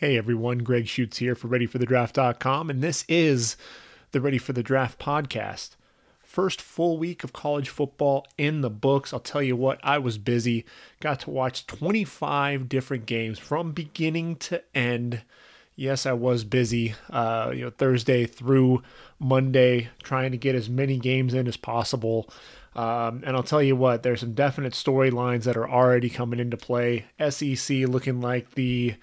Hey everyone, Greg Schutz here for ReadyForTheDraft.com, and this is the Ready for the Draft podcast. First full week of college football in the books. I'll tell you what, I was busy. Got to watch 25 different games from beginning to end. Yes, I was busy. Uh, you know, Thursday through Monday, trying to get as many games in as possible. Um, and I'll tell you what, there's some definite storylines that are already coming into play. SEC looking like the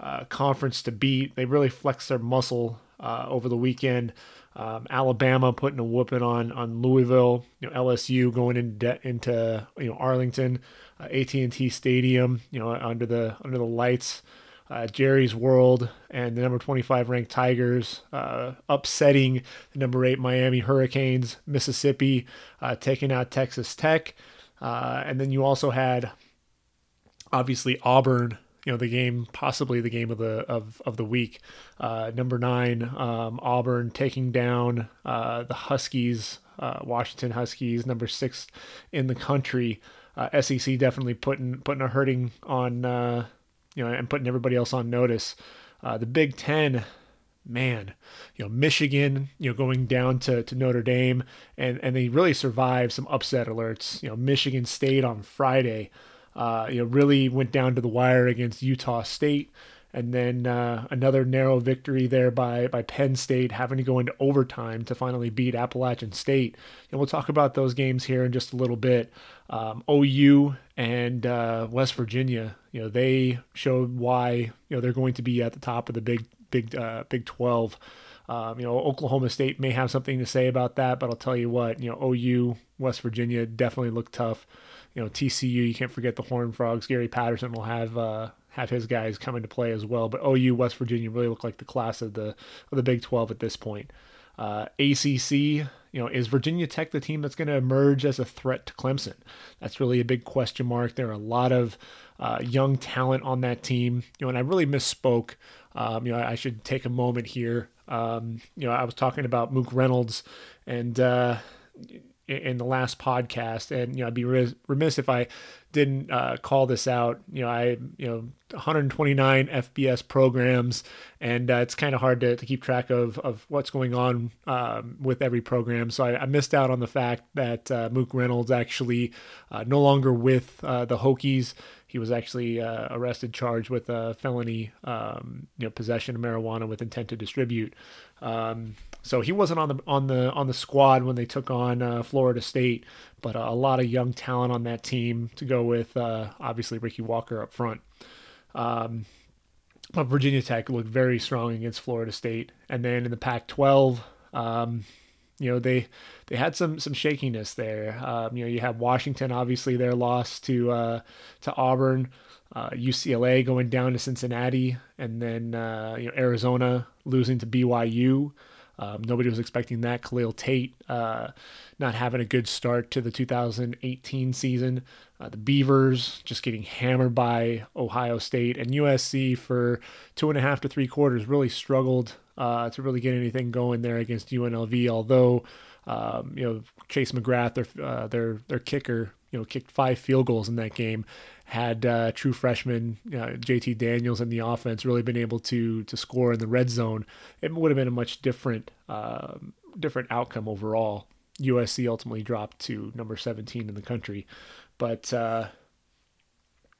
uh, conference to beat. They really flexed their muscle uh, over the weekend. Um, Alabama putting a whooping on on Louisville. You know LSU going into into you know Arlington, uh, AT&T Stadium. You know under the under the lights. Uh, Jerry's World and the number 25 ranked Tigers uh, upsetting the number eight Miami Hurricanes, Mississippi taking out Texas Tech, and then you also had obviously Auburn you know the game possibly the game of the of, of the week. Uh, number nine um, auburn taking down uh, the huskies uh, washington huskies. Number six in the country uh, sec definitely putting putting a hurting on uh, you know and putting everybody else on notice. Uh, the big ten man, you know, Michigan, you know, going down to, to Notre Dame and, and they really survived some upset alerts. You know, Michigan State on Friday, uh, you know, really went down to the wire against Utah State. And then uh, another narrow victory there by, by Penn State, having to go into overtime to finally beat Appalachian State. And we'll talk about those games here in just a little bit. Um, OU and uh, West Virginia, you know, they showed why you know they're going to be at the top of the Big Big uh, Big Twelve. Um, you know, Oklahoma State may have something to say about that, but I'll tell you what, you know, OU, West Virginia definitely looked tough you know TCU. You can't forget the Horn Frogs. Gary Patterson will have uh, have his guys come into play as well. But OU, West Virginia really look like the class of the of the Big 12 at this point. Uh, ACC, you know, is Virginia Tech the team that's going to emerge as a threat to Clemson? That's really a big question mark. There are a lot of uh, young talent on that team. You know, and I really misspoke. Um, you know, I should take a moment here. Um, you know, I was talking about Mook Reynolds, and uh, in the last podcast, and you know I'd be remiss if I didn't uh, call this out. You know, I you know 129 FBS programs, and uh, it's kind of hard to, to keep track of of what's going on um, with every program. So I, I, missed out on the fact that uh, Mook Reynolds actually uh, no longer with uh, the Hokies. He was actually uh, arrested, charged with a felony, um, you know, possession of marijuana with intent to distribute. Um, so he wasn't on the on the on the squad when they took on uh, Florida State, but uh, a lot of young talent on that team to go with. Uh, obviously, Ricky Walker up front. Um, but Virginia Tech looked very strong against Florida State, and then in the Pac-12, um, you know they they had some some shakiness there. Um, you know you have Washington, obviously their loss to uh, to Auburn. Uh, UCLA going down to Cincinnati, and then uh, you know Arizona losing to BYU. Um, nobody was expecting that. Khalil Tate uh, not having a good start to the 2018 season. Uh, the Beavers just getting hammered by Ohio State and USC for two and a half to three quarters. Really struggled uh, to really get anything going there against UNLV. Although um, you know Chase McGrath, their uh, their their kicker, you know kicked five field goals in that game had uh, true freshman uh, JT Daniels in the offense really been able to to score in the red zone, it would have been a much different uh, different outcome overall. USC ultimately dropped to number 17 in the country, but uh,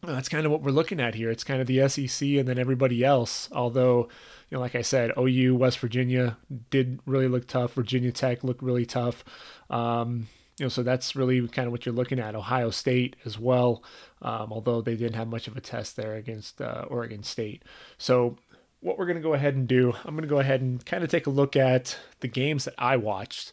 that's kind of what we're looking at here. It's kind of the SEC and then everybody else. Although, you know, like I said, OU, West Virginia did really look tough. Virginia Tech looked really tough. Um, you know, so that's really kind of what you're looking at. Ohio State as well, um, although they didn't have much of a test there against uh, Oregon State. So what we're going to go ahead and do, I'm going to go ahead and kind of take a look at the games that I watched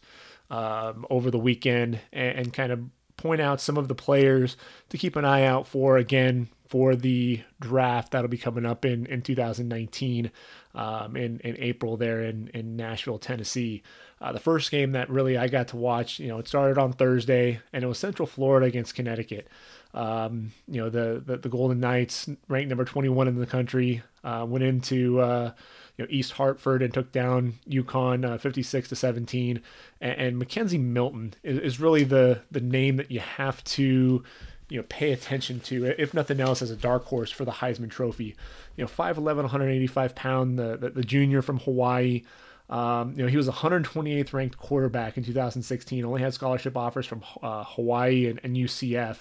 um, over the weekend and, and kind of point out some of the players to keep an eye out for. Again, for the draft that'll be coming up in, in 2019 um, in, in April there in, in Nashville, Tennessee. Uh, the first game that really I got to watch, you know, it started on Thursday and it was Central Florida against Connecticut. Um, you know, the, the, the Golden Knights, ranked number 21 in the country, uh, went into uh, you know East Hartford and took down UConn uh, 56 to 17. And, and McKenzie Milton is, is, really the the name that you have to you know pay attention to, if nothing else, as a dark horse for the Heisman Trophy. You know, 5'11", 185 pound, the, the, the junior from Hawaii. Um, you know, he was 128th ranked quarterback in 2016. Only had scholarship offers from uh, Hawaii and, and UCF.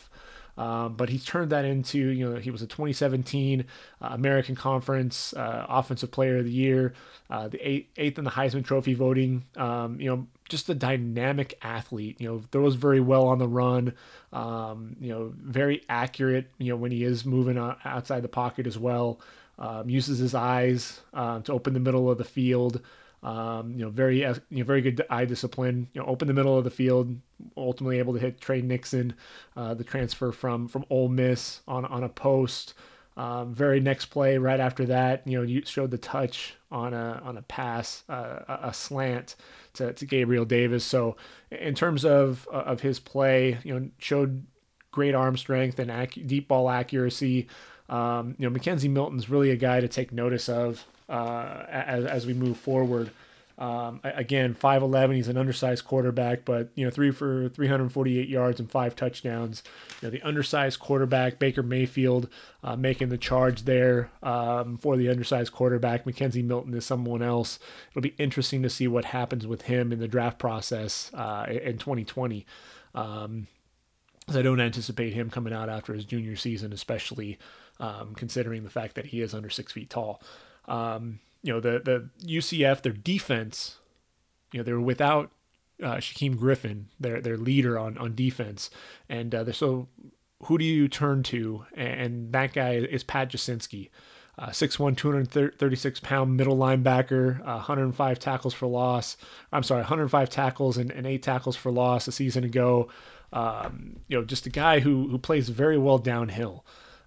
Um, but he turned that into, you know, he was a 2017 uh, American Conference uh, Offensive Player of the Year, uh, the eighth, in the Heisman Trophy voting. Um, you know, just a dynamic athlete. You know, throws very well on the run. Um, you know, very accurate. You know, when he is moving outside the pocket as well. Um, uses his eyes uh, to open the middle of the field. Um, you know, very you know, very good eye discipline. You know, open the middle of the field. Ultimately able to hit Tre Nixon, uh, the transfer from from Ole Miss on on a post. Um, very next play, right after that, you know, you showed the touch on a on a pass, uh, a, slant to, to Gabriel Davis. So, in terms of of his play, you know, showed great arm strength and ac- deep ball accuracy. Um, you know, McKenzie Milton's really a guy to take notice of uh, as, as we move forward. Um, again, 5'11, he's an undersized quarterback, but, you know, three for 348 yards and five touchdowns. You know, the undersized quarterback, Baker Mayfield, uh, making the charge there um, for the undersized quarterback. McKenzie Milton is someone else. It'll be interesting to see what happens with him in the draft process uh, in 2020. Um, I don't anticipate him coming out after his junior season, especially um, considering the fact that he is under six feet tall. Um, you know, the the UCF, their defense, you know, they were without uh, Shaquem Griffin, their their leader on on defense, and uh, so who do you turn to? And that guy is Pat Jasinski. Uh, 6'1", 236 pound middle linebacker, uh, 105 tackles for loss. I'm sorry, 105 tackles and, and eight tackles for loss a season ago. Um, you know, just a guy who who plays very well downhill.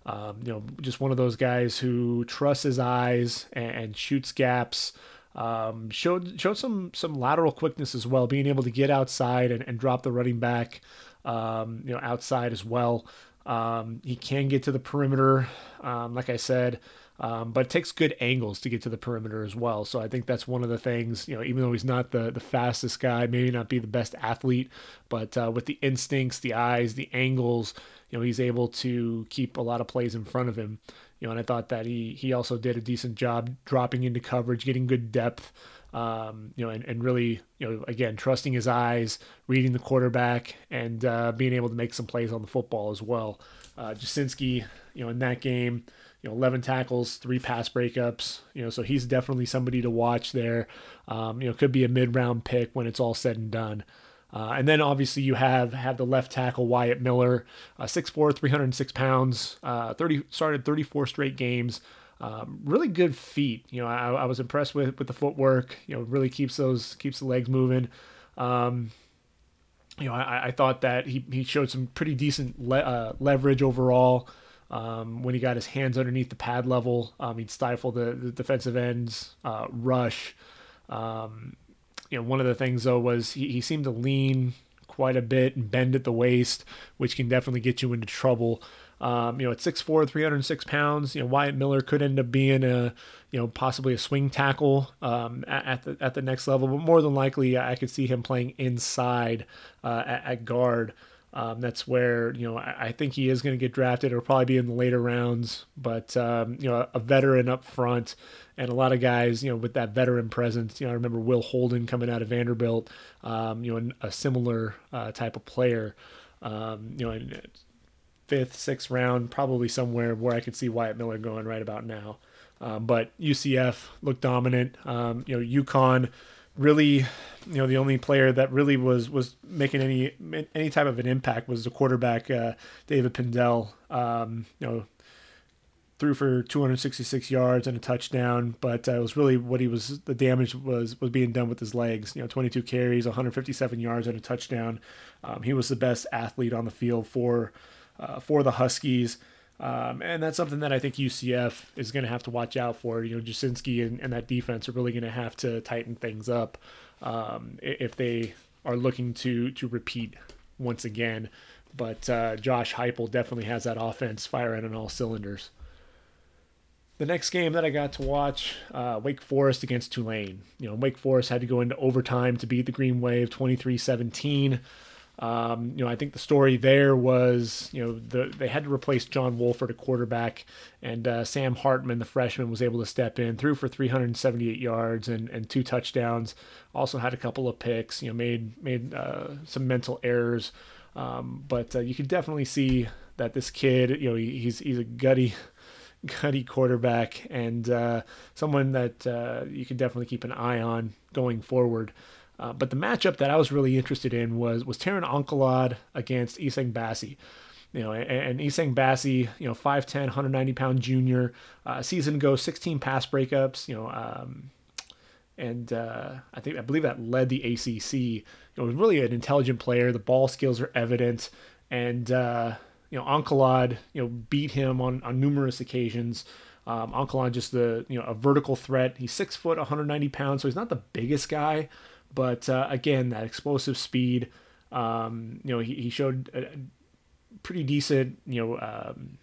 Um, you know, just one of those guys who trusts his eyes and, and shoots gaps. Um, showed showed some some lateral quickness as well, being able to get outside and, and drop the running back, um, you know, outside as well. Um, he can get to the perimeter, um, like I said, um, but it takes good angles to get to the perimeter as well. So I think that's one of the things. You know, even though he's not the the fastest guy, maybe not be the best athlete, but uh, with the instincts, the eyes, the angles, you know he's able to keep a lot of plays in front of him. You know, and I thought that he he also did a decent job dropping into coverage, getting good depth. Um, you know, and, and really, you know, again, trusting his eyes, reading the quarterback, and uh, being able to make some plays on the football as well. Uh, Jasinski, you know, in that game, you know, 11 tackles, three pass breakups, you know, so he's definitely somebody to watch there. Um, you know, could be a mid round pick when it's all said and done. Uh, and then obviously you have have the left tackle Wyatt Miller, uh, 6'4", 306 pounds, uh, 30 started 34 straight games. Um, really good feet. You know, I, I, was impressed with with the footwork. You know, really keeps those keeps the legs moving. Um, you know, I, I, thought that he, he showed some pretty decent le- uh, leverage overall. Um, when he got his hands underneath the pad level, um, he'd stifle the, the defensive ends uh, rush. Um, you know, one of the things though was he, he seemed to lean quite a bit and bend at the waist, which can definitely get you into trouble. Um, you know, at 6'4", 306 pounds, you know, Wyatt Miller could end up being a, you know, possibly a swing tackle um, at, the at the next level, but more than likely, I could see him playing inside uh, at, at, guard. Um, that's where you know I, I think he is going to get drafted. It'll probably be in the later rounds, but um, you know a veteran up front and a lot of guys, you know, with that veteran presence. You know, I remember Will Holden coming out of Vanderbilt, um, you know, a similar uh, type of player. Um, you know, in fifth, sixth round, probably somewhere where I could see Wyatt Miller going right about now. Um, but UCF looked dominant. Um, you know, UConn really, you know, the only player that really was was making any any type of an impact was the quarterback uh, David Pindell. Um, you know, threw for 266 yards and a touchdown, but uh, it was really what he was. The damage was was being done with his legs. You know, 22 carries, 157 yards and a touchdown. Um, he was the best athlete on the field for uh, for the Huskies. Um, and that's something that I think UCF is going to have to watch out for. You know, Jasinski and, and that defense are really going to have to tighten things up um, if they are looking to to repeat once again. But uh, Josh Heupel definitely has that offense firing on all cylinders. The next game that I got to watch, uh, Wake Forest against Tulane. You know, Wake Forest had to go into overtime to beat the Green Wave 23 17. Um, you know, I think the story there was, you know, the, they had to replace John Wolford, a quarterback, and uh, Sam Hartman, the freshman, was able to step in, threw for 378 yards and, and two touchdowns. Also had a couple of picks. You know, made made uh, some mental errors, um, but uh, you could definitely see that this kid, you know, he, he's he's a gutty gutty quarterback and uh, someone that uh, you can definitely keep an eye on going forward. Uh, but the matchup that I was really interested in was was Terren Encalade against Essang Bassey. You know, and, Essang Bassey, you know, 5'10", 190 pound junior, uh, season ago, 16 pass breakups. You know, um, and uh, I think I believe that led the ACC. You know, was really an intelligent player. The ball skills are evident, and uh, you know, Ankaladd, you know, beat him on on numerous occasions. Um, just the you know a vertical threat. He's six foot, 190 pounds, so he's not the biggest guy, but uh, again, that explosive speed. Um, you know, he, he showed a pretty decent, you know, um,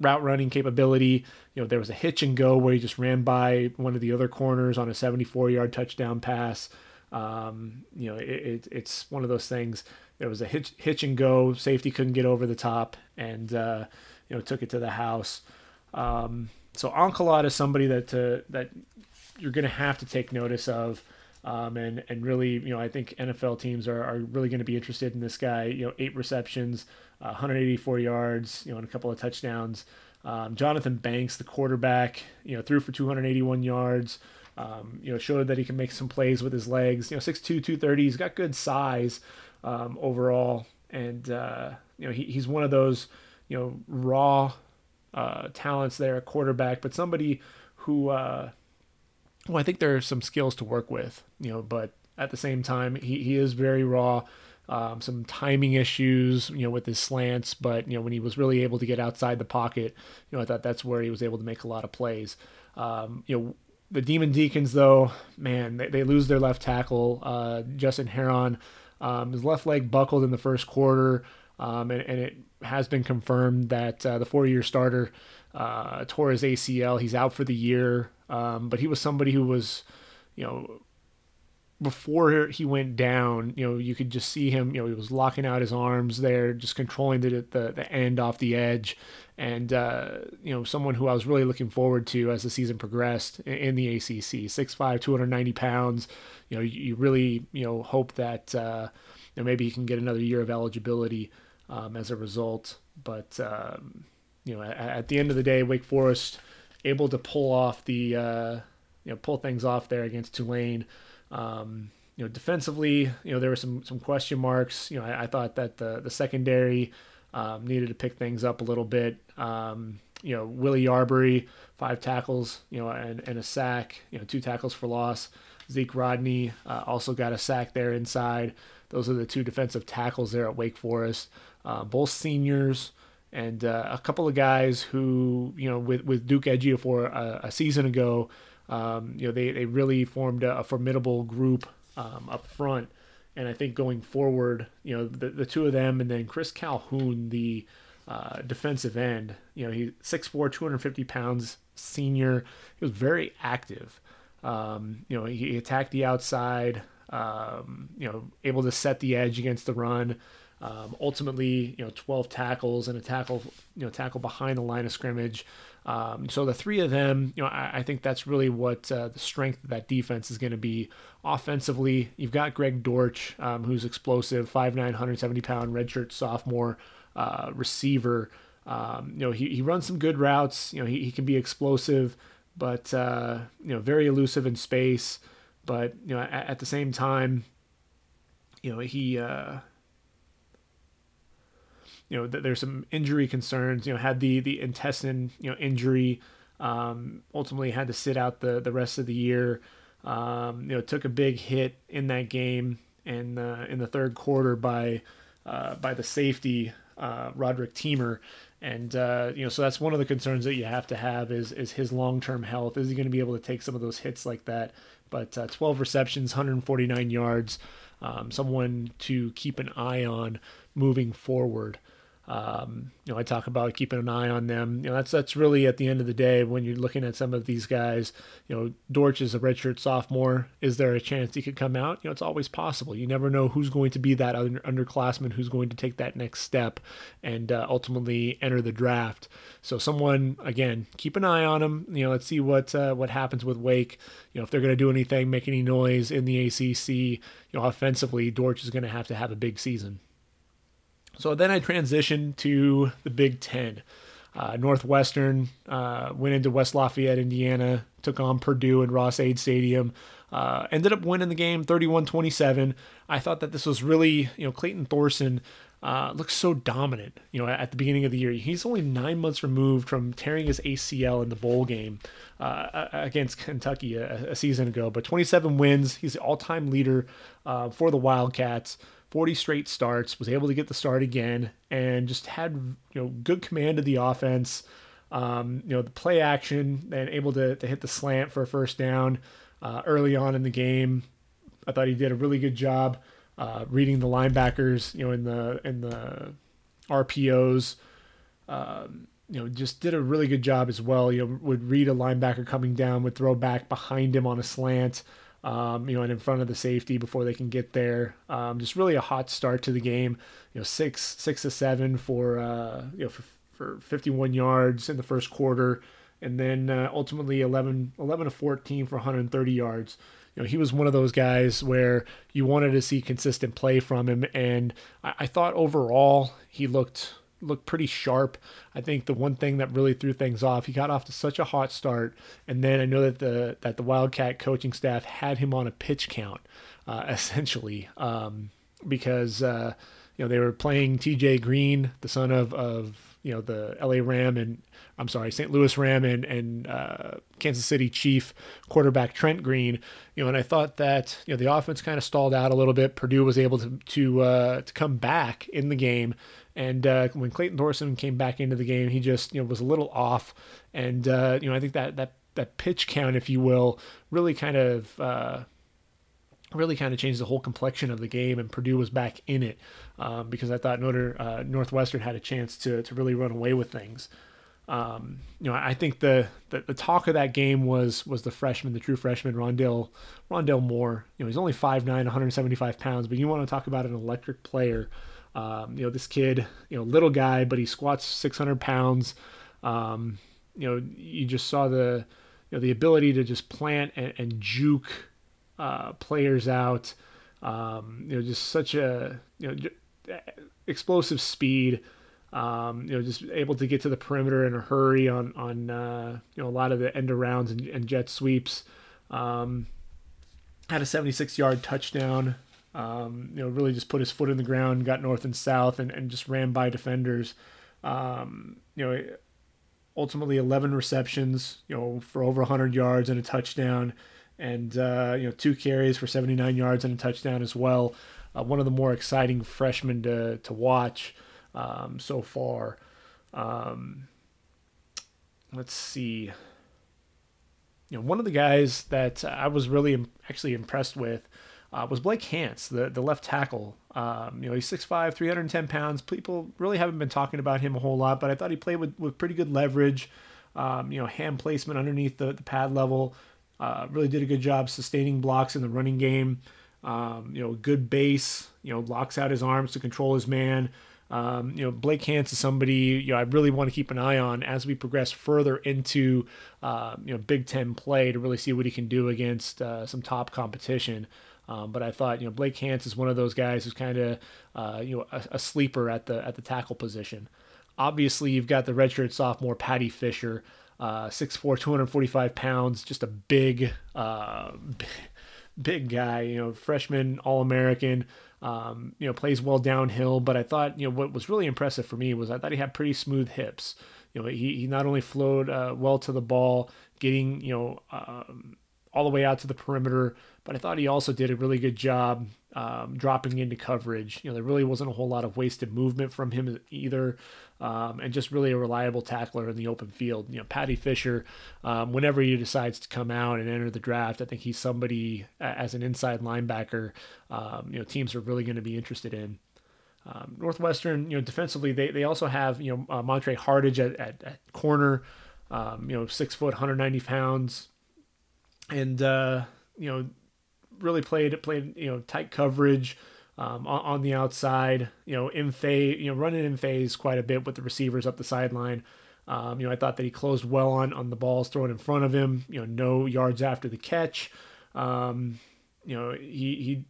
route running capability. You know, there was a hitch and go where he just ran by one of the other corners on a 74 yard touchdown pass. Um, you know, it, it, it's one of those things. There was a hitch, hitch and go. Safety couldn't get over the top, and uh, you know, took it to the house. Um, so Encalade is somebody that uh, that you're going to have to take notice of. Um, and and really, you know, I think NFL teams are, are really going to be interested in this guy. You know, eight receptions, uh, 184 yards, you know, and a couple of touchdowns. Um, Jonathan Banks, the quarterback, you know, threw for 281 yards. Um, you know, showed that he can make some plays with his legs. You know, 6'2", 230. He's got good size um, overall, and uh, you know, he, he's one of those you know raw uh, talents there quarterback, but somebody who uh, well, I think there are some skills to work with, you know, but at the same time, he, he is very raw. Um, some timing issues, you know, with his slants, but you know, when he was really able to get outside the pocket, you know, I thought that's where he was able to make a lot of plays. Um, you know, the Demon Deacons, though, man, they, they lose their left tackle, uh, Justin Herron. Um, his left leg buckled in the first quarter, um, and, and, it has been confirmed that uh, the four-year starter uh, tore his ACL. He's out for the year. Um, but he was somebody who was, you know, before he went down, you know, you could just see him. You know, he was locking out his arms there, just controlling the the, the end off the edge, and uh, you know, someone who I was really looking forward to as the season progressed in the ACC. 6'5", 290 pounds. You know, you really you know hope that uh, you know, maybe he can get another year of eligibility um, as a result. But um, you know, at, at the end of the day, Wake Forest able to pull off the uh, you know pull things off there against Tulane. Um, you know, defensively, you know there were some some question marks. You know, I, I thought that the the secondary um, needed to pick things up a little bit. Um, you know, Willie Yarbary, five tackles, you know, and, and a sack. You know, two tackles for loss. Zeke Rodney uh, also got a sack there inside. Those are the two defensive tackles there at Wake Forest. Uh, both seniors and uh, a couple of guys who you know with with Duke Ejiofor a, a season ago, um, you know they they really formed a, a formidable group um, up front, and I think going forward, you know the the two of them, and then Chris Calhoun, the uh, defensive end, you know he's 6'4", 250 pounds, senior. He was very active. Um, you know he attacked the outside. Um, you know able to set the edge against the run. Um, ultimately, you know, 12 tackles and a tackle, you know, tackle behind the line of scrimmage. Um, so the three of them, you know, I, I think that's really what uh, the strength of that defense is going to be. Offensively, you've got Greg Dortch, um, who's explosive, 5'9", 170 pound redshirt sophomore uh, receiver. Um, you know, he, he runs some good routes. You know, he, he can be explosive, but uh, you know, very elusive in space. But you know, at, at the same time, you know, he uh, you know, th- there's some injury concerns. You know, had the the intestine you know injury, um, ultimately had to sit out the the rest of the year. Um, you know, took a big hit in that game and uh, in the third quarter by uh, by the safety uh, Roderick Teamer. And uh, you know, so that's one of the concerns that you have to have is is his long term health. Is he going to be able to take some of those hits like that? But uh, 12 receptions, 149 yards, um, someone to keep an eye on moving forward. Um, you know, I talk about keeping an eye on them. You know, that's that's really at the end of the day when you're looking at some of these guys. You know, Dortch is a redshirt sophomore. Is there a chance he could come out? You know, it's always possible. You never know who's going to be that under, underclassman who's going to take that next step and uh, ultimately enter the draft. So, someone again, keep an eye on him. You know, let's see what uh, what happens with Wake. You know, if they're going to do anything, make any noise in the ACC. You know, offensively, Dortch is going to have to have a big season. So then I transitioned to the Big Ten. Uh, Northwestern uh, went into West Lafayette, Indiana, took on Purdue in Ross-Ade Stadium. Uh, ended up winning the game 31-27. I thought that this was really, you know, Clayton Thorson uh, looks so dominant, you know, at the beginning of the year. He's only nine months removed from tearing his ACL in the bowl game uh, against Kentucky a, a, season ago. But 27 wins. He's the all-time leader uh, for the Wildcats. 40 straight starts, was able to get the start again, and just had you know good command of the offense. Um, you know the play action and able to, to hit the slant for a first down uh, early on in the game. I thought he did a really good job uh, reading the linebackers. You know in the in the RPOs. Um, you know, just did a really good job as well. You know, would read a linebacker coming down, would throw back behind him on a slant um, you know, and in front of the safety before they can get there. Um, just really a hot start to the game. You know, six six to seven for uh, you know for, for 51 yards in the first quarter, and then uh, ultimately 11 11 to 14 for 130 yards. You know, he was one of those guys where you wanted to see consistent play from him, and I, I thought overall he looked looked pretty sharp. I think the one thing that really threw things off, he got off to such a hot start, and then I know that the that the Wildcat coaching staff had him on a pitch count, uh, essentially, um, because uh, you know they were playing T.J. Green, the son of of you know the L.A. Ram and I'm sorry, St. Louis Ram and and uh, Kansas City Chief quarterback Trent Green. You know, and I thought that you know the offense kind of stalled out a little bit. Purdue was able to to uh, to come back in the game and uh, when Clayton Thorson came back into the game, he just you know was a little off, and uh, you know I think that that that pitch count, if you will, really kind of uh, really kind of changed the whole complexion of the game, and Purdue was back in it um, because I thought Notre uh, Northwestern had a chance to to really run away with things. Um, you know, I think the, the, the talk of that game was was the freshman, the true freshman, Rondale Rondale Moore. You know, he's only 5'9", 175 pounds, but you want to talk about an electric player. Um, you know, this kid, you know, little guy, but he squats 600 pounds. Um, you know, you just saw the, you know, the ability to just plant and, and juke uh, players out. Um, you know, just such a, you know, explosive speed. Um, you know, just able to get to the perimeter in a hurry on on uh, you know a lot of the end arounds and, and jet sweeps. Um, had a 76 yard touchdown um, you know, really just put his foot in the ground, got north and south, and, and just ran by defenders. Um, you know, ultimately 11 receptions, you know, for over 100 yards and a touchdown, and uh, you know, two carries for 79 yards and a touchdown as well. Uh, one of the more exciting freshmen to to watch um, so far. Um, let's see. You know, one of the guys that I was really actually impressed with uh, was Blake Hance, the, the left tackle. Um, you know, he's 6'5, 310 pounds. People really haven't been talking about him a whole lot, but I thought he played with, with pretty good leverage. Um, you know, hand placement underneath the, the pad level. Uh, really did a good job sustaining blocks in the running game. Um, you know, good base. You know, locks out his arms to control his man. Um, you know, Blake Hance is somebody you know I really want to keep an eye on as we progress further into uh, you know Big Ten play to really see what he can do against uh, some top competition. Um, but I thought, you know, Blake Hance is one of those guys who's kind of, uh, you know, a, a, sleeper at the at the tackle position. Obviously, you've got the redshirt sophomore Paddy Fisher, uh, 6'4", 245 pounds, just a big, uh, big guy. You know, freshman All American. Um, you know, plays well downhill. But I thought, you know, what was really impressive for me was I thought he had pretty smooth hips. You know, he, he not only flowed uh, well to the ball, getting you know um, all the way out to the perimeter, but I thought he also did a really good job um, dropping into coverage. You know, there really wasn't a whole lot of wasted movement from him either, um, and just really a reliable tackler in the open field. You know, Paddy Fisher, um, whenever he decides to come out and enter the draft, I think he's somebody as an inside linebacker. Um, you know, teams are really going to be interested in. Um, Northwestern, you know, defensively, they, they also have, you know, uh, Montre Hardage at, at, at corner, um, you know, six foot, 190 pounds. And, uh, you know, really played, played, you know, tight coverage um, on, on, the outside, you know, in phase, you know, running in phase quite a bit with the receivers up the sideline. Um, you know, I thought that he closed well on, on the balls thrown in front of him, you know, no yards after the catch. Um, you know, he, he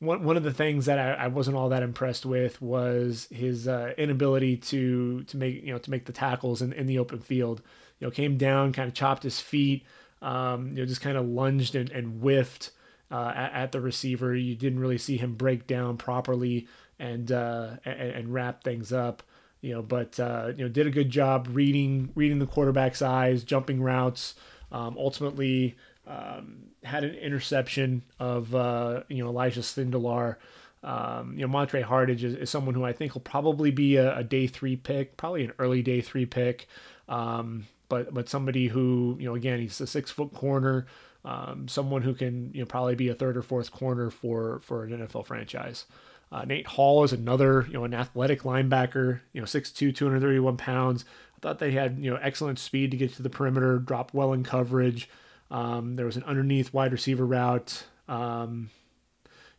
one one of the things that I, I wasn't all that impressed with was his uh, inability to to make you know to make the tackles in, in the open field. You know, came down, kind of chopped his feet, um, you know, just kind of lunged and, and whiffed uh, at, at, the receiver. You didn't really see him break down properly and uh, and, and, wrap things up. You know, but uh, you know, did a good job reading reading the quarterback's eyes, jumping routes. Um, ultimately, um, had an interception of uh, you know Elijah Sindelar. Um, you know Montre Hardage is, is, someone who I think will probably be a, a, day three pick, probably an early day three pick. Um, but but somebody who you know again he's a six foot corner, um, someone who can you know probably be a third or fourth corner for for an NFL franchise. Uh, Nate Hall is another you know an athletic linebacker, you know 6'2", 231 pounds. I thought they had you know excellent speed to get to the perimeter, drop well in coverage. Um, there was an underneath wide receiver route. Um,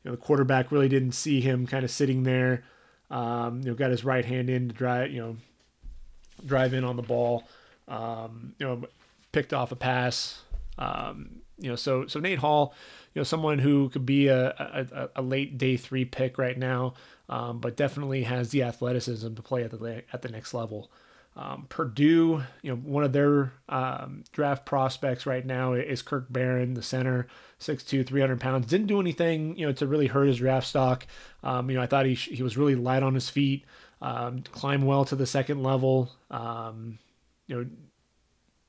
you know, the quarterback really didn't see him kind of sitting there. Um, you know, got his right hand in to drive, you know, drive in on the ball. Um, you know, picked off a pass. Um, you know, so so Nate Hall, you know, someone who could be a a, a late day three pick right now, um, but definitely has the athleticism to play at the at the next level. Um, Purdue, you know, one of their um, draft prospects right now is Kirk Barron, the center, 6'2", 300 pounds. Didn't do anything, you know, to really hurt his draft stock. Um, you know, I thought he he was really light on his feet, um, climbed well to the second level. Um, you know,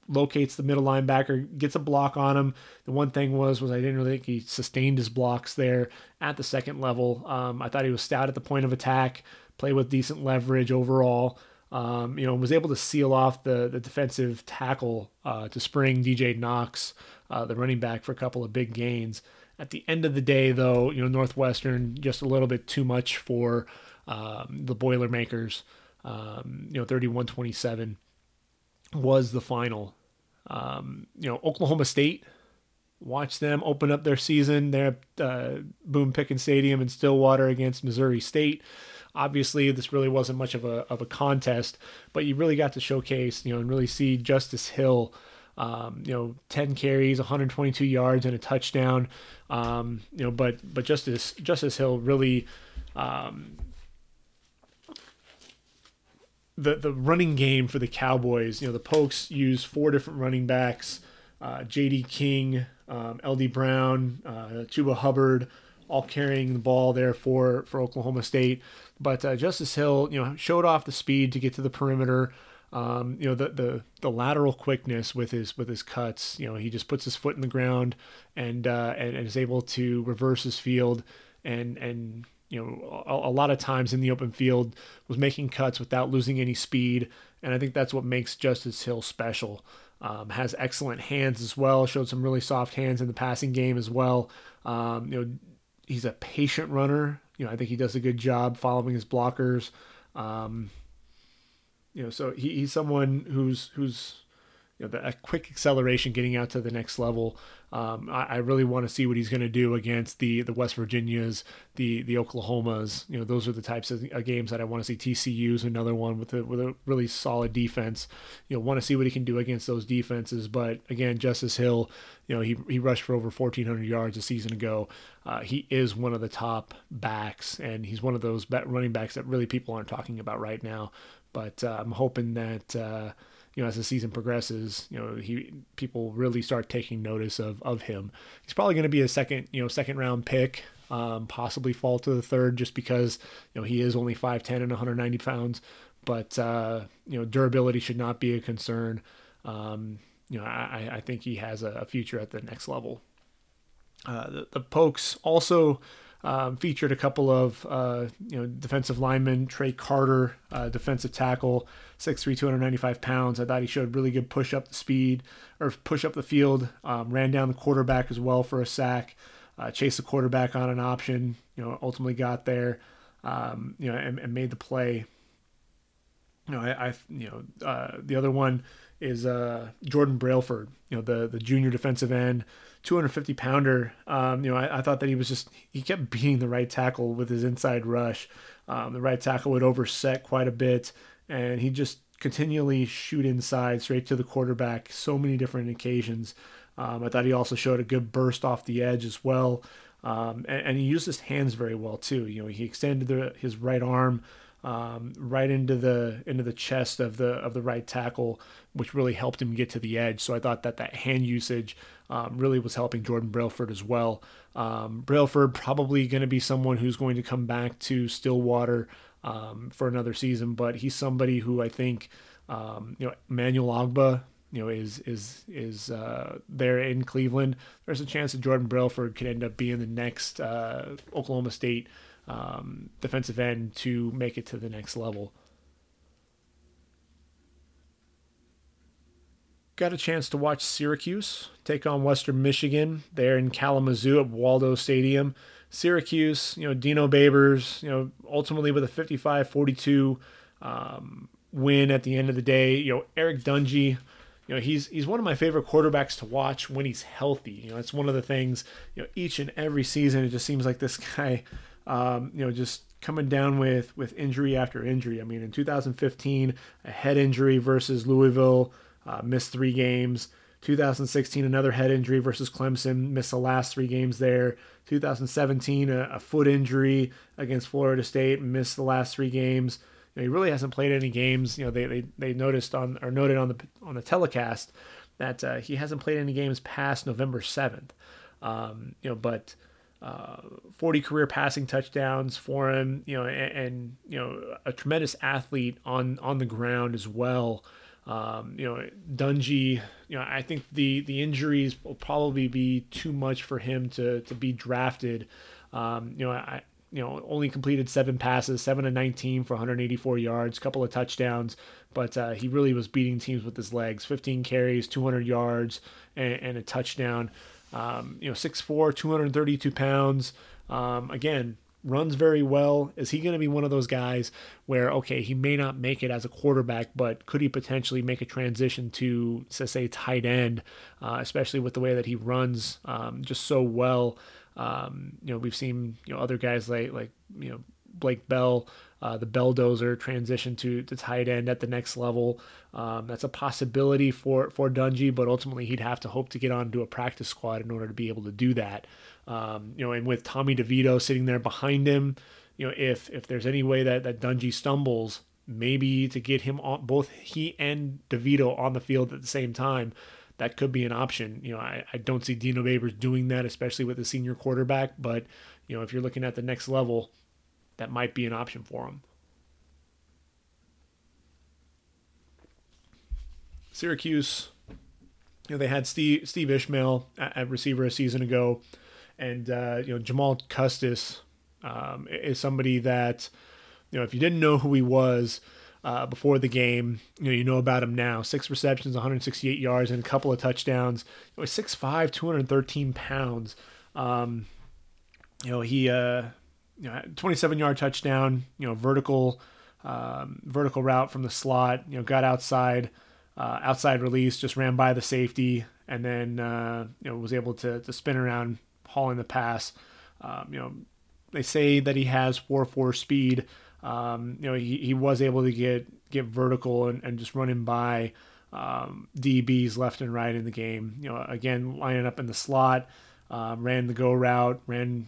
locates the middle linebacker, gets a block on him. The one thing was was I didn't really think he sustained his blocks there at the second level. Um, I thought he was stout at the point of attack, played with decent leverage overall um, you know, was able to seal off the the defensive tackle uh, to spring DJ Knox, uh, the running back, for a couple of big gains. At the end of the day, though, you know, Northwestern just a little bit too much for um, the Boilermakers. Um, you know, 31-27 was the final. Um, you know, Oklahoma State. Watch them open up their season there at uh, Stadium in Stillwater against Missouri State. Obviously, this really wasn't much of a of a contest, but you really got to showcase, you know, and really see Justice Hill. Um, you know, 10 carries, 122 yards, and a touchdown. Um, you know, but but Justice Justice Hill really um, the the running game for the Cowboys. You know, the Pokes use four different running backs: uh, J.D. King, um, L.D. Brown, uh, Chuba Hubbard, all carrying the ball there for for Oklahoma State. But uh, Justice Hill, you know, showed off the speed to get to the perimeter. Um, you know, the, the the lateral quickness with his with his cuts. You know, he just puts his foot in the ground and uh, and, and is able to reverse his field and and you know a, a, lot of times in the open field was making cuts without losing any speed. And I think that's what makes Justice Hill special. Um, has excellent hands as well. Showed some really soft hands in the passing game as well. Um, you know, he's a patient runner. You know, I think he does a good job following his blockers. Um, you know, so he, he's someone who's who's you know, the, a quick acceleration getting out to the next level. Um, I, I, really want to see what he's going to do against the the West Virginias, the the Oklahomas. You know, those are the types of games that I want to see. TCU's another one with a with a really solid defense. You know, want to see what he can do against those defenses. But again, Justice Hill, you know, he he rushed for over 1,400 yards a season ago. Uh, he is one of the top backs, and he's one of those running backs that really people aren't talking about right now. But uh, I'm hoping that uh, you know, as the season progresses, you know, he people really start taking notice of of him. He's probably going to be a second, you know, second round pick, um, possibly fall to the third, just because you know he is only five ten and 190 pounds. But uh, you know, durability should not be a concern. Um, you know, I, I think he has a, future at the next level. Uh, the, the Pokes also um, featured a couple of uh, you know defensive linemen. Trey Carter, uh, defensive tackle, 6'3", 295 pounds. I thought he showed really good push up the speed or push up the field. Um, ran down the quarterback as well for a sack. Uh, chased the quarterback on an option. You know, ultimately got there. um, you know, and, and, made the play. You know, I, I you know, uh, the other one is uh, Jordan Brailford, you know, the the junior defensive end, 250 pounder. Um, you know, I, I, thought that he was just he kept beating the right tackle with his inside rush. Um, the right tackle would overset quite a bit, and he just continually shoot inside straight to the quarterback so many different occasions. Um, I thought he also showed a good burst off the edge as well. Um, and, and, he used his hands very well too. You know, he extended the, his right arm um, right into the into the chest of the of the right tackle, which really helped him get to the edge. So I thought that that hand usage um, really was helping Jordan Brailford as well. Um, Brailford probably going to be someone who's going to come back to Stillwater um, for another season, but he's somebody who I think um, you know Emmanuel Ogbah you know is is is uh, there in Cleveland. There's a chance that Jordan Brailford could end up being the next uh, Oklahoma State um, defensive end to make it to the next level. Got a chance to watch Syracuse take on Western Michigan there in Kalamazoo at Waldo Stadium. Syracuse, you know, Dino Babers, you know, ultimately with a 55 42 um, win at the end of the day. You know, Eric Dungey, you know, he's he's one of my favorite quarterbacks to watch when he's healthy. You know, it's one of the things, you know, each and every season it just seems like this guy, um, you know, just coming down with with injury after injury. I mean, in 2015, a head injury versus Louisville, uh, missed three games. 2016, another head injury versus Clemson, missed the last three games there. 2017, a, a foot injury against Florida State, missed the last three games. You know, he really hasn't played any games. You know, they, they, they noticed on or noted on the on the telecast that uh, he hasn't played any games past November 7th. Um, you know, but uh, 40 career passing touchdowns for him. You know, and, and you know a tremendous athlete on on the ground as well. Um, you know, Dungey, you know, I think the the injuries will probably be too much for him to to be drafted. Um, you know, I you know only completed seven passes, seven to 19 for 184 yards, couple of touchdowns, but uh, he really was beating teams with his legs. 15 carries, 200 yards, and, and a touchdown. Um, you know, 6'4", 232 pounds. Um, again, runs very well. Is he going to be one of those guys where, okay, he may not make it as a quarterback, but could he potentially make a transition to, say, tight end, uh, especially with the way that he runs um, just so well? Um, you know, we've seen you know other guys like like you know Blake Bell, uh, the Belldozer transition to to tight end at the next level. Um, that's a possibility for for Dungey, but ultimately he'd have to hope to get onto a practice squad in order to be able to do that. Um, you know, and with Tommy DeVito sitting there behind him, you know, if if there's any way that that Dungey stumbles, maybe to get him on both he and DeVito on the field at the same time, that could be an option. You know, I, I don't see Dino Babers doing that, especially with a senior quarterback. But you know, if you're looking at the next level, that might be an option for him. Syracuse, you know, they had Steve Steve Ishmael at, at receiver a season ago and uh, you know Jamal Custis um, is somebody that you know if you didn't know who he was uh, before the game, you know you know about him now. Six receptions, 168 yards, and a couple of touchdowns. You know, 6'5", 213 pounds. Um, you know he uh, you know 27 yard touchdown. You know vertical um, vertical route from the slot. You know got outside. Uh, outside release, just ran by the safety, and then uh, you know was able to to spin around hauling the pass. Um, you know, they say that he has 4-4 speed. Um, you know, he, he was able to get get vertical and, and just running by um, DBs left and right in the game. You know, again, lining up in the slot, um, ran the go route, ran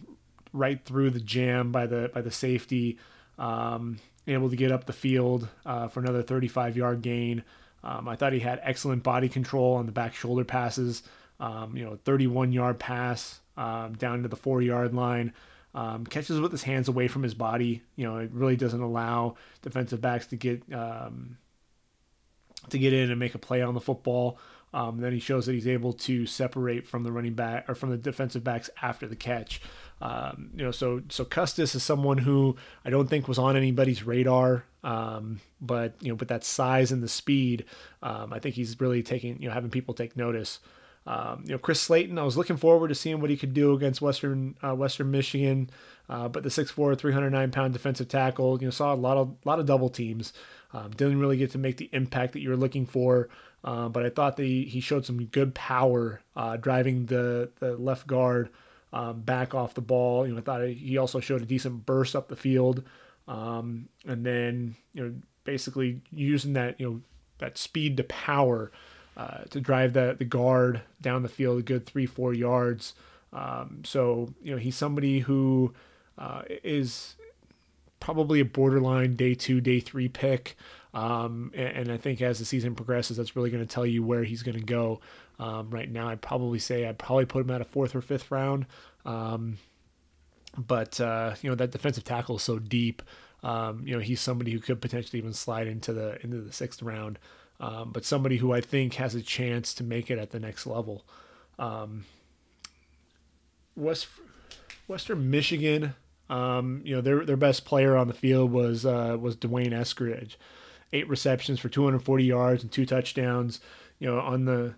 right through the jam by the by the safety, um, able to get up the field uh, for another 35 yard gain. Um, I thought he had excellent body control on the back shoulder passes. Um, you know, 31 yard pass um, down to the four yard line. Um, catches with his hands away from his body. You know, it really doesn't allow defensive backs to get um, to get in and make a play on the football. Um, then he shows that he's able to separate from the running back or from the defensive backs after the catch. Um, you know, so so Custis is someone who I don't think was on anybody's radar, um, but you know, with that size and the speed, um, I think he's really taking you know having people take notice. Um, you know, Chris Slayton, I was looking forward to seeing what he could do against Western uh, Western Michigan, uh, but the 6'4", 309 pound defensive tackle, you know, saw a lot of lot of double teams. Um, didn't really get to make the impact that you were looking for, uh, but I thought that he, he showed some good power uh, driving the the left guard um, back off the ball. You know, I thought he also showed a decent burst up the field, um, and then you know basically using that you know that speed to power uh, to drive the the guard down the field a good three four yards. Um, so you know he's somebody who uh, is probably a borderline day two day three pick. Um, and, and, I think as the season progresses, that's really going to tell you where he's going to go. Um, right now, I'd probably say I'd probably put him at a fourth or fifth round. Um, but uh, you know that defensive tackle is so deep. Um, you know he's somebody who could potentially even slide into the into the sixth round um, but somebody who I think has a chance to make it at the next level. Um, West Western Michigan, um, you know their their best player on the field was uh, was D'Wayne Eskridge, eight receptions for 240 yards and two touchdowns. You know on the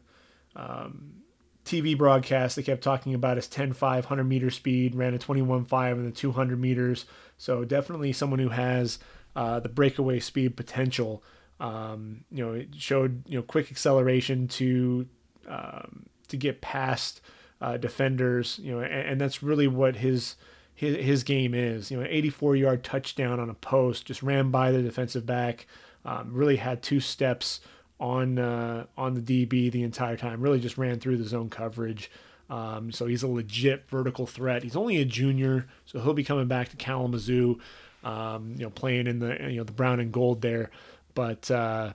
um, TV broadcast, they kept talking about his 10 5 100 meter speed, ran a 21 5 in the 200 meters. So, definitely someone who has uh, the breakaway speed potential. Um, you know, it showed you know quick acceleration to um, to get past uh, defenders. You know, and, and, that's really what his his his game is. You know, an 84 yard touchdown on a post, just ran by the defensive back. Um, really had two steps on uh, on the DB the entire time. Really just ran through the zone coverage. Um, so he's a legit vertical threat. He's only a junior, so he'll be coming back to Kalamazoo. Um, you know, playing in the you know the brown and gold there. But uh,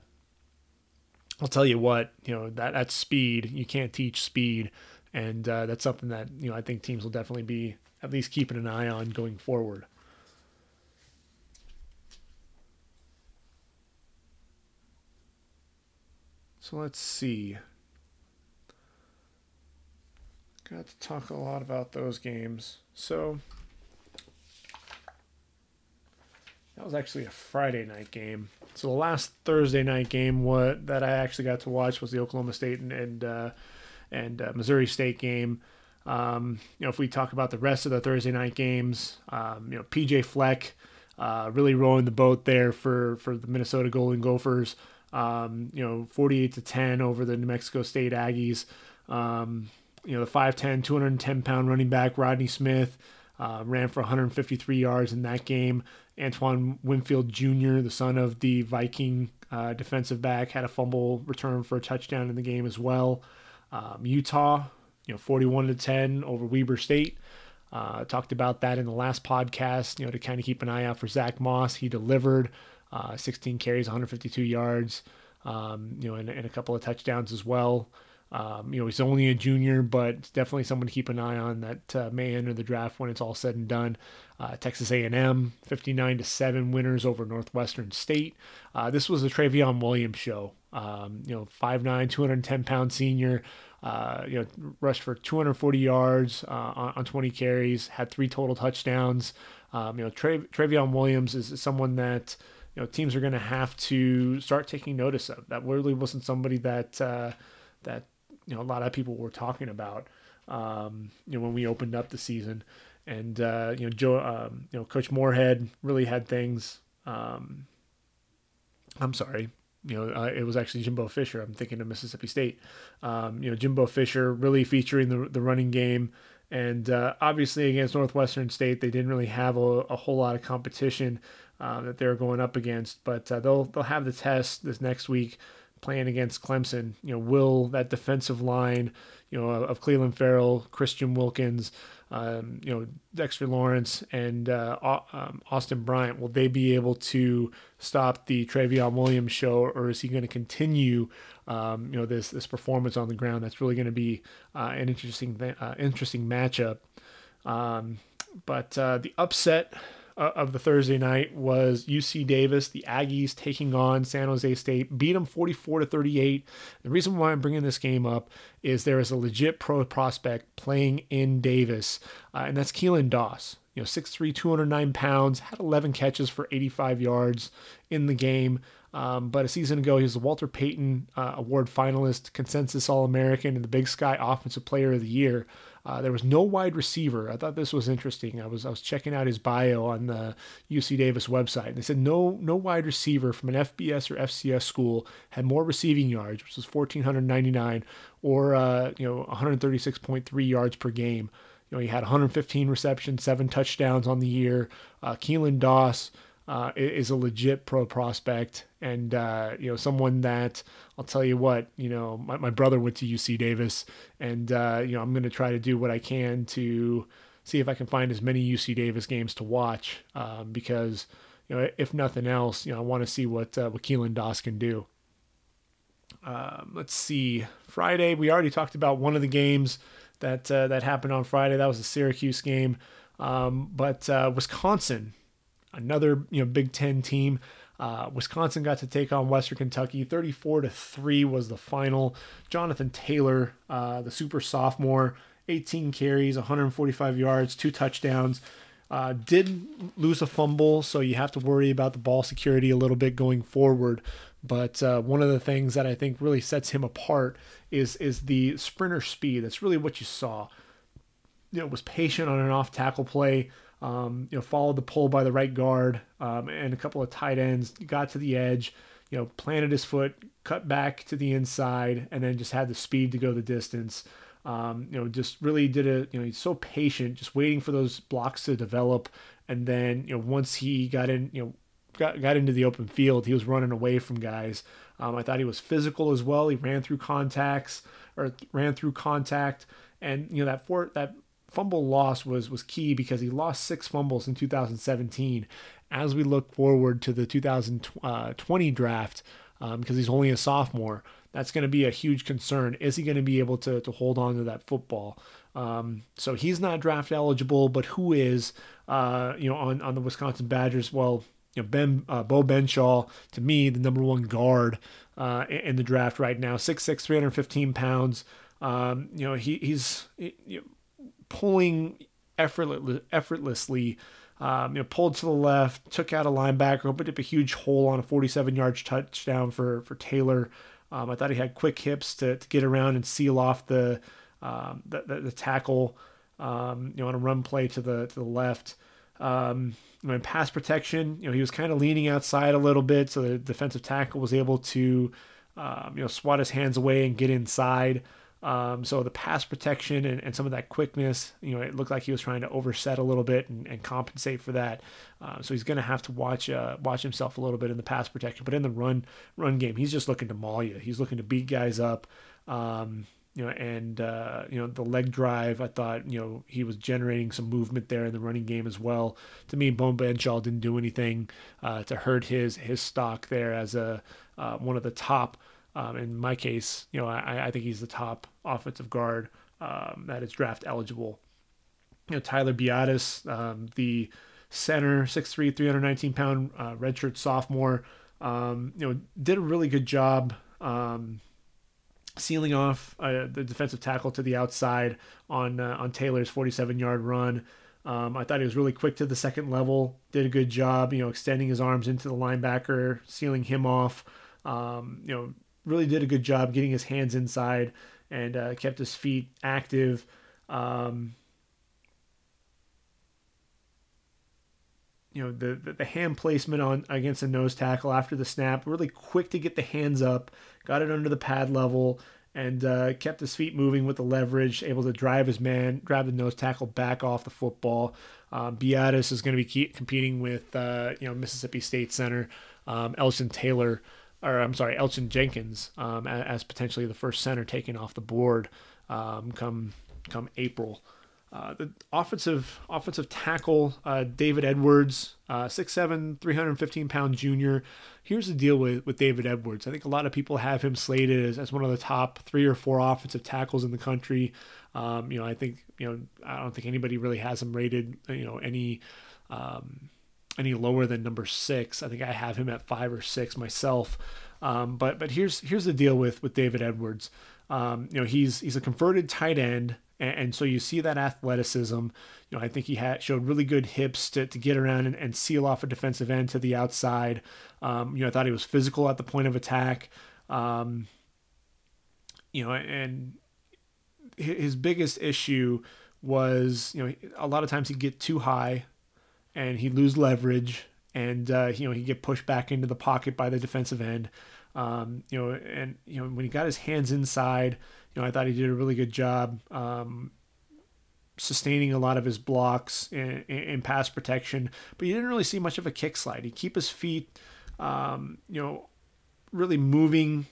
I'll tell you what, you know that that speed you can't teach speed, and uh, that's something that you know I think teams will definitely be at least keeping an eye on going forward. So let's see. Got to talk a lot about those games. So that was actually a Friday night game. So the last Thursday night game what that I actually got to watch was the Oklahoma State and and, uh, and uh, Missouri State game. Um, you know, if we talk about the rest of the Thursday night games, um, you know, PJ Fleck uh, really rowing the boat there for for the Minnesota Golden Gophers. Um, you know, 48 to 10 over the New Mexico State Aggies. Um, you know, the 5'10, 210 pound running back Rodney Smith uh, ran for 153 yards in that game. Antoine Winfield Jr., the son of the Viking uh, defensive back, had a fumble return for a touchdown in the game as well. Um, Utah, you know, 41 to 10 over Weber State. Uh, talked about that in the last podcast, you know, to kind of keep an eye out for Zach Moss. He delivered uh, 16 carries, 152 yards, um, you know, and, and, a couple of touchdowns as well. Um, you know, he's only a junior, but definitely someone to keep an eye on that uh, may enter the draft when it's all said and done. Uh, Texas A&M, 59 to seven winners over Northwestern State. Uh, this was a Trayveon Williams show. Um, you know, 5'9", 210 pound senior. Uh, you know, rushed for 240 yards uh, on, on, 20 carries. Had three total touchdowns. Um, you know, Tra- Trayveon Williams is someone that you know teams are going to have to start taking notice of. That really wasn't somebody that uh, that you know a lot of people were talking about um, you know when we opened up the season. And uh, you know Joe um, you know Coach Moorhead really had things um, I'm sorry you know uh, it was actually Jimbo Fisher. I'm thinking of Mississippi State. Um, you know Jimbo Fisher really featuring the the running game. And uh, obviously against Northwestern State they didn't really have a, a whole lot of competition uh, that they're going up against but uh, they'll they'll have the test this next week playing against Clemson, you know, will that defensive line, you know, of Clelin Ferrell, Christian Wilkins, um, you know, Dexter Lawrence, and uh, um, Austin Bryant, will they be able to stop the Trayveon Williams show, or is he going to continue, um, you know, this this performance on the ground? That's really going to be uh, an interesting uh, interesting matchup. Um, but uh, the upset uh, of the Thursday night was UC Davis, the Aggies taking on San Jose State, beat them 44 to 38. The reason why I'm bringing this game up is there is a legit pro prospect playing in Davis, uh, and that's Keelan Doss. You know, 6'3", 209 pounds, had 11 catches for 85 yards in the game. Um, but a season ago, he was the Walter Payton uh, Award finalist, consensus All American, and the Big Sky Offensive Player of the Year. Uh, there was no wide receiver. I thought this was interesting. I was I was checking out his bio on the UC Davis website, and they said no no wide receiver from an FBS or FCS school had more receiving yards, which was 1,499, or uh, you know 136.3 yards per game. You know he had 115 receptions, seven touchdowns on the year. Uh, Keelan Doss uh, is a legit pro prospect and uh, you know someone that I'll tell you what you know my, my brother went to UC Davis and uh, you know I'm going to try to do what I can to see if I can find as many UC Davis games to watch um, because you know if nothing else you know I want to see what uh, what Keelan Doss can do. Um, let's see Friday we already talked about one of the games that uh, that happened on Friday that was the Syracuse game um, but uh, Wisconsin another you know Big Ten team. Uh, Wisconsin got to take on Western Kentucky. 34 to three was the final. Jonathan Taylor, uh, the super sophomore, 18 carries, 145 yards, two touchdowns. Uh, did lose a fumble, so you have to worry about the ball security a little bit going forward. But uh, one of the things that I think really sets him apart is is the sprinter speed. That's really what you saw. You know, was patient on an off tackle play. Um, you know, followed the pull by the right guard um, and a couple of tight ends. Got to the edge, you know, planted his foot, cut back to the inside, and then just had the speed to go the distance. Um, you know, just really did a. You know, he's so patient, just waiting for those blocks to develop, and then you know, once he got in, you know, got got into the open field, he was running away from guys. Um, I thought he was physical as well. He ran through contacts or ran through contact, and you know that for that fumble loss was was key because he lost six fumbles in 2017. As we look forward to the 2020 draft, um, because he's only a sophomore, that's going to be a huge concern. Is he going to be able to to hold on to that football? Um, so he's not draft eligible, but who is? Uh, you know, on on the Wisconsin Badgers, well, you know, Ben uh, Beau Benzschawel, to me, the number one guard uh, in the draft right now, 6'6", 315 pounds. Um, you know, he he's you know, pulling effortless, effortlessly. Um, you know, pulled to the left, took out a linebacker, opened up a huge hole on a 47-yard touchdown for for Taylor. Um, I thought he had quick hips to, to get around and seal off the um, the, the, the, tackle. Um, you know, on a run play to the to the left. Um, in pass protection, you know, he was kind of leaning outside a little bit, so the defensive tackle was able to, um, you know, swat his hands away and get inside. Um, so the pass protection and, and, some of that quickness, you know, it looked like he was trying to overset a little bit and, and compensate for that. Uh, so he's going to have to watch uh, watch himself a little bit in the pass protection, but in the run run game, he's just looking to maul you. He's looking to beat guys up. Um, you know, and uh, you know the leg drive. I thought you know he was generating some movement there in the running game as well. To me, Beau Benzschawel didn't do anything uh, to hurt his his stock there as a uh, one of the top um, in my case, you know, I, I, think he's the top offensive guard um, that is draft eligible. You know, Tyler Biadasz, um, the center, 6'3", 319 pound uh, redshirt sophomore, um, you know, did a really good job um, sealing off uh, the defensive tackle to the outside on uh, on Taylor's 47 yard run. Um, I thought he was really quick to the second level. Did a good job, you know, extending his arms into the linebacker, sealing him off. Um, you know, really did a good job getting his hands inside and uh, kept his feet active. Um, you know the, the, the hand placement on against a nose tackle after the snap, really quick to get the hands up, got it under the pad level, and uh, kept his feet moving with the leverage, able to drive his man, grab the nose tackle back off the football. Um, is going to be competing with uh, you know Mississippi State center um, Elgton Taylor or I'm sorry, Elgton Jenkins um, as, potentially the first center taken off the board um, come come April. Uh, the offensive offensive tackle uh, David Edwards, uh, 6'7", 315 pound junior. Here's the deal with, with David Edwards. I think a lot of people have him slated as, as one of the top three or four offensive tackles in the country. Um, you know, I think you know I don't think anybody really has him rated. You know, any um, any lower than number six. I think I have him at five or six myself. Um, but but here's here's the deal with with David Edwards. Um, you know he's he's a converted tight end And, and, so you see that athleticism. You know, I think he had showed really good hips to, to get around and, and seal off a defensive end to the outside. Um, you know, I thought he was physical at the point of attack. Um, you know, and his biggest issue was, you know, a lot of times he'd get too high and he'd lose leverage and, uh, you know, he'd get pushed back into the pocket by the defensive end. Um, you know, and, you know, when he got his hands inside, you know, I thought he did a really good job um, sustaining a lot of his blocks in, in, pass protection, but you didn't really see much of a kick slide. He keep his feet, um, you know, really moving,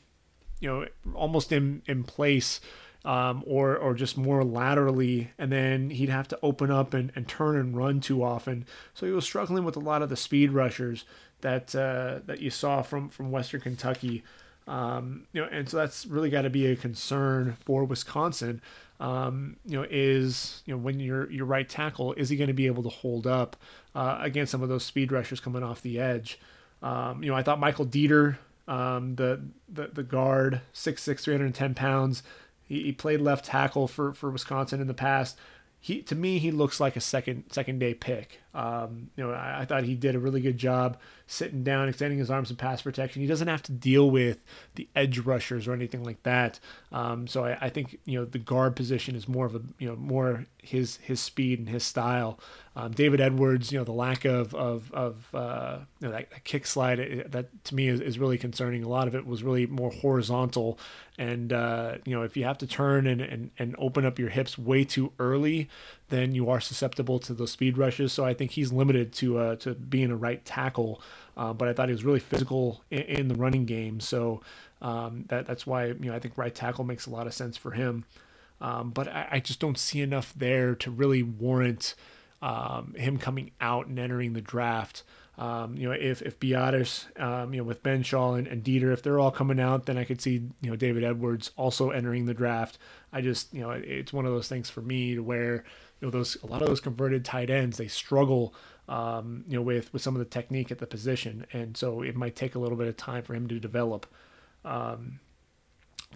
you know, almost in, in place um, or or just more laterally, and then he'd have to open up and, and turn and run too often. So he was struggling with a lot of the speed rushers that uh, that you saw from from Western Kentucky. Um, you know, and so that's really got to be a concern for Wisconsin. Um, you know, is you know when your your right tackle is he going to be able to hold up uh, against some of those speed rushers coming off the edge? Um, you know, I thought Michael Deiter, um, the, the the guard, 6'6", 310 pounds, he, he played left tackle for, for Wisconsin in the past. He to me he looks like a second second day pick. Um, you know I, I, thought he did a really good job sitting down, extending his arms and pass protection. He doesn't have to deal with the edge rushers or anything like that. Um, so I, I, think you know the guard position is more of a you know more his his speed and his style. Um, David Edwards, you know the lack of of of uh, you know, that, that, kick slide that to me is, is really concerning. A lot of it was really more horizontal and uh, you know, if you have to turn and, and, and open up your hips way too early, then you are susceptible to those speed rushes. So I think he's limited to uh, to being a right tackle. Uh, but I thought he was really physical in, in the running game. So um, that that's why you know I think right tackle makes a lot of sense for him. Um, but I, I, just don't see enough there to really warrant um, him coming out and entering the draft. Um, you know, if if Biadasz, um, you know, with Ben Shaw and, and Deiter, if they're all coming out, then I could see you know David Edwards also entering the draft. I just you know it's one of those things for me to where you know those a lot of those converted tight ends they struggle um, you know with with some of the technique at the position, and so it might take a little bit of time for him to develop. Um,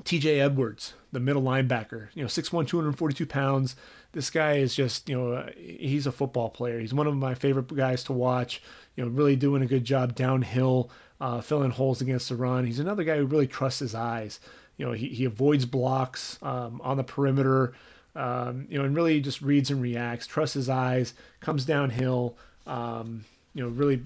TJ Edwards, the middle linebacker, you know, 6'1, 242 pounds. This guy is just, you know, he's a football player. He's one of my favorite guys to watch you know, really doing a good job downhill, uh, filling holes against the run. He's another guy who really trusts his eyes. You know, he, he avoids blocks um, on the perimeter, um, you know, and really just reads and reacts, trusts his eyes, comes downhill, um, you know, really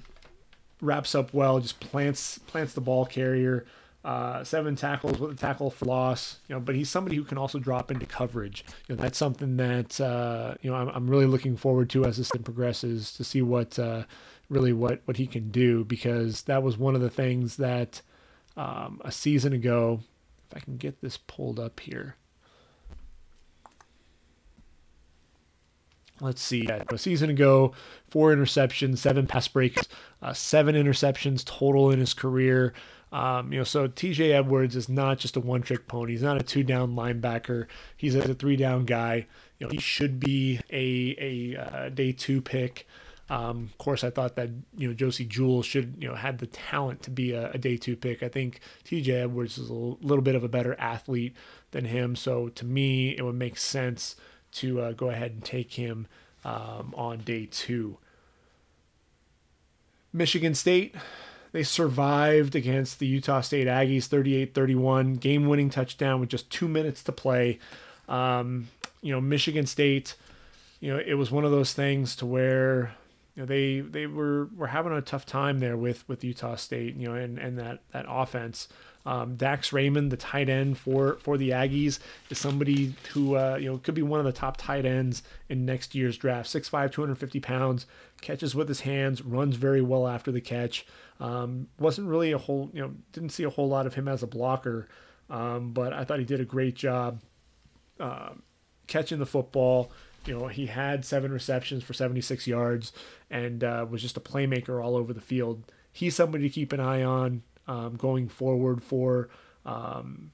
wraps up well, just plants plants the ball carrier. Uh, seven tackles with a tackle for loss, you know, but he's somebody who can also drop into coverage. You know, that's something that uh, you know I'm, I'm really looking forward to as this thing progresses to see what uh, really what what he can do because that was one of the things that um, a season ago. If I can get this pulled up here. Let's see. A season ago, four interceptions, seven pass breaks, uh, seven interceptions total in his career. Um, you know, so TJ Edwards is not just a one-trick pony. He's not a two-down linebacker. He's a three-down guy. You know, he should be a a uh, day two pick. Um, of course, I thought that you know Josey Jewell should you know had the talent to be a, a day two pick. I think T.J. Edwards is a little, little, bit of a better athlete than him, so to me it would make sense to uh, go ahead and take him um, on day two. Michigan State, they survived against the Utah State Aggies 38-31, game-winning touchdown with just two minutes to play. Um, you know, Michigan State, you know, it was one of those things to where you know, they they were were having a tough time there with with Utah State, you know, and and that that offense. Um, Dax Raymond, the tight end for for the Aggies, is somebody who uh, you know could be one of the top tight ends in next year's draft. 6'5", 250 pounds, catches with his hands, runs very well after the catch. Um, wasn't really a whole you know didn't see a whole lot of him as a blocker, um, but I thought he did a great job uh, catching the football you know, he had seven receptions for 76 yards and uh, was just a playmaker all over the field. He's somebody to keep an eye on um, going forward for um,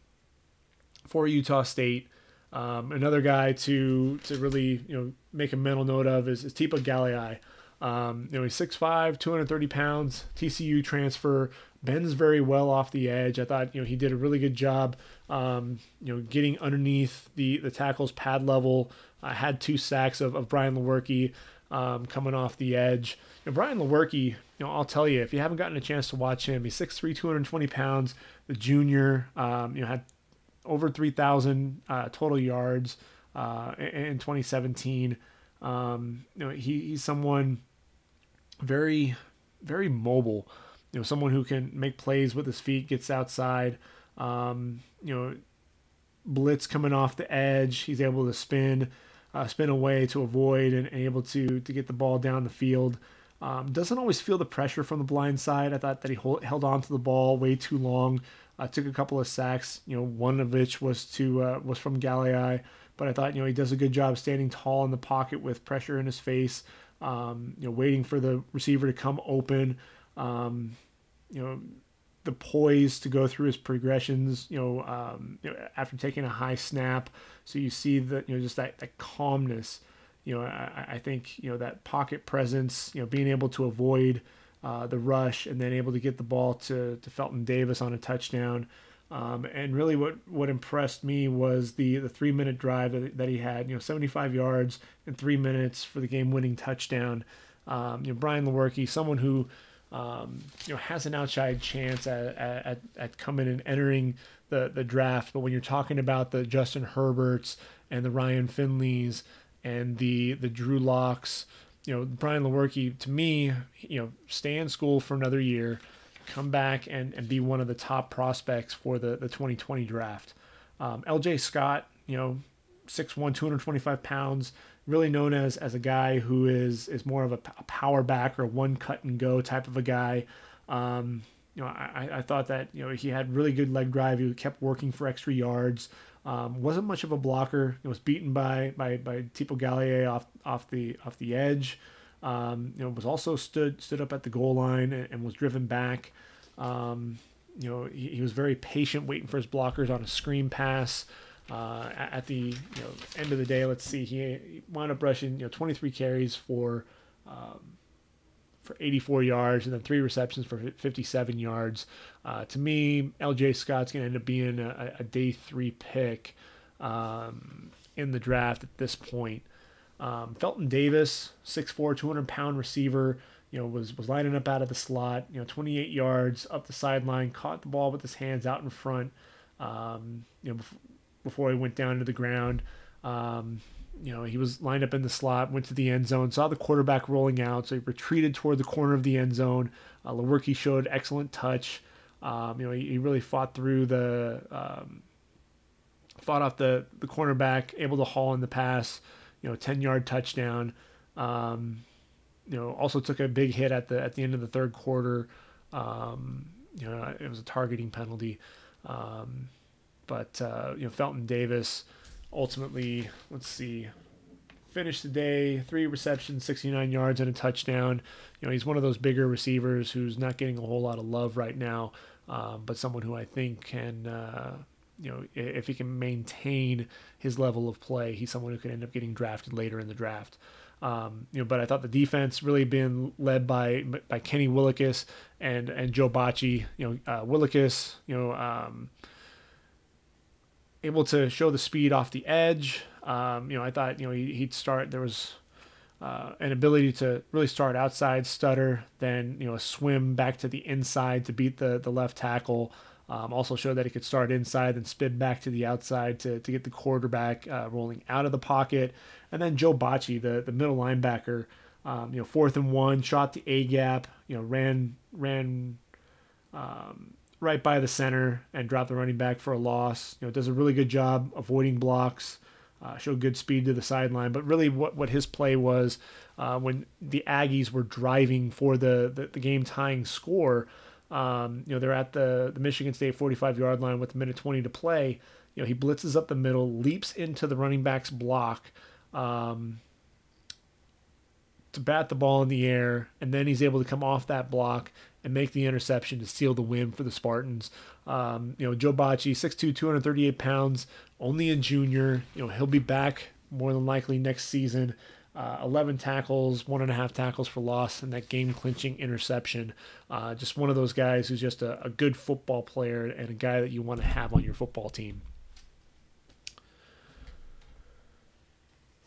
for Utah State. Um, another guy to to really you know make a mental note of is, is Tipa. Um, you know, he's 6'5", 230 pounds, TCU transfer, bends very well off the edge. I thought you know he did a really good job, um, you know, getting underneath the the tackles pad level. I had two sacks of, of Brian Lewerke um, coming off the edge. You know, Brian Lewerke, you know, I'll tell you if you haven't gotten a chance to watch him, he's 6'3", 220 pounds. The junior, um, you know, had over 3,000 uh, total yards uh, in 2017. Um, you know, he, he's someone very, very mobile. You know, someone who can make plays with his feet, gets outside. Um, you know, blitz coming off the edge. He's able to spin, uh, spin away to avoid and, and, able to to get the ball down the field. Um, doesn't always feel the pressure from the blind side. I thought that he hold, held on to the ball way too long. Uh, took a couple of sacks. You know, one of which was to uh, was from Galeai. But I thought you know he does a good job standing tall in the pocket with pressure in his face. Um, you know, waiting for the receiver to come open. Um, you know, the poise to go through his progressions. You know, um, you know, after taking a high snap, so you see that you know just that that calmness. You know, I, I think you know that pocket presence. You know, being able to avoid uh, the rush and then able to get the ball to to Felton Davis on a touchdown. Um, and really, what, what impressed me was the, the three minute drive that, that he had. You know, 75 yards in three minutes for the game winning touchdown. Um, you know, Brian Lewerke, someone who um, you know has an outside chance at, at, at coming and entering the, the draft. But when you're talking about the Justin Herberts and the Ryan Finleys and the the Drew Locks, you know, Brian Lewerke, to me, you know, stay in school for another year come back and, and be one of the top prospects for the, the 2020 draft. Um, LJ Scott, you know, 6'1, 225 pounds, really known as, as a guy who is, is more of a, a power back or one cut and go type of a guy. Um, you know, I, I thought that, you know, he had really good leg drive. He kept working for extra yards. Um, wasn't much of a blocker. It was beaten by, by, by Tipa Galeai off, off the, off the edge. Um, you know, was also stood stood up at the goal line and, and was driven back. Um, you know, he, he, was very patient, waiting for his blockers on a screen pass. Uh, at the you know, end of the day, let's see, he, wound up rushing you know 23 carries for um, for 84 yards and then three receptions for 57 yards. Uh, to me, LJ Scott's going to end up being a, a day three pick um, in the draft at this point. Um, Felton Davis, 6'4", 200 pound receiver, you know, was was lining up out of the slot, you know, 28 yards up the sideline, caught the ball with his hands out in front, um, you know, before he went down to the ground. Um, you know, he was lined up in the slot, went to the end zone, saw the quarterback rolling out, so he retreated toward the corner of the end zone. Uh, Lewerke showed excellent touch. Um, you know, he, he, really fought through the, um, fought off the the cornerback, able to haul in the pass you know, 10 yard touchdown. Um, you know, also took a big hit at the at the end of the third quarter. Um, you know, it was a targeting penalty. Um, but uh, you know, Felton Davis ultimately, let's see, finished the day three receptions, 69 yards, and a touchdown. You know, he's one of those bigger receivers who's not getting a whole lot of love right now, um, but someone who I think can. Uh, you know, if he can maintain his level of play, he's someone who could end up getting drafted later in the draft. Um, you know, but I thought the defense really been led by by Kenny Willekes and and Joe Bachie. You know, uh, Willekes, you know, um, able to show the speed off the edge. Um, you know, I thought you know he, would start. There was uh, an ability to really start outside, stutter, then you know swim back to the inside to beat the the left tackle. Um, also showed that he could start inside and spin back to the outside to, to get the quarterback uh, rolling out of the pocket. And then Joe Bachie, the, the middle linebacker, um, you know, fourth and one, shot the A gap, you know, ran ran um, right by the center and drop the running back for a loss. You know, does a really good job avoiding blocks. Uh, good speed to the sideline, but really what, what his play was uh, when the Aggies were driving for the, the, the game tying score, um, you know, they're at the, the Michigan State 45 yard line with a minute 20 to play. You know, he blitzes up the middle, leaps into the running back's block um, to bat the ball in the air, and then he's able to come off that block and make the interception to seal the win for the Spartans. Um, you know, Joe Bachie, 6'2, 238 pounds, only a junior. You know, he'll be back more than likely next season. Uh, 11 tackles, one and a half tackles for loss, and that game clinching interception. Uh, just one of those guys who's just a, a good football player and a guy that you want to have on your football team.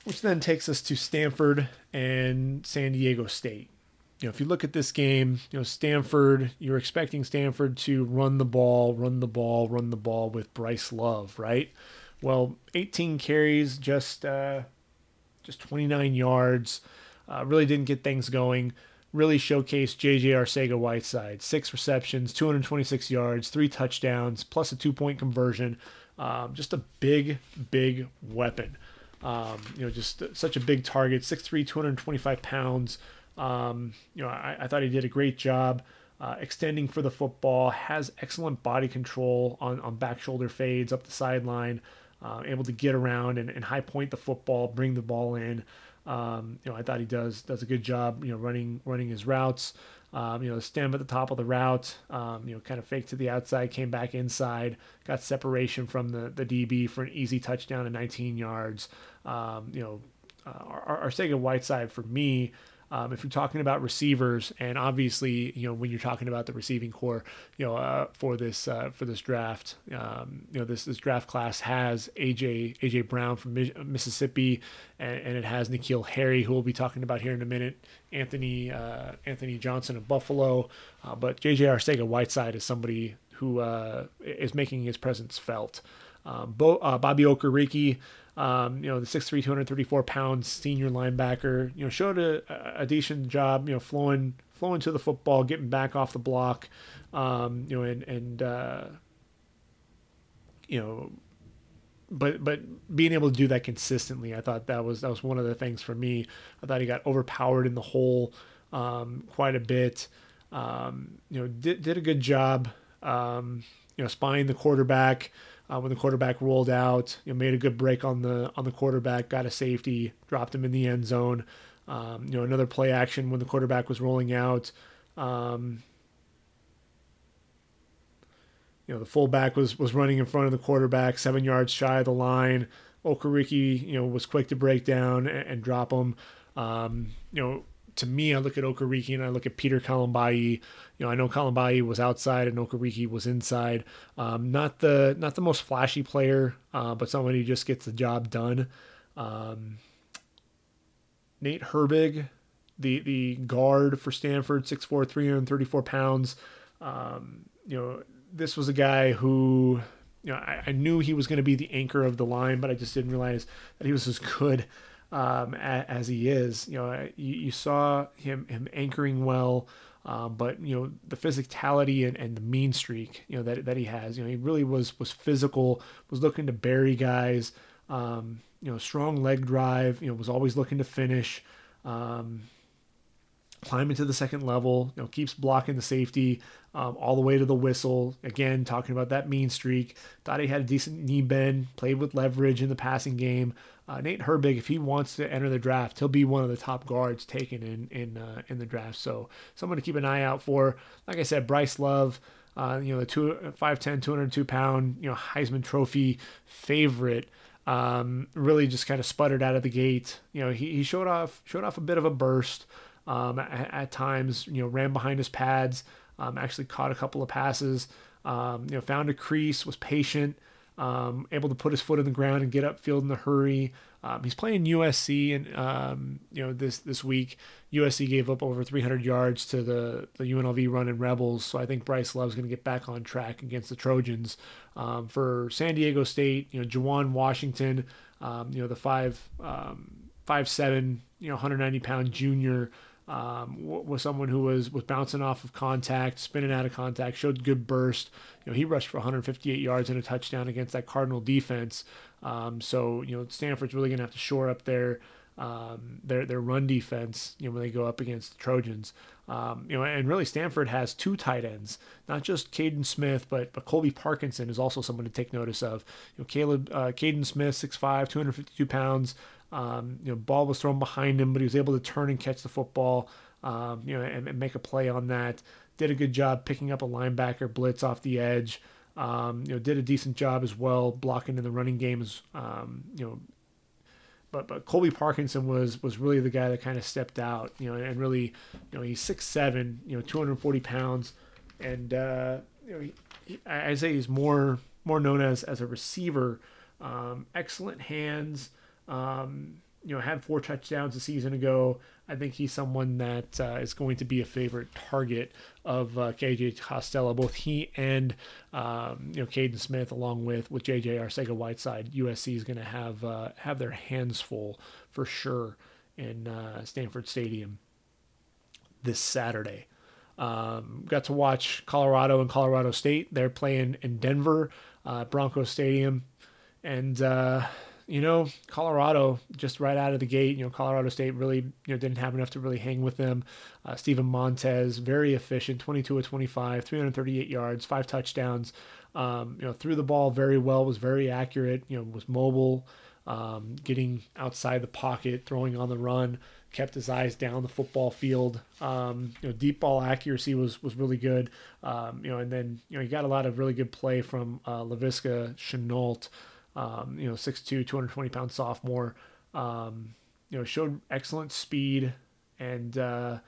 Which then takes us to Stanford and San Diego State. You know, if you look at this game, you know, Stanford, you're expecting Stanford to run the ball, run the ball, run the ball with Bryce Love, right? Well, 18 carries, just uh, just 29 yards. Uh, really didn't get things going. Really showcased JJ Arcega Whiteside. Six receptions, 226 yards, three touchdowns, plus a two point conversion. Um, just a big, big weapon. Um, you know, just such a big target. 6'3, 225 pounds. Um, you know, I, I, thought he did a great job. Uh, extending for the football, has excellent body control on, on back shoulder fades up the sideline uh, able to get around and, and, high point the football, bring the ball in. Um, you know, I thought he does does a good job. You know, running running his routes. Um, you know, stem at the top of the route. Um, you know, kind of fake to the outside, came back inside, got separation from the the DB for an easy touchdown at 19 yards. Um, you know, uh, Arcega Whiteside for me um, if you're talking about receivers, and obviously, you know, when you're talking about the receiving core, you know, uh, for this uh, for this draft, um, you know, this this draft class has AJ AJ Brown from Mississippi, and, and, it has N'Keal Harry, who we'll be talking about here in a minute, Anthony uh, Anthony Johnson of Buffalo, uh, but JJ Arcega Whiteside is somebody who uh, is making his presence felt. Um, Bo, uh, Bobby Okereke, um, you know, the 6'3", 234 pounds senior linebacker, you know, showed a, a decent job, you know, flowing flowing to the football, getting back off the block, um, you know, and and uh, you know, but but being able to do that consistently, I thought that was that was one of the things for me. I thought he got overpowered in the hole um, quite a bit. Um, you know, did did a good job. Um, you know, spying the quarterback uh, when the quarterback rolled out. You know, made a good break on the on the quarterback, got a safety, dropped him in the end zone. Um, you know, another play action when the quarterback was rolling out. Um, you know, the fullback was was running in front of the quarterback, seven yards shy of the line. Okereke, you know, was quick to break down and, and drop him. Um, you know, to me, I look at Okereke and I look at Peter Kalambayi. You know, I know Kalambayi was outside and Okereke was inside. Um, not the not the most flashy player, uh, but someone who just gets the job done. Um, Nate Herbig, the the guard for Stanford, 6'4", 334 pounds. Um, you know, this was a guy who, you know, I, I knew he was going to be the anchor of the line, but I just didn't realize that he was as good um, as he is. You know, you, you saw him him anchoring well. Um, but you know the physicality and, and the mean streak you know that, that he has you know he really was was physical was looking to bury guys um, you know strong leg drive you know was always looking to finish um, climbing to the second level you know keeps blocking the safety um, all the way to the whistle again talking about that mean streak thought he had a decent knee bend played with leverage in the passing game uh, Nate Herbig, if he wants to enter the draft, he'll be one of the top guards taken in in uh, in the draft. So someone to keep an eye out for. Like I said, Bryce Love, uh, you know, the two, 5'10", 202 pound, you know, Heisman Trophy favorite. Um, really just kind of sputtered out of the gate. You know, he, he showed off showed off a bit of a burst um, at, at, times. You know, ran behind his pads. Um, actually caught a couple of passes. Um, you know, found a crease, was patient um, able to put his foot in the ground and get upfield in a hurry. Um, he's playing USC, and um, you know this this week USC gave up over 300 yards to the the UNLV running Rebels. So I think Bryce Love's going to get back on track against the Trojans. Um, for San Diego State, you know Juwan Washington, um, you know the five um, five seven, you know 190 pound junior um, was someone who was was bouncing off of contact, spinning out of contact, showed good burst. You know, he rushed for 158 yards and a touchdown against that Cardinal defense. Um, so you know, Stanford's really going to have to shore up their um, their their run defense. You know, when they go up against the Trojans. Um, you know, and really Stanford has two tight ends, not just Kaden Smith, but but Colby Parkinson is also someone to take notice of. You know, Caleb uh, Kaden Smith, 6'5", 252 pounds. Um, you know, ball was thrown behind him, but he was able to turn and catch the football. Um, you know, and, and, make a play on that. Did a good job picking up a linebacker blitz off the edge. Um, you know, did a decent job as well blocking in the running games. Um, you know, but but Colby Parkinson was was really the guy that kind of stepped out, you know, and really, you know, he's six seven, you know, 240 pounds, and uh, you know, he, he, I say he's more more known as as a receiver. Um, excellent hands. Um, you know, had four touchdowns a season ago. I think he's someone that uh, is going to be a favorite target of uh, KJ Costello. Both he and um, you know Kaden Smith, along with with JJ Arcega-Whiteside, USC is going to have uh, have their hands full for sure in uh, Stanford Stadium this Saturday. Um, got to watch Colorado and Colorado State. They're playing in Denver, uh, Bronco Stadium, and uh, you know, Colorado just right out of the gate, you know, Colorado State really, you know, didn't have enough to really hang with them. Uh, Steven Montez, very efficient, 22 of 25, 338 yards, five touchdowns. Um, you know, threw the ball very well, was very accurate, you know, was mobile, um, getting outside the pocket, throwing on the run, kept his eyes down the football field. Um, you know, deep ball accuracy was was really good. Um, you know, and then you know he got a lot of really good play from uh, Laviska Shenault um, you know, 6'2", 220 pound sophomore. Um, you know, showed excellent speed and uh,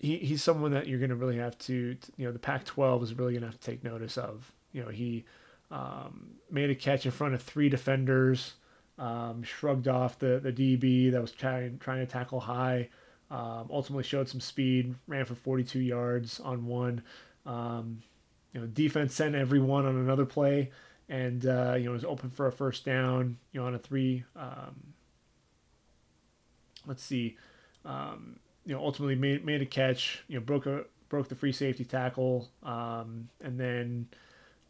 he, he's someone that you're going to really have to, you know, the Pac-12 is really going to have to take notice of. You know, he um, made a catch in front of three defenders, um, shrugged off the, the DB that was trying, trying to tackle high, um, ultimately showed some speed, ran for 42 yards on one. You know, defense sent everyone on another play, and uh, you know was open for a first down. You know, on a three. Um, let's see. Um, you know, ultimately made made a catch. You know, broke a broke the free safety tackle, um, and then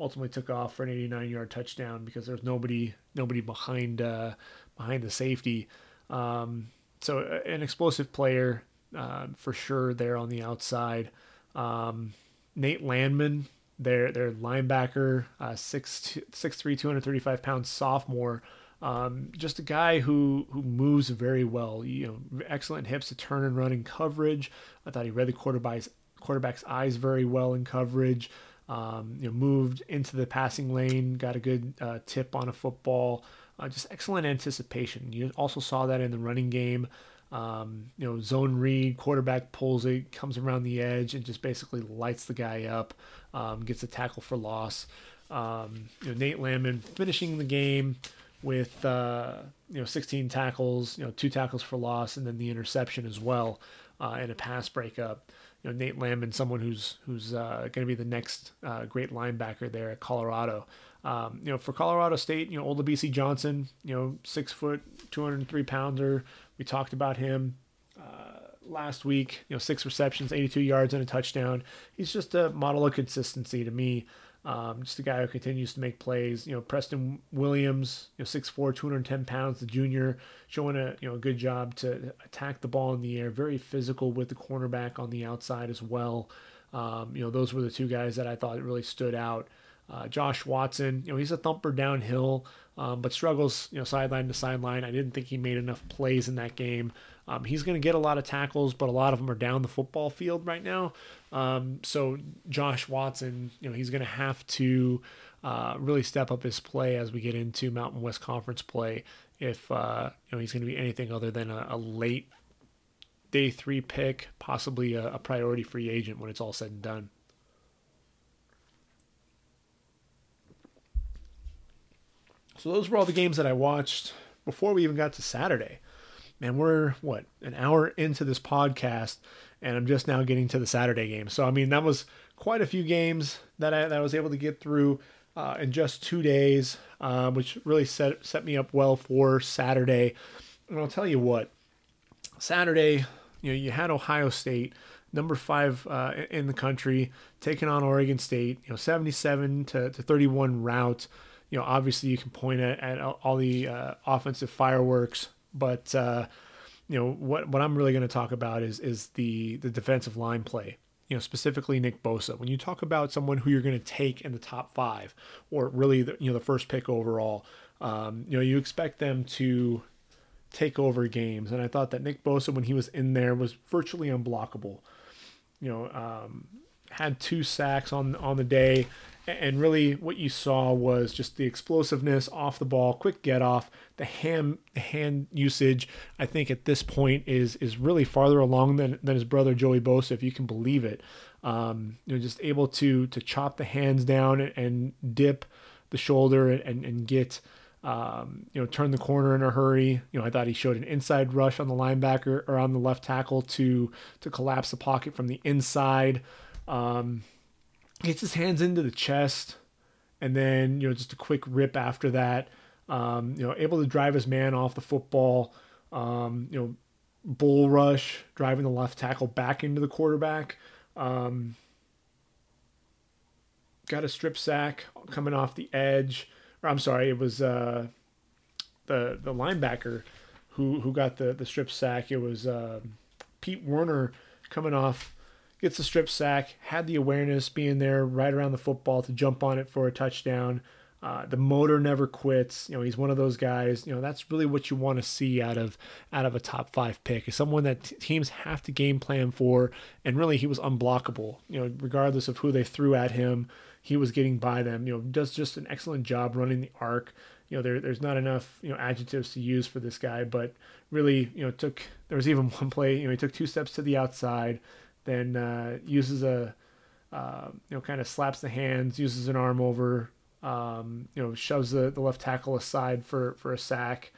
ultimately took off for an 89 yard touchdown because there's nobody nobody behind uh, behind the safety. Um, so uh, an explosive player uh, for sure there on the outside. Um, Nate Landman, their their linebacker, uh, six six three, two hundred thirty five pounds sophomore. Um, just a guy who who moves very well. You know, excellent hips to turn and run in coverage. I thought he read the quarterback's quarterback's eyes very well in coverage. Um, you know, moved into the passing lane, got a good uh, tip on a football. Uh, just excellent anticipation. You also saw that in the running game. Um, you know, zone read, quarterback pulls it, comes around the edge, and just basically lights the guy up um, gets a tackle for loss. Um, you know, Nate Landman finishing the game with uh, you know 16 tackles, you know two tackles for loss, and then the interception as well, uh, and a pass breakup. You know, Nate Landman, someone who's who's uh, going to be the next uh, great linebacker there at Colorado. Um, you know, for Colorado State, you know, Olabisi Johnson, you know, six foot, 203 pounder. We talked about him. Uh, last week. You know, six receptions, 82 yards, and a touchdown. He's just a model of consistency to me. Um, just a guy who continues to make plays. You know, Preston Williams, you know, 6'4", 210 pounds, the junior, showing a you know a good job to attack the ball in the air. Very physical with the cornerback on the outside as well. Um, you know, those were the two guys that I thought really stood out. Uh, Josh Watson, you know, he's a thumper downhill, um, but struggles, you know, sideline to sideline. I didn't think he made enough plays in that game. Um, he's going to get a lot of tackles, but a lot of them are down the football field right now. Um, so Josh Watson, you know, he's going to have to uh, really step up his play as we get into Mountain West Conference play. If uh, you know he's going to be anything other than a, a late day three pick, possibly a, a priority free agent when it's all said and done. So those were all the games that I watched before we even got to Saturday man, we're what an hour into this podcast, and I'm just now getting to the Saturday game. So I mean, that was quite a few games that I, that I was able to get through uh, in just two days, uh, which really set set me up well for Saturday. And I'll tell you what, Saturday, you know, you had Ohio State, number five uh, in the country, taking on Oregon State. You know, 77 to, to 31 route. You know, obviously you can point at, at all the uh, offensive fireworks but uh, you know what what I'm really going to talk about is is the the defensive line play. You know, specifically Nick Bosa. When you talk about someone who you're going to take in the top five, or really the, you know the first pick overall, um, you know you expect them to take over games. And I thought that Nick Bosa, when he was in there, was virtually unblockable. You know, um, had two sacks on on the day, and really what you saw was just the explosiveness off the ball, quick get off, the hand hand usage. I think at this point is is really farther along than, than his brother Joey Bosa, if you can believe it. Um, you know, just able to to chop the hands down and, and dip the shoulder and, and get um, you know turn the corner in a hurry. You know, I thought he showed an inside rush on the linebacker or on the left tackle to to collapse the pocket from the inside. Um, gets his hands into the chest, and then you know just a quick rip after that. Um, you know, able to drive his man off the football. Um, you know, bull rush, driving the left tackle back into the quarterback. Um, got a strip sack coming off the edge. Or I'm sorry, it was uh, the the linebacker who who got the the strip sack. It was uh, Pete Werner coming off gets the strip sack, had the awareness being there right around the football to jump on it for a touchdown. Uh, the motor never quits. You know, he's one of those guys. You know, that's really what you want to see out of out of a top five pick. Is someone that t- teams have to game plan for, and really he was unblockable. You know, regardless of who they threw at him, he was getting by them. You know, does just an excellent job running the arc. You know, there, there's not enough you know adjectives to use for this guy, but really, you know, took there was even one play. You know, he took two steps to the outside then uh, uses a uh, you know kind of slaps the hands, uses an arm over, um, you know shoves the, the left tackle aside for for a sack.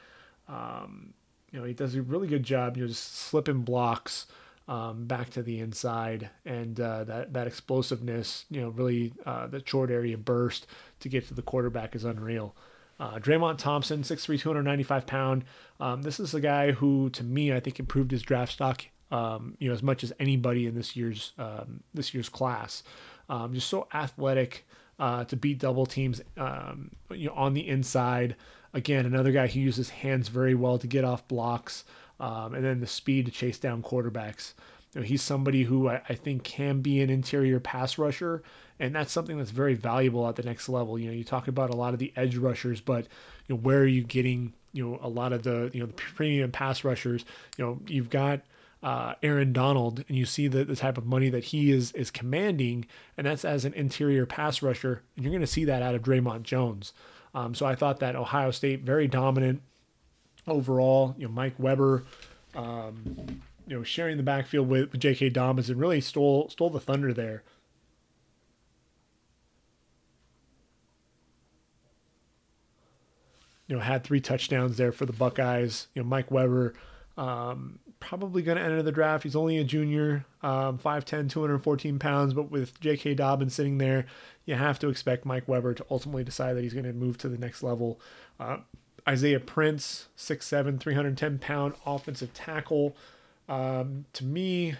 Um, you know he does a really good job. You know just slipping blocks. Um, back to the inside, and uh, that that explosiveness, you know, really uh, the short area burst to get to the quarterback is unreal. Uh, Draymond Thompson, 6'3", 295 pound. Um, this is a guy who, to me, I think improved his draft stock um, you know, as much as anybody in this year's um, this year's class. Um, just so athletic uh, to beat double teams, um, you know, on the inside. Again, another guy who uses hands very well to get off blocks, um, and then the speed to chase down quarterbacks. You know, he's somebody who I, I, think can be an interior pass rusher, and that's something that's very valuable at the next level. You know, you talk about a lot of the edge rushers, but you know, where are you getting you know a lot of the you know the premium pass rushers? You know, you've got uh, Aaron Donald, and you see the, the type of money that he is is commanding, and that's as an interior pass rusher, and you're going to see that out of Dre'Mont Jones. Um, so I thought that Ohio State very dominant overall. You know, Mike Weber, um, you know, sharing the backfield with, with J.K. Dobbins and really stole stole the thunder there. You know, had three touchdowns there for the Buckeyes. You know, Mike Weber um, probably going to enter the draft. He's only a junior, um, 5'10, 214 pounds, but with J.K. Dobbins sitting there, you have to expect Mike Weber to ultimately decide that he's going to move to the next level. Uh, Isaiah Prince, 6'7, 310 pound offensive tackle. Um, to me,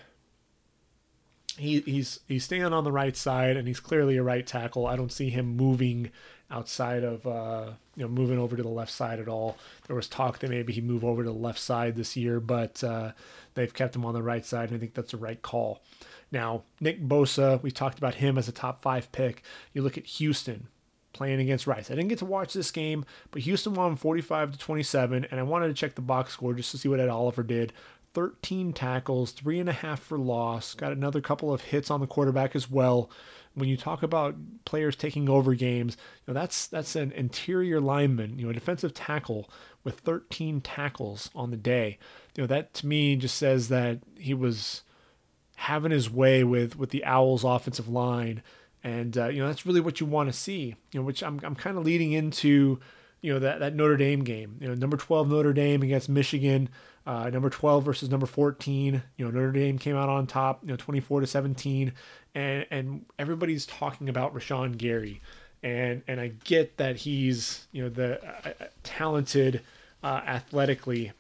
he, he's he's staying on the right side, and he's clearly a right tackle. I don't see him moving outside of uh, you know moving over to the left side at all. There was talk that maybe he move over to the left side this year, but uh, they've kept him on the right side, and I think that's the right call. Now Nick Bosa, we talked about him as a top five pick. You look at Houston playing against Rice. I didn't get to watch this game, but Houston won 45 to 27, and I wanted to check the box score just to see what Ed Oliver did. 13 tackles, three and a half for loss. Got another couple of hits on the quarterback as well when you talk about players taking over games, you know, that's that's an interior lineman, you know, a defensive tackle with 13 tackles on the day. You know, that to me just says that he was having his way with with the Owls offensive line and uh, you know that's really what you want to see you know which I'm I'm kind of leading into you know that that Notre Dame game. You know number 12 Notre Dame against Michigan uh, number 12 versus number 14 you know Notre Dame came out on top you know 24 to 17 and and everybody's talking about Rashan Gary, and and I get that he's you know the uh, uh, talented uh, athletically,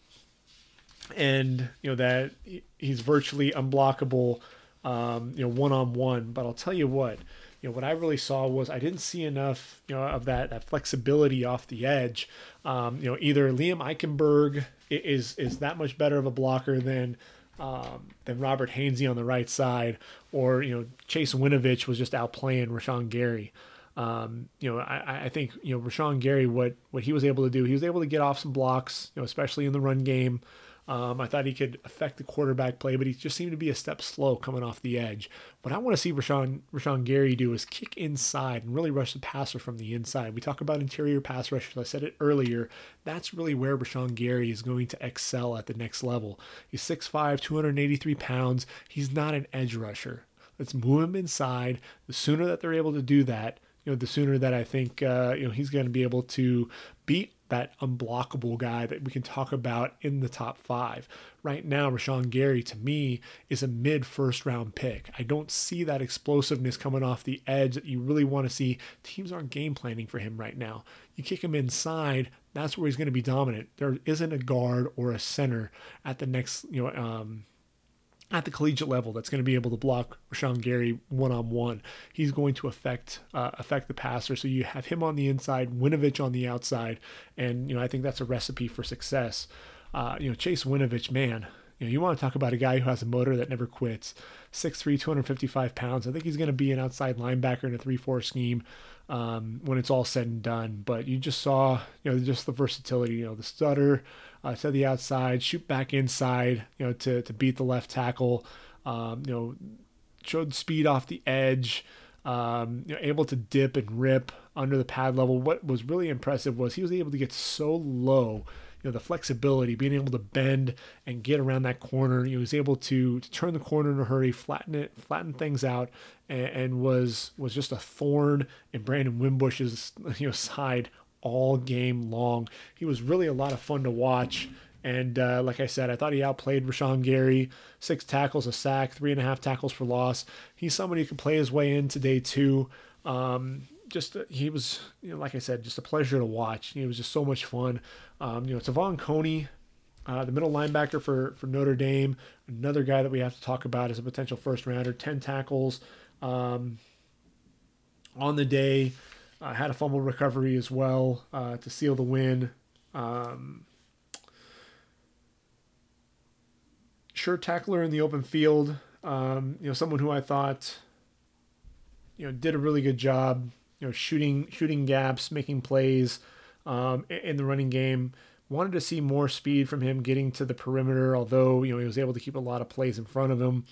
and you know that he's virtually unblockable, um, you know one on one. But I'll tell you what, you know what I really saw was I didn't see enough you know of that that flexibility off the edge. Um, you know either Liam Eichenberg is is that much better of a blocker than um, than Robert Hainsey on the right side, or you know Chase Winovich was just outplaying Rashan Gary. Um, you know, I, I think you know Rashan Gary what what he was able to do. He was able to get off some blocks, you know, especially in the run game. Um, I thought he could affect the quarterback play, but he just seemed to be a step slow coming off the edge. What I want to see Rashan, Rashan Gary do is kick inside and really rush the passer from the inside. We talk about interior pass rushers. I said it earlier. That's really where Rashan Gary is going to excel at the next level. He's 6'5, 283 pounds. He's not an edge rusher. Let's move him inside. The sooner that they're able to do that, you know, the sooner that I think uh, you know he's going to be able to beat that unblockable guy that we can talk about in the top five. Right now, Rashan Gary to me is a mid first round pick. I don't see that explosiveness coming off the edge that you really want to see. Teams aren't game planning for him right now. You kick him inside, that's where he's going to be dominant. There isn't a guard or a center at the next, you know, um, at the collegiate level that's going to be able to block Rashan Gary one on one. He's going to affect uh, affect the passer. So you have him on the inside, Winovich on the outside, and you know I think that's a recipe for success. Uh, you know Chase Winovich, man, you know you want to talk about a guy who has a motor that never quits. 6'3", 255 pounds. I think he's going to be an outside linebacker in a three-four scheme um, when it's all said and done. But you just saw, you know, just the versatility. You know, the stutter uh, to the outside, shoot back inside. You know, to to beat the left tackle. Um, you know, showed speed off the edge. Um, you know, able to dip and rip under the pad level. What was really impressive was he was able to get so low You know the flexibility, being able to bend and get around that corner. He was able to, to turn the corner in a hurry, flatten it, flatten things out, and, and was was just a thorn in Brandon Wimbush's you know side all game long. He was really a lot of fun to watch. And uh, like I said, I thought he outplayed Rashan Gary. Six tackles, a sack, three and a half tackles for loss. He's somebody who can play his way into day two. Um, just uh, he was, you know, like I said, just a pleasure to watch. He was just so much fun. Um, you know, Te'von Coney, uh, the middle linebacker for for Notre Dame, another guy that we have to talk about as a potential first rounder. Ten tackles um, on the day. Uh, had a fumble recovery as well uh, to seal the win. Um, sure tackler in the open field. Um, you know, someone who I thought, you know, did a really good job you know, shooting shooting gaps, making plays um, in the running game. Wanted to see more speed from him getting to the perimeter, although you know he was able to keep a lot of plays in front of him.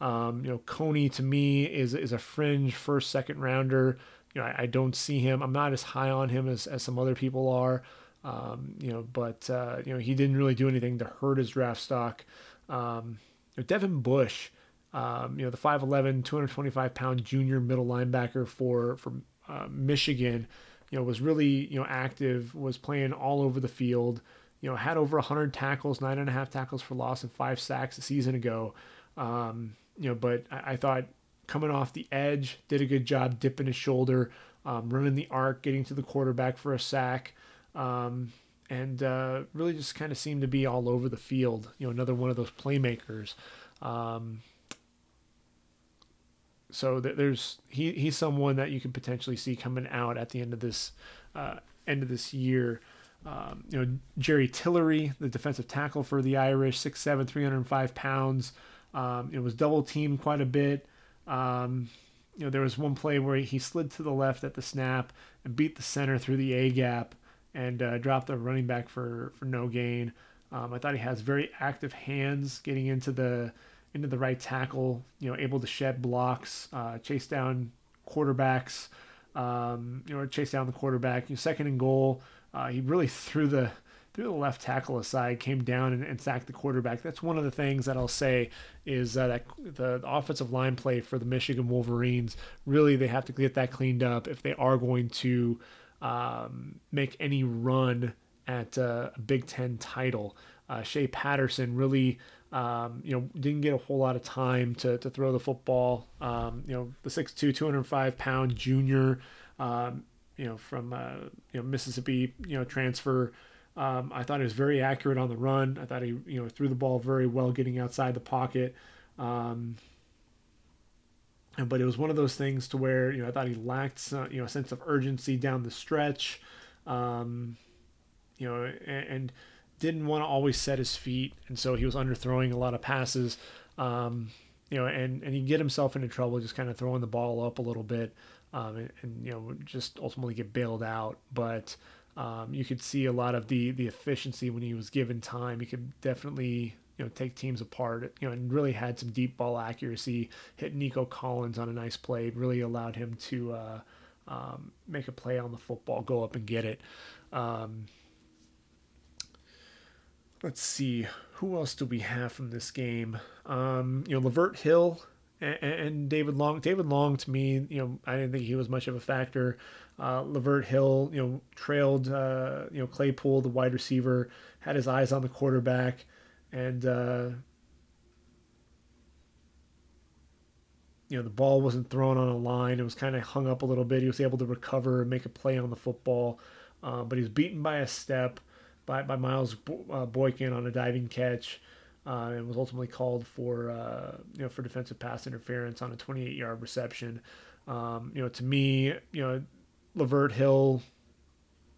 Um, you know, Coney to me is is a fringe first second rounder. You know, I, I, don't see him. I'm not as high on him as, as some other people are. Um, you know, but uh, you know he didn't really do anything to hurt his draft stock. Um, you know, Devin Bush, um, you know, the 5'11", 225 pound junior middle linebacker for for uh, Michigan, you know, was really you know active, was playing all over the field. You know, had over 100 tackles, nine and a half tackles for loss, and five sacks a season ago. Um, you know, but I, I, thought coming off the edge, did a good job dipping his shoulder, um, running the arc, getting to the quarterback for a sack. Um, and uh, really just kind of seemed to be all over the field. You know, another one of those playmakers. Um, so there's he he's someone that you could potentially see coming out at the end of this uh, end of this year. Um, you know Jerry Tillery, the defensive tackle for the Irish, 6'7", 305 pounds. Um, it was double teamed quite a bit. Um, you know there was one play where he slid to the left at the snap and beat the center through the A gap and uh, dropped the running back for for no gain. Um, I thought he has very active hands getting into the into the right tackle, you know, able to shed blocks, uh, chase down quarterbacks, um, you know, chase down the quarterback. You know, second and goal, uh, he really threw the threw the left tackle aside, came down and, and, sacked the quarterback. That's one of the things that I'll say is uh, that the, the, offensive line play for the Michigan Wolverines really they have to get that cleaned up if they are going to um, make any run at uh, a Big Ten title. Uh, Shea Patterson really um, you know, didn't get a whole lot of time to, to throw the football. Um, you know, the 6'2", 205 pound junior, um, you know, from uh, you know Mississippi, you know, transfer. Um, I thought he was very accurate on the run. I thought he, you know, threw the ball very well, getting outside the pocket. Um, but it was one of those things to where you know I thought he lacked some, you know a sense of urgency down the stretch. Um, you know, and, and didn't want to always set his feet, and so he was underthrowing a lot of passes. Um, you know, and and he get himself into trouble just kind of throwing the ball up a little bit, um, and, and, you know just ultimately get bailed out. But Um, you could see a lot of the the efficiency when he was given time. He could definitely you know take teams apart. You know, and really had some deep ball accuracy. Hit Nico Collins on a nice play. Really allowed him to uh, um, make a play on the football, go up and get it. Um, let's see who else do we have from this game. Um, you know, Lavert Hill and, David Long. David Long to me, you know, I didn't think he was much of a factor. Uh, Lavert Hill, you know, trailed uh, you know Claypool, the wide receiver, had his eyes on the quarterback, and uh, you know the ball wasn't thrown on a line. It was kind of hung up a little bit. He was able to recover and make a play on the football, uh, but he was beaten by a step by, by Miles uh, Boykin on a diving catch. Uh, and was ultimately called for uh, you know for defensive pass interference on a 28 yard reception. Um, you know, to me, you know, Lavert Hill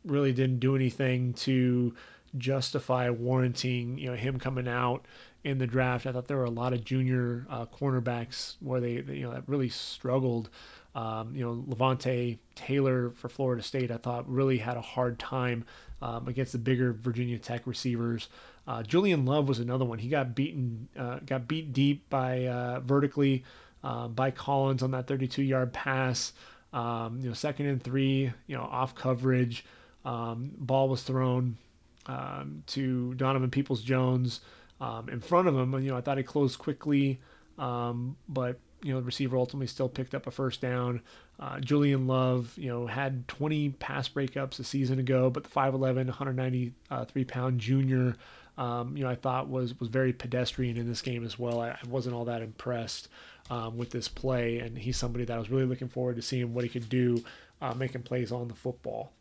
really didn't do anything to justify warranting you know him coming out in the draft. I thought there were a lot of junior uh, cornerbacks where they, you know that really struggled. Um, you know Levonta Taylor for Florida State, I thought really had a hard time um, against the bigger Virginia Tech receivers. Uh, Julian Love was another one. He got beaten, uh, got beat deep by uh, vertically uh, by Collins on that 32-yard pass. Um, you know, second and three, you know, off coverage. Um, ball was thrown um, to Donovan Peoples Jones um, in front of him. You know, I thought he closed quickly, um, but you know, the receiver ultimately still picked up a first down. Uh, Julian Love, you know, had 20 pass breakups a season ago, but the 5'11", 193 pound junior, um, you know, I thought was was very pedestrian in this game as well. I, I wasn't all that impressed um, with this play, and he's somebody that I was really looking forward to seeing what he could do, uh, making plays on the football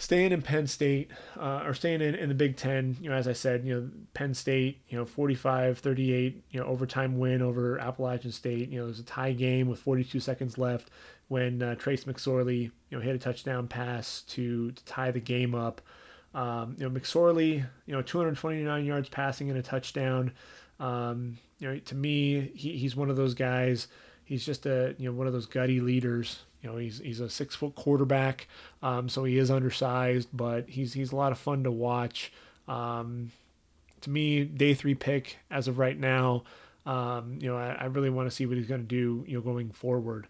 staying in Penn State uh, or staying in, in the Big Ten, you know, as I said, you know, Penn State, you know, 45 38, you know, overtime win over Appalachian State. You know, it was a tie game with 42 seconds left when uh, Trace McSorley, you know, hit a touchdown pass to, to tie the game up. Um, you know, McSorley, you know, 229 yards passing and a touchdown. Um, you know, to me, he, he's one of those guys. He's just a, you know, one of those gutty leaders you know, he's he's a six foot quarterback, um, so he is undersized, but he's he's a lot of fun to watch. Um, to me, day three pick as of right now. Um, you know, I, I really want to see what he's going to do. You know, going forward.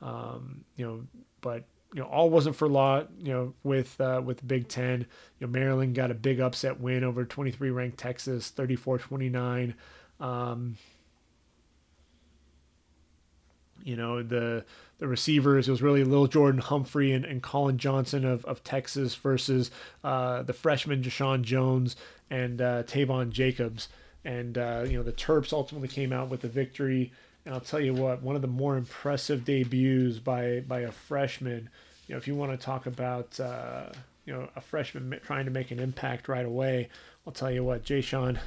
Um, you know, but you know, all wasn't for law. You know, with uh, with Big Ten, you know, Maryland got a big upset win over 23 ranked Texas, 34-29. Um, you know, the the receivers. It was really Lil Jordan Humphrey and, and Collin Johnson of, of Texas versus uh, the freshman Jeshaun Jones and uh, Taivon Jacobs. And, uh, you know, the Terps ultimately came out with the victory. And I'll tell you what, one of the more impressive debuts by, by a freshman, you know, if you want to talk about, uh, you know, a freshman trying to make an impact right away, I'll tell you what, Jay Sean,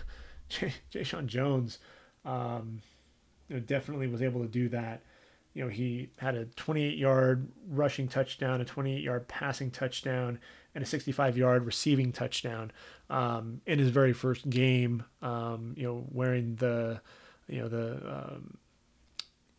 Jay, Sean Jones, um, you know, definitely was able to do that you know, he had a 28 yard rushing touchdown, a 28 yard passing touchdown, and a 65 yard receiving touchdown um, in his very first game. Um, you know, wearing the, you know, the um,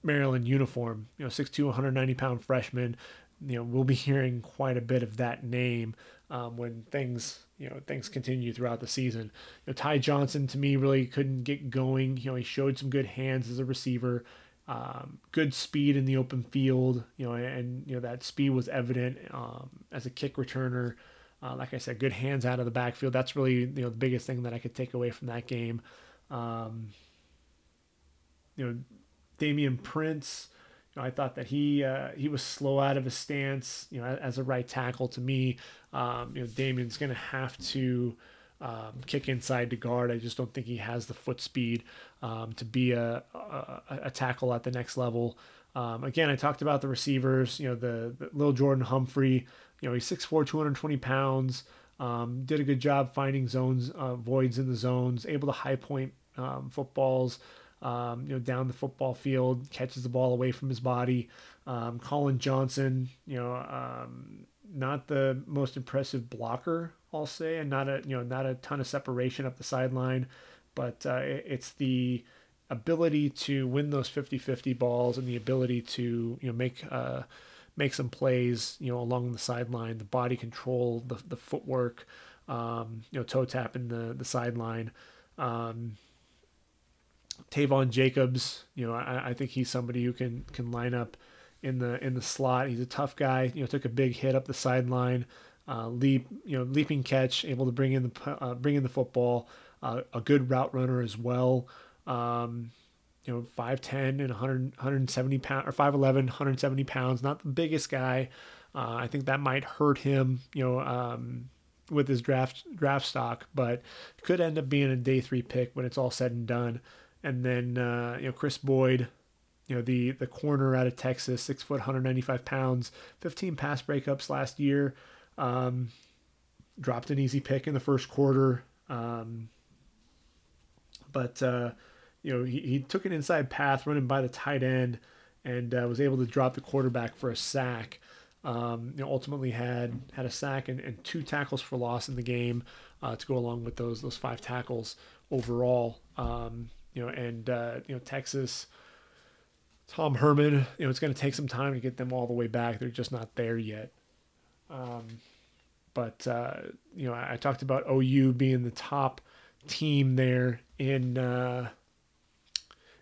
Maryland uniform. You know, 6'2", 190 pound freshman. You know, we'll be hearing quite a bit of that name um, when things you know things continue throughout the season. You know, Ty Johnson to me really couldn't get going. You know, he showed some good hands as a receiver um, good speed in the open field, you know, and you know that speed was evident um, as a kick returner. Uh, like I said, good hands out of the backfield. That's really you know the biggest thing that I could take away from that game. Um, you know, Damian Prince. You know, I thought that he uh, he was slow out of his stance. You know, as, a right tackle to me, um, you know, Damian's going to have to um, kick inside to guard. I just don't think he has the foot speed um, to be a, a, a, tackle at the next level. Um, again, I talked about the receivers. You know, the, the little Jordan Humphrey. You know, he's 6'4", 220 pounds. Um, did a good job finding zones, uh, voids in the zones. Able to high point um, footballs. Um, you know, down the football field, catches the ball away from his body. Collin Johnson, you know, not the most impressive blocker I'll say, and not a you know not a ton of separation up the sideline, but uh, it's the ability to win those 50-50 balls and the ability to you know make uh, make some plays, you know, along the sideline, the body control, the the footwork, um, you know, toe tapping the the sideline. Um, Taivon Jacobs, you know, I, I think he's somebody who can can line up in the in the slot. He's a tough guy. You know, took a big hit up the sideline, uh, leap, you know, leaping catch, able to bring in the uh, bring in the football. Uh, a good route runner as well. Um, you know, 5'10 and 100, 170 pounds or 5'11, 170 pounds. Not the biggest guy. Uh, I think that might hurt him, you know, um, with his draft draft stock, but could end up being a day three pick when it's all said and done. And then uh, you know Chris Boyd, you know the the corner out of Texas, six foot, 195 pounds, 15 pass breakups last year. Um, dropped an easy pick in the first quarter, um, but uh, you know, he, he took an inside path running by the tight end and uh, was able to drop the quarterback for a sack. Um, you know, ultimately had had a sack and, and two tackles for loss in the game uh, to go along with those those five tackles overall. Um, you know, and uh, you know Texas, Tom Herman. You know, it's going to take some time to get them all the way back. They're just not there yet. Um, but uh, you know, I, I, talked about OU being the top team there in uh,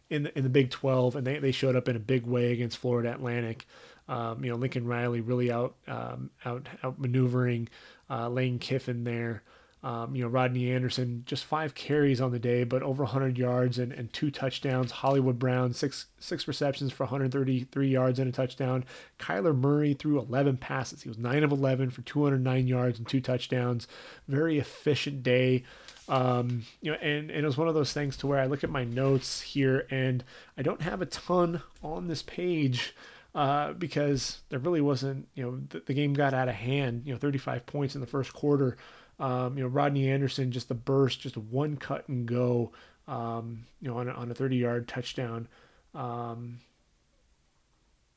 in the, in the Big 12, and they, they showed up in a big way against Florida Atlantic. Um, you know, Lincoln Riley really out um, out out maneuvering uh, Lane Kiffin there. Um, you know, Rodney Anderson just five carries on the day, but over 100 yards and, and two touchdowns. Hollywood Brown six six receptions for 133 yards and a touchdown. Kyler Murray threw 11 passes. He was nine of 11 for 209 yards and two touchdowns. Very efficient day. Um, you know, and, and it was one of those things to where I look at my notes here and I don't have a ton on this page uh, because there really wasn't, you know, the, the, game got out of hand, you know, 35 points in the first quarter. Um, you know, Rodney Anderson, just the burst, just one cut and go, um, you know, on a, on a 30 yard touchdown. Um,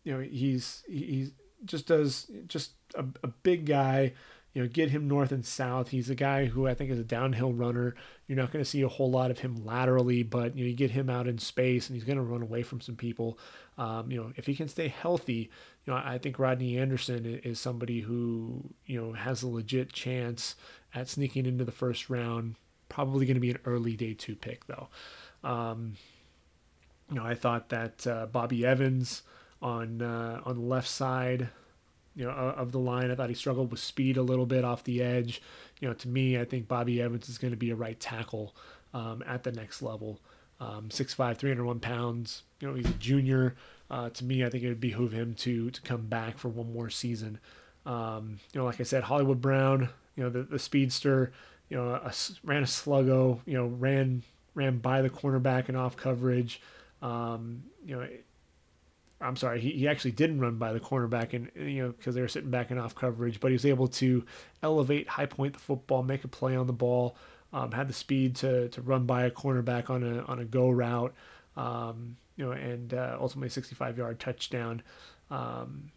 you know, he's, he just does just a, a big guy you know, get him north and south. He's a guy who I think is a downhill runner. You're not going to see a whole lot of him laterally, but you know, you get him out in space and he's going to run away from some people. Um, you know, if he can stay healthy, know, I think Rodney Anderson is somebody who you know has a legit chance at sneaking into the first round. Probably going to be an early day two pick though. Um, you know, I thought that uh, Bobby Evans on uh, on the left side you know of the line. I thought he struggled with speed a little bit off the edge. You know, to me, I think Bobby Evans is going to be a right tackle um, at the next level. Um, 6'5", 301 pounds. You know, he's a junior. Uh, to me, I think it would behoove him to to come back for one more season. Um, you know, like I said, Hollywood Brown. You know, the the speedster. You know, a, ran a sluggo. You know, ran ran by the cornerback and off coverage. Um, you know, I'm sorry, he, he actually didn't run by the cornerback and you know because they were sitting back and off coverage, but he was able to elevate, high point the football, make a play on the ball, um, had the speed to to run by a cornerback on a on a go route, um, you know, and uh, ultimately 65 yard touchdown. Um,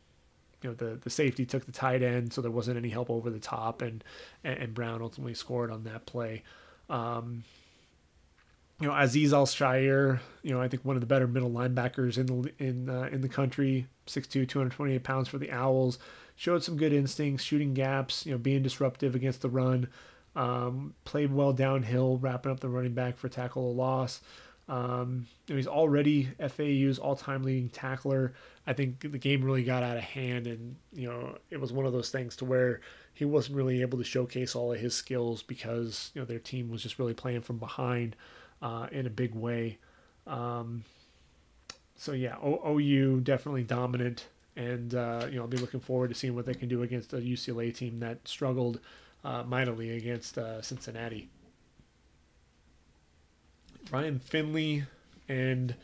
you know the the safety took the tight end, so there wasn't any help over the top, and and, Brown ultimately scored on that play. Um, you know, Aziz Al-Shaair, you know, I think one of the better middle linebackers in the in uh, in the country, 6'2", 228 pounds for the Owls, showed some good instincts, shooting gaps, you know, being disruptive against the run, um, played well downhill, wrapping up the running back for tackle a loss. Um, he's already FAU's all-time leading tackler. I think the game really got out of hand, and you know, it was one of those things to where he wasn't really able to showcase all of his skills because you know their team was just really playing from behind uh, in a big way. Um, so yeah, o- OU definitely dominant, and uh, you know I'll be looking forward to seeing what they can do against a UCLA team that struggled uh, mightily against uh, Cincinnati. Ryan Finley and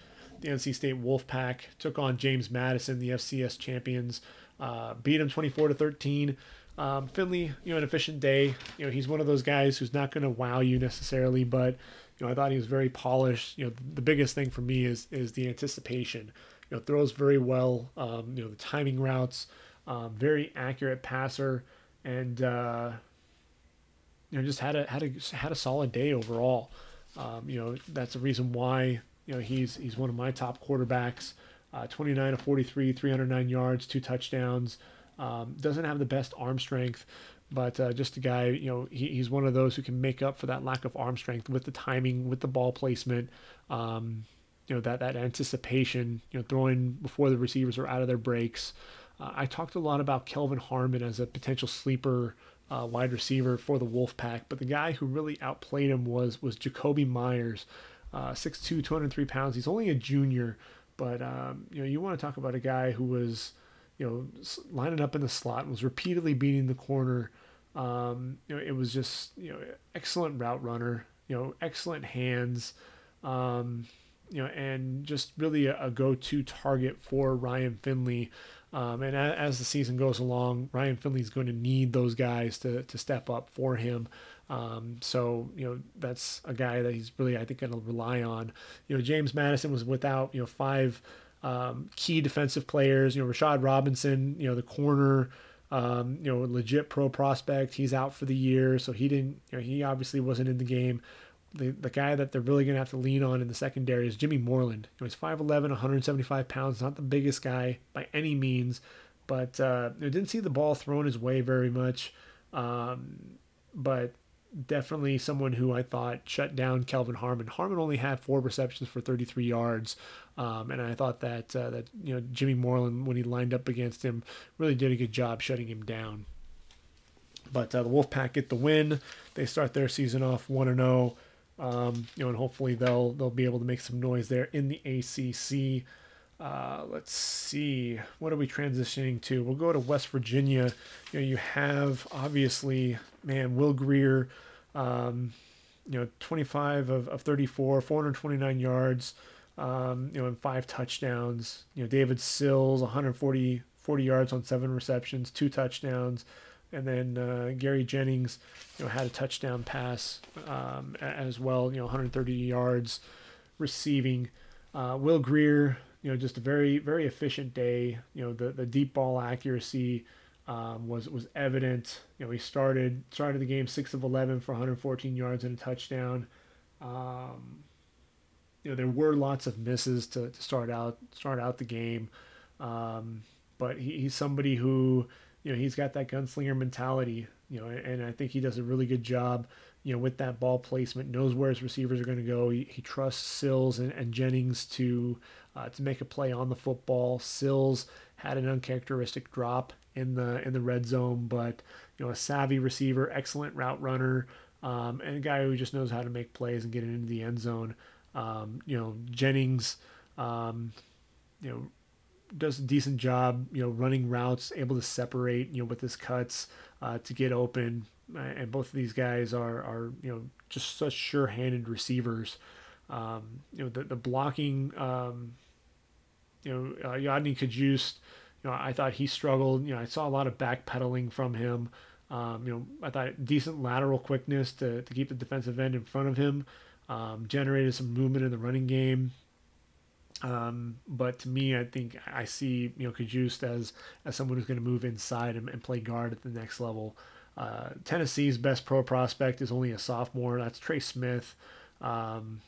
the NC State Wolfpack took on James Madison, the FCS champions, uh, beat them 24 to 13. Um, Finley, you know, an efficient day. You know, he's one of those guys who's not going to wow you necessarily, but you know, I thought he was very polished. You know, the biggest thing for me is is the anticipation. You know, throws very well. Um, you know, the timing routes, um, very accurate passer, and uh, you know, just had a had a had a solid day overall. Um, you know, that's the reason why you know he's he's one of my top quarterbacks uh, 29 of 43, 309 yards, two touchdowns. Um, doesn't have the best arm strength, but uh, just a guy, you know, he, he's one of those who can make up for that lack of arm strength with the timing, with the ball placement, um, you know, that, that anticipation, you know, throwing before the receivers are out of their breaks. Uh, I talked a lot about Kelvin Harmon as a potential sleeper uh, wide receiver for the Wolfpack, but the guy who really outplayed him was was Jakobi Meyers, uh, 6'2", 203 pounds. He's only a junior, but um, you know, you want to talk about a guy who was, you know, lining up in the slot and was repeatedly beating the corner. Um, you know, it was just you know excellent route runner. You know, excellent hands. Um, you know, and just really a, a go-to target for Ryan Finley. Um, and a, as the season goes along, Ryan Finley is going to need those guys to to step up for him. Um, so you know that's a guy that he's really I think going to rely on. You know James Madison was without you know five um, key defensive players. You know Rashad Robinson, you know the corner, um, you know legit pro prospect. He's out for the year, so he didn't. You know he obviously wasn't in the game. The, the guy that they're really going to have to lean on in the secondary is Jimmy Moreland. You know, he's 5'11, 175 pounds, not the biggest guy by any means, but uh, didn't see the ball thrown his way very much. Um, but definitely someone who I thought shut down Kelvin Harmon. Harmon only had four receptions for 33 yards, um, and I thought that uh, that you know Jimmy Moreland when he lined up against him really did a good job shutting him down. But uh, the Wolfpack get the win. They start their season off one and zero. Um, you know, and hopefully they'll they'll be able to make some noise there in the ACC. Uh, let's see, what are we transitioning to? We'll go to West Virginia. You know, you have obviously, man, Will Grier, um, you know, 25 of, of 34, 429 yards, um, you know, and five touchdowns. You know, David Sills, 140 40 yards on seven receptions, two touchdowns. And then uh, Gary Jennings, you know, had a touchdown pass um, as well. You know, 130 yards receiving. Uh, Will Grier, you know, just a very very efficient day. You know, the the deep ball accuracy um, was was evident. You know, he started started the game six of eleven for 114 yards and a touchdown. Um, you know, there were lots of misses to, to start out start out the game, um, but he, he's somebody who you know he's got that gunslinger mentality. You know, and I think he does a really good job you know, with that ball placement, knows where his receivers are going to go. He, he trusts Sills and, and Jennings to uh, to make a play on the football. Sills had an uncharacteristic drop in the in the red zone, but you know, a savvy receiver, excellent route runner, um, and a guy who just knows how to make plays and get it into the end zone. Um, you know, Jennings, um, you know, does a decent job, you know, running routes, able to separate, you know, with his cuts uh, to get open and both of these guys are are you know just such sure-handed receivers. Um, you know the the blocking. Um, you know uh, Yodny Cajuste, you know I thought he struggled. You know I saw a lot of backpedaling from him. Um, you know I thought decent lateral quickness to to keep the defensive end in front of him. Um, generated some movement in the running game. Um, but to me, I think I see you know Cajuste as as someone who's going to move inside and, and play guard at the next level. Uh, Tennessee's best pro prospect is only a sophomore. That's Trey Smith. Um,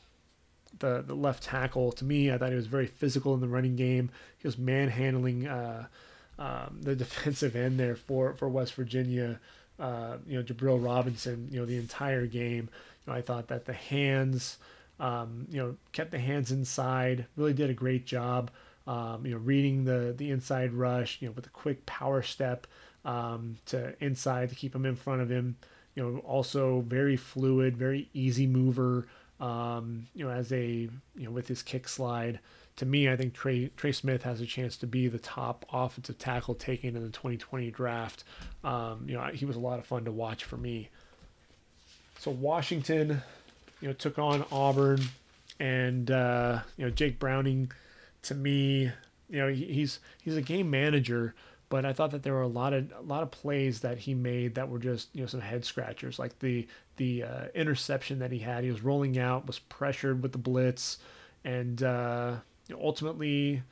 the the left tackle to me, I thought he was very physical in the running game. He was manhandling uh, um, the defensive end there for for West Virginia. Uh, you know, Jabril Robinson. You know, the entire game. You know, I thought that the hands, um, you know, kept the hands inside. Really did a great job. Um, you know, reading the the inside rush. You know, with a quick power step um, to inside to keep him in front of him. You know, also very fluid, very easy mover. Um, you know, as a you know with his kick slide. To me, I think Trey Trey Smith has a chance to be the top offensive tackle taken in the 2020 draft. Um, you know, he was a lot of fun to watch for me. So Washington, you know, took on Auburn, and uh, you know Jake Browning. To me, you know, he's he's a game manager but I thought that there were a lot of a lot of plays that he made that were just you know some head scratchers, like the the uh, interception that he had. He was rolling out, was pressured with the blitz, and uh, ultimately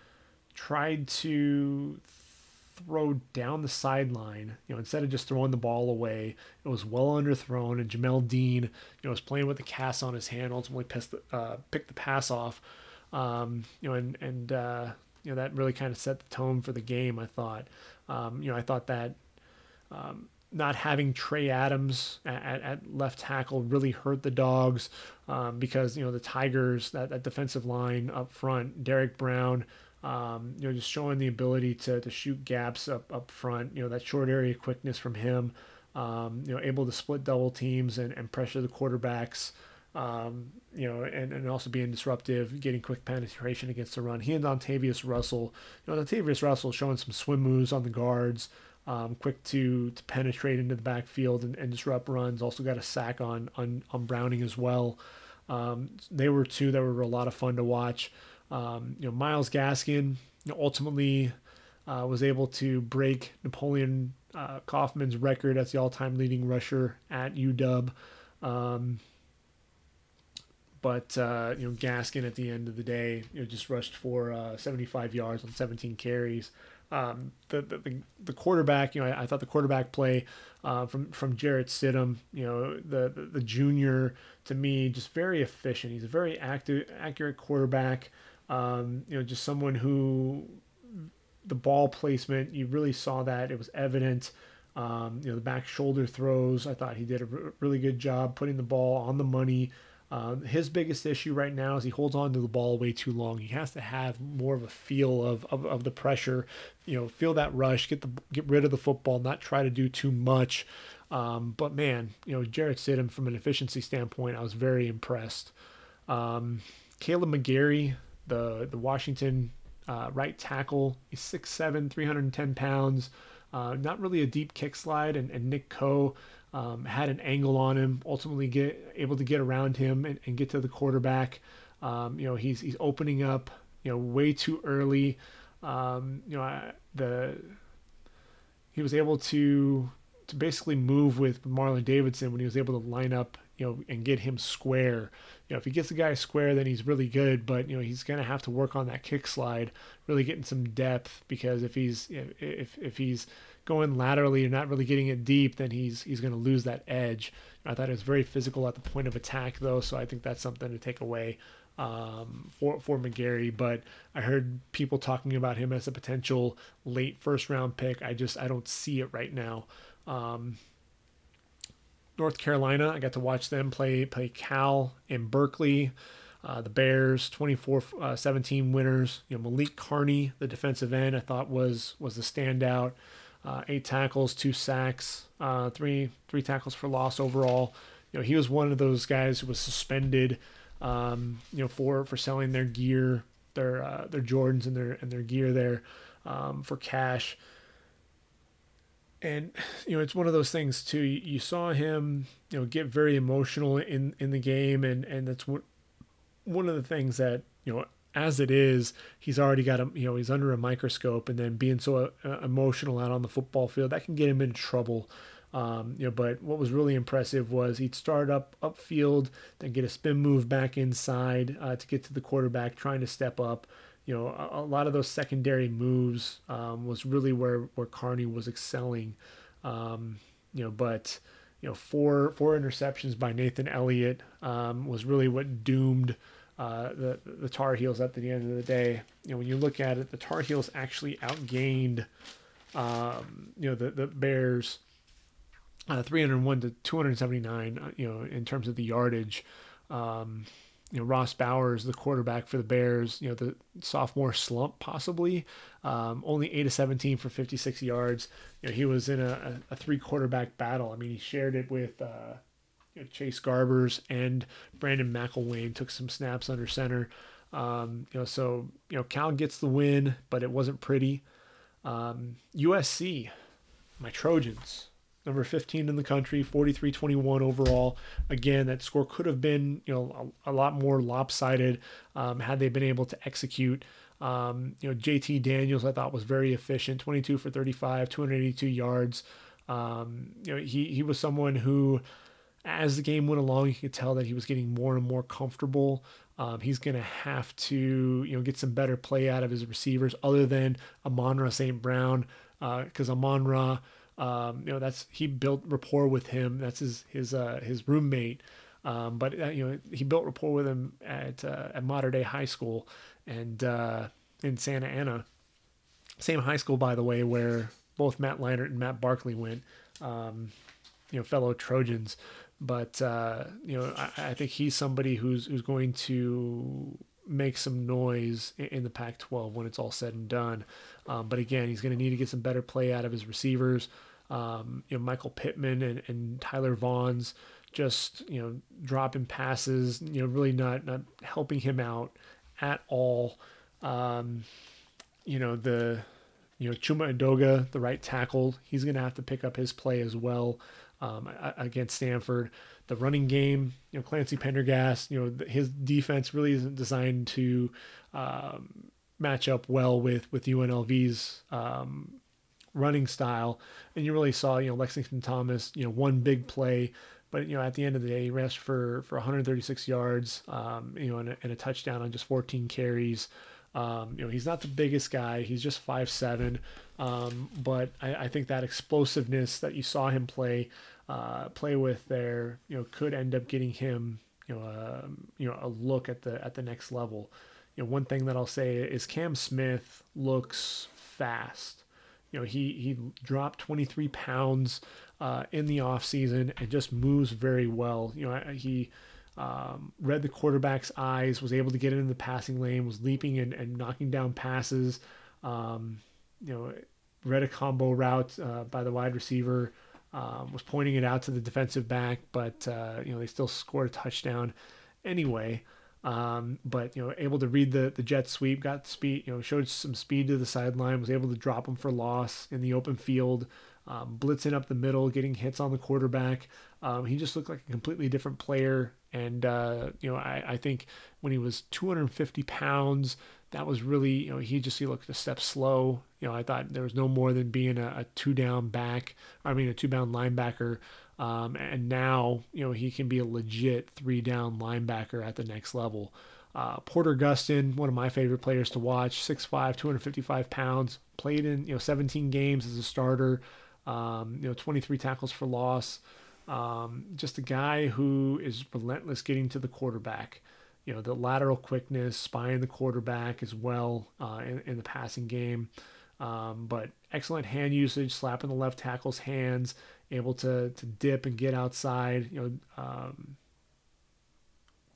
tried to throw down the sideline. You know, instead of just throwing the ball away, it was well underthrown, and Jamel Dean, you know, was playing with the cast on his hand. Ultimately, pissed, uh, picked the pass off. Um, you know, and and uh, you know, that really kind of set the tone for the game. I thought, um, you know, I thought that um, not having Trey Adams at, at, left tackle really hurt the dogs um, because you know the Tigers that, that defensive line up front, Derrick Brown, um, you know, just showing the ability to, to shoot gaps up up front. You know that short area quickness from him. Um, you know, able to split double teams and, and pressure the quarterbacks. Um, you know, and, and also being disruptive, getting quick penetration against the run. He and Dontavius Russell, you know, Dontavius Russell showing some swim moves on the guards um, quick to, to penetrate into the backfield and, and, disrupt runs. Also got a sack on on, on Browning as well. Um, they were two that were a lot of fun to watch. Um, you know, Myles Gaskin ultimately uh, was able to break Napoleon uh, Kaufman's record as the all-time leading rusher at UW. Um, but uh, you know, Gaskin at the end of the day, you know, just rushed for uh, 75 yards on 17 carries. Um, the, the the quarterback, you know, I, I thought the quarterback play uh, from from Jarrett Stidham, you know, the, the, the junior to me, just very efficient. He's a very active, accurate quarterback. Um, you know, just someone who the ball placement, you really saw that it was evident. Um, you know, the back shoulder throws, I thought he did a r- really good job putting the ball on the money. Um, his biggest issue right now is he holds on to the ball way too long. He has to have more of a feel of, of, of the pressure, you know, feel that rush, get the get rid of the football, not try to do too much. Um, but man, you know, Jarrett Stidham from an efficiency standpoint, I was very impressed. Um, Kaleb McGary, the the Washington uh, right tackle, he's 6'7", 310 pounds. Uh, not really a deep kick slide, and, and Nick Coe um, had an angle on him, ultimately get able to get around him and, and get to the quarterback. Um, you know, he's he's opening up, you know, way too early. Um, you know, the he was able to to basically move with Marlon Davidson when he was able to line up, you know, and get him square. You know, if he gets the guy square, then he's really good. But you know, he's gonna have to work on that kick slide, really getting some depth because if he's if if he's going laterally and not really getting it deep, then he's he's to lose that edge. I thought it was very physical at the point of attack, though, so I think that's something to take away um, for for McGary. But I heard people talking about him as a potential late first round pick. I just I don't see it right now. Um, North Carolina, I got to watch them play play Cal and Berkeley. Uh, the Bears 24-17 uh, winners. You know Malik Carney, the defensive end, I thought was was the standout uh, eight tackles, two sacks, uh, three three tackles for loss overall. You know, he was one of those guys who was suspended, um, you know, for for selling their gear, their uh, their Jordans and their and their gear there um, for cash. And you know, it's one of those things too. You, saw him, you know, get very emotional in in the game, and and that's what one of the things that you know as it is, he's already got a you know he's under a microscope, and then being so uh, emotional out on the football field that can get him in trouble. Um, you know, but what was really impressive was he'd start up upfield, then get a spin move back inside uh, to get to the quarterback, trying to step up. You know, a, a lot of those secondary moves um, was really where where Carney was excelling. Um, you know, but you know, four four interceptions by Nathan Elliott um, was really what doomed uh, the the Tar Heels at the end of the day. You know, when you look at it, the Tar Heels actually outgained, um, you know, the the Bears, uh, 301 to 279. Uh, you know, in terms of the yardage. Um, you know Ross Bowers, the quarterback for the Bears, you know the sophomore slump possibly, um, only eight to seventeen for fifty six yards. You know he was in a, a, three quarterback battle. I mean he shared it with uh, you know, Chase Garbers and Brandon McIlwain took some snaps under center. Um, you know, so you know Cal gets the win, but it wasn't pretty. Um, USC, my Trojans, number 15 in the country, 43-21 overall. Again, that score could have been you know a, a lot more lopsided um, had they been able to execute. Um, you know, JT Daniels I thought was very efficient, 22 for 35, 282 yards. Um, you know, he he was someone who as the game went along, you could tell that he was getting more and more comfortable. Um, he's going to have to, you know, get some better play out of his receivers other than Amon-Ra St. Brown, because uh, Amon-Ra, um, you know, that's he built rapport with him. That's his his uh, his roommate. Um, but uh, you know, he built rapport with him at uh, at Mater Dei High School, and uh, in Santa Ana. Same high school, by the way, where both Matt Leinart and Matt Barkley went. Um, you know, fellow Trojans. But uh, you know, I, I, think he's somebody who's who's going to make some noise in, the Pac-12 when it's all said and done. Um, but again, he's going to need to get some better play out of his receivers. Um, you know, Michael Pittman and, and Tyler Vaughns just you know dropping passes. You know, really not not helping him out at all. Um, you know the you know Chuma Edoga, the right tackle, he's going to have to pick up his play as well um, against Stanford. The running game, you know, Clancy Pendergast, you know, his defense really isn't designed to um, match up well with with UNLV's um, running style. And you really saw, you know, Lexington Thomas, you know, one big play, but you know, at the end of the day, he rushed for for 136 yards, um, you know, and a, and a touchdown on just 14 carries. Um, you know, he's not the biggest guy. He's just five seven, um, but I, I, think that explosiveness that you saw him play uh, play with there, you know, could end up getting him, you know, uh, you know, a look at the at the next level. You know, one thing that I'll say is Cam Smith looks fast. You know, he he dropped 23 pounds uh, in the off season and just moves very well. You know, he um, read the quarterback's eyes, was able to get into the passing lane, was leaping and, and knocking down passes. Um, you know, read a combo route uh, by the wide receiver, um, was pointing it out to the defensive back, but uh, you know they still scored a touchdown anyway. Um, but you know, able to read the the jet sweep, got speed, you know, showed some speed to the sideline, was able to drop him for loss in the open field um, blitzing up the middle, getting hits on the quarterback. Um, he just looked like a completely different player. And, uh, you know, I, I, think when he was 250 pounds, that was really, you know, he just he looked a step slow. You know, I thought there was no more than being a, a two down back, I mean, a two down linebacker. Um, and now, you know, he can be a legit three down linebacker at the next level. Uh, Porter Gustin, one of my favorite players to watch, 6'5, 255 pounds, played in, you know, 17 games as a starter um, you know, 23 tackles for loss. Um, just a guy who is relentless getting to the quarterback. You know, the lateral quickness, spying the quarterback as well uh, in, in, the passing game. Um, but excellent hand usage, slapping the left tackle's hands, able to to dip and get outside. You know, um,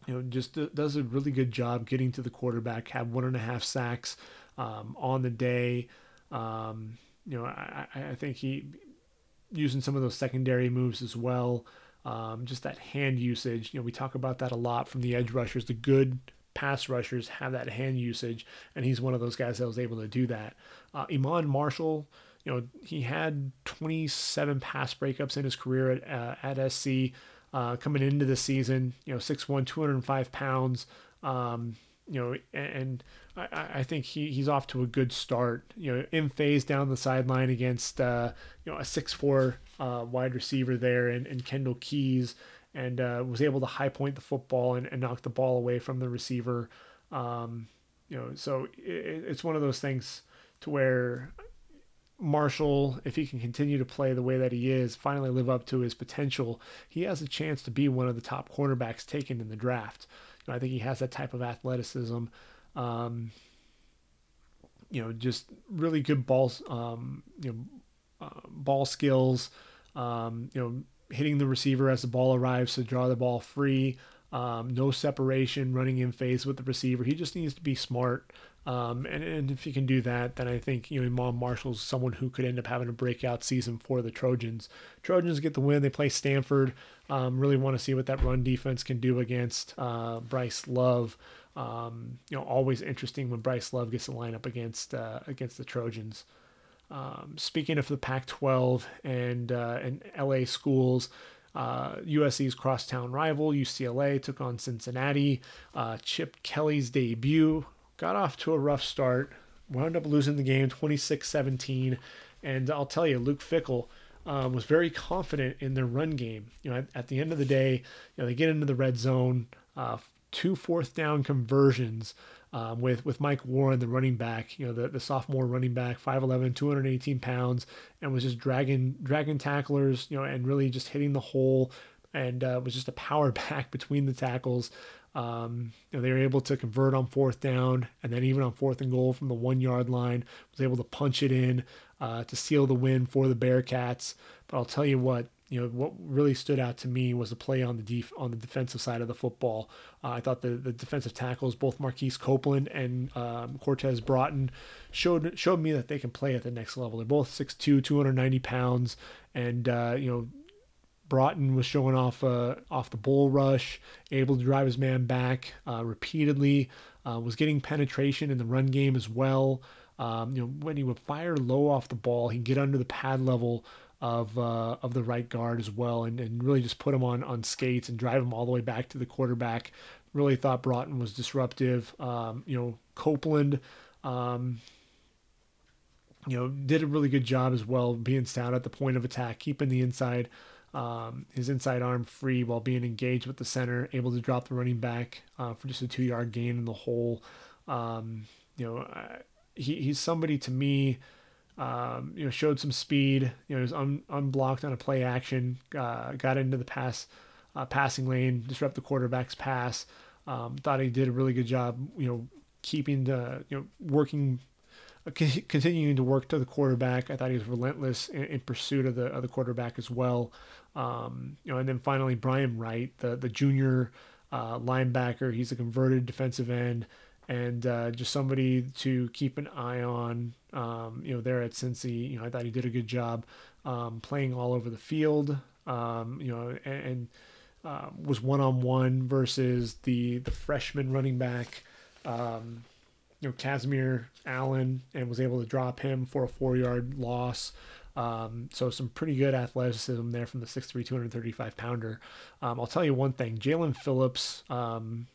you know, just does a really good job getting to the quarterback. Had one and a half sacks um, on the day. Um, you know, I, I think he using some of those secondary moves as well. Um, just that hand usage. You know, we talk about that a lot from the edge rushers. The good pass rushers have that hand usage, and he's one of those guys that was able to do that. Uh, Iman Marshall, you know, he had 27 pass breakups in his career at, uh, at SC uh, coming into the season. You know, 6'1", 205 pounds. Um, you know, and I, I think he, he's off to a good start. You know, in phase down the sideline against uh, you know a six four uh, wide receiver there and, and Kendal Keys, and uh, was able to high point the football and, and knock the ball away from the receiver. Um, you know, so it, it's one of those things to where Marshall, if he can continue to play the way that he is, finally live up to his potential, he has a chance to be one of the top cornerbacks taken in the draft. I think he has that type of athleticism. Um, you know, just really good balls, um, you know, uh, ball skills. Um, you know, hitting the receiver as the ball arrives to draw the ball free. Um, no separation, running in phase with the receiver. He just needs to be smart. Um, and, and if he can do that, then I think you know Iman Marshall's someone who could end up having a breakout season for the Trojans. Trojans get the win. They play Stanford. Um, really want to see what that run defense can do against uh, Bryce Love. Um, you know, always interesting when Bryce Love gets to line up against uh, against the Trojans. Um, speaking of the Pac-12 and uh, and LA schools, uh, USC's crosstown rival UCLA took on Cincinnati. Uh, Chip Kelly's debut got off to a rough start, wound up losing the game 26-17, and I'll tell you, Luke Fickell um, was very confident in their run game. You know, at, at, the end of the day, you know, they get into the red zone, uh, two fourth down conversions um, with with Mike Warren, the running back, you know, the, the sophomore running back, 5'11", 218 pounds, and was just dragging dragging tacklers, you know, and really just hitting the hole, and uh, was just a power back between the tackles. Um, you know, they were able to convert on fourth down, and then even on fourth and goal from the one yard line, was able to punch it in uh, to seal the win for the Bearcats. But I'll tell you what, you know, what really stood out to me was the play on the def- on the defensive side of the football. Uh, I thought the, the defensive tackles, both Marquise Copeland and um, Cortez Broughton, showed showed me that they can play at the next level. They're both 6'2", 290 pounds, and uh, you know Broughton was showing off uh, off the bull rush, able to drive his man back uh, repeatedly, uh, was getting penetration in the run game as well. Um, you know, when he would fire low off the ball, he'd get under the pad level of uh, of the right guard as well, and, and really just put him on on skates and drive him all the way back to the quarterback. Really thought Broughton was disruptive. Um, you know, Copeland. Um, you know, did a really good job as well, being stout at the point of attack, keeping the inside um, his inside arm free while being engaged with the center, able to drop the running back uh, for just a two yard gain in the hole. Um, you know, uh, he, he's somebody to me. Um, you know, showed some speed. You know, was un, unblocked on a play action. Uh, got into the pass, uh, passing lane, disrupt the quarterback's pass. Um, thought he did a really good job. You know, keeping the you know working continuing to work to the quarterback. I thought he was relentless in, in pursuit of the of the quarterback as well. Um, you know, and then finally Brian Wright, the the junior uh, linebacker. He's a converted defensive end and uh, just somebody to keep an eye on. Um, you know, there at Cincy, you know, I thought he did a good job um, playing all over the field. Um, you know, and, and uh, was one on one versus the the freshman running back. Um, you know, Casimir Allen, and was able to drop him for a four yard loss. Um, so some pretty good athleticism there from the 6'3", 235 pounder. Um, I'll tell you one thing: Jaelan Phillips, um,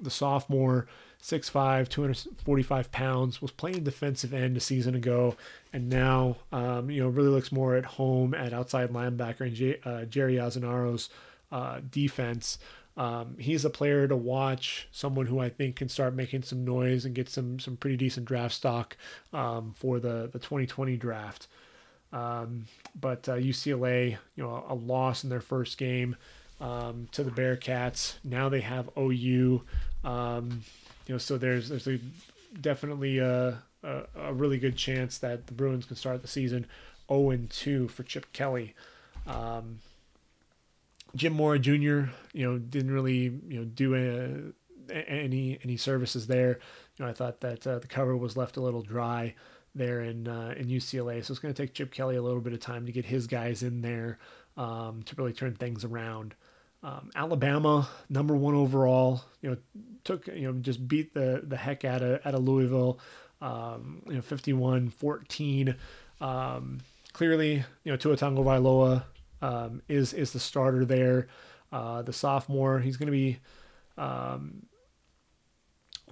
the sophomore, 6'5", 245 pounds, was playing defensive end a season ago, and now um, you know really looks more at home at outside linebacker in J- uh, Jerry Azzinaro's uh, defense. Um, he's a player to watch, someone who I think can start making some noise and get some some pretty decent draft stock um, for the the 2020 draft. Um, but uh, UCLA, you know, a loss in their first game um, to the Bearcats. Now they have OU. Um, you know, so there's there's a, definitely a, a, a, really good chance that the Bruins can start the season 0 2 for Chip Kelly. Um, Jim Mora Jr. You know didn't really you know do a, any any services there. You know I thought that uh, the cover was left a little dry there in uh, in UCLA. So it's going to take Chip Kelly a little bit of time to get his guys in there um, to really turn things around. Um, Alabama, number one overall, you know, took you know just beat the the heck out of out of Louisville, um, you know, 51-14. Um, clearly, you know, Tua Tagovailoa um, is is the starter there. Uh, the sophomore, he's going to be um,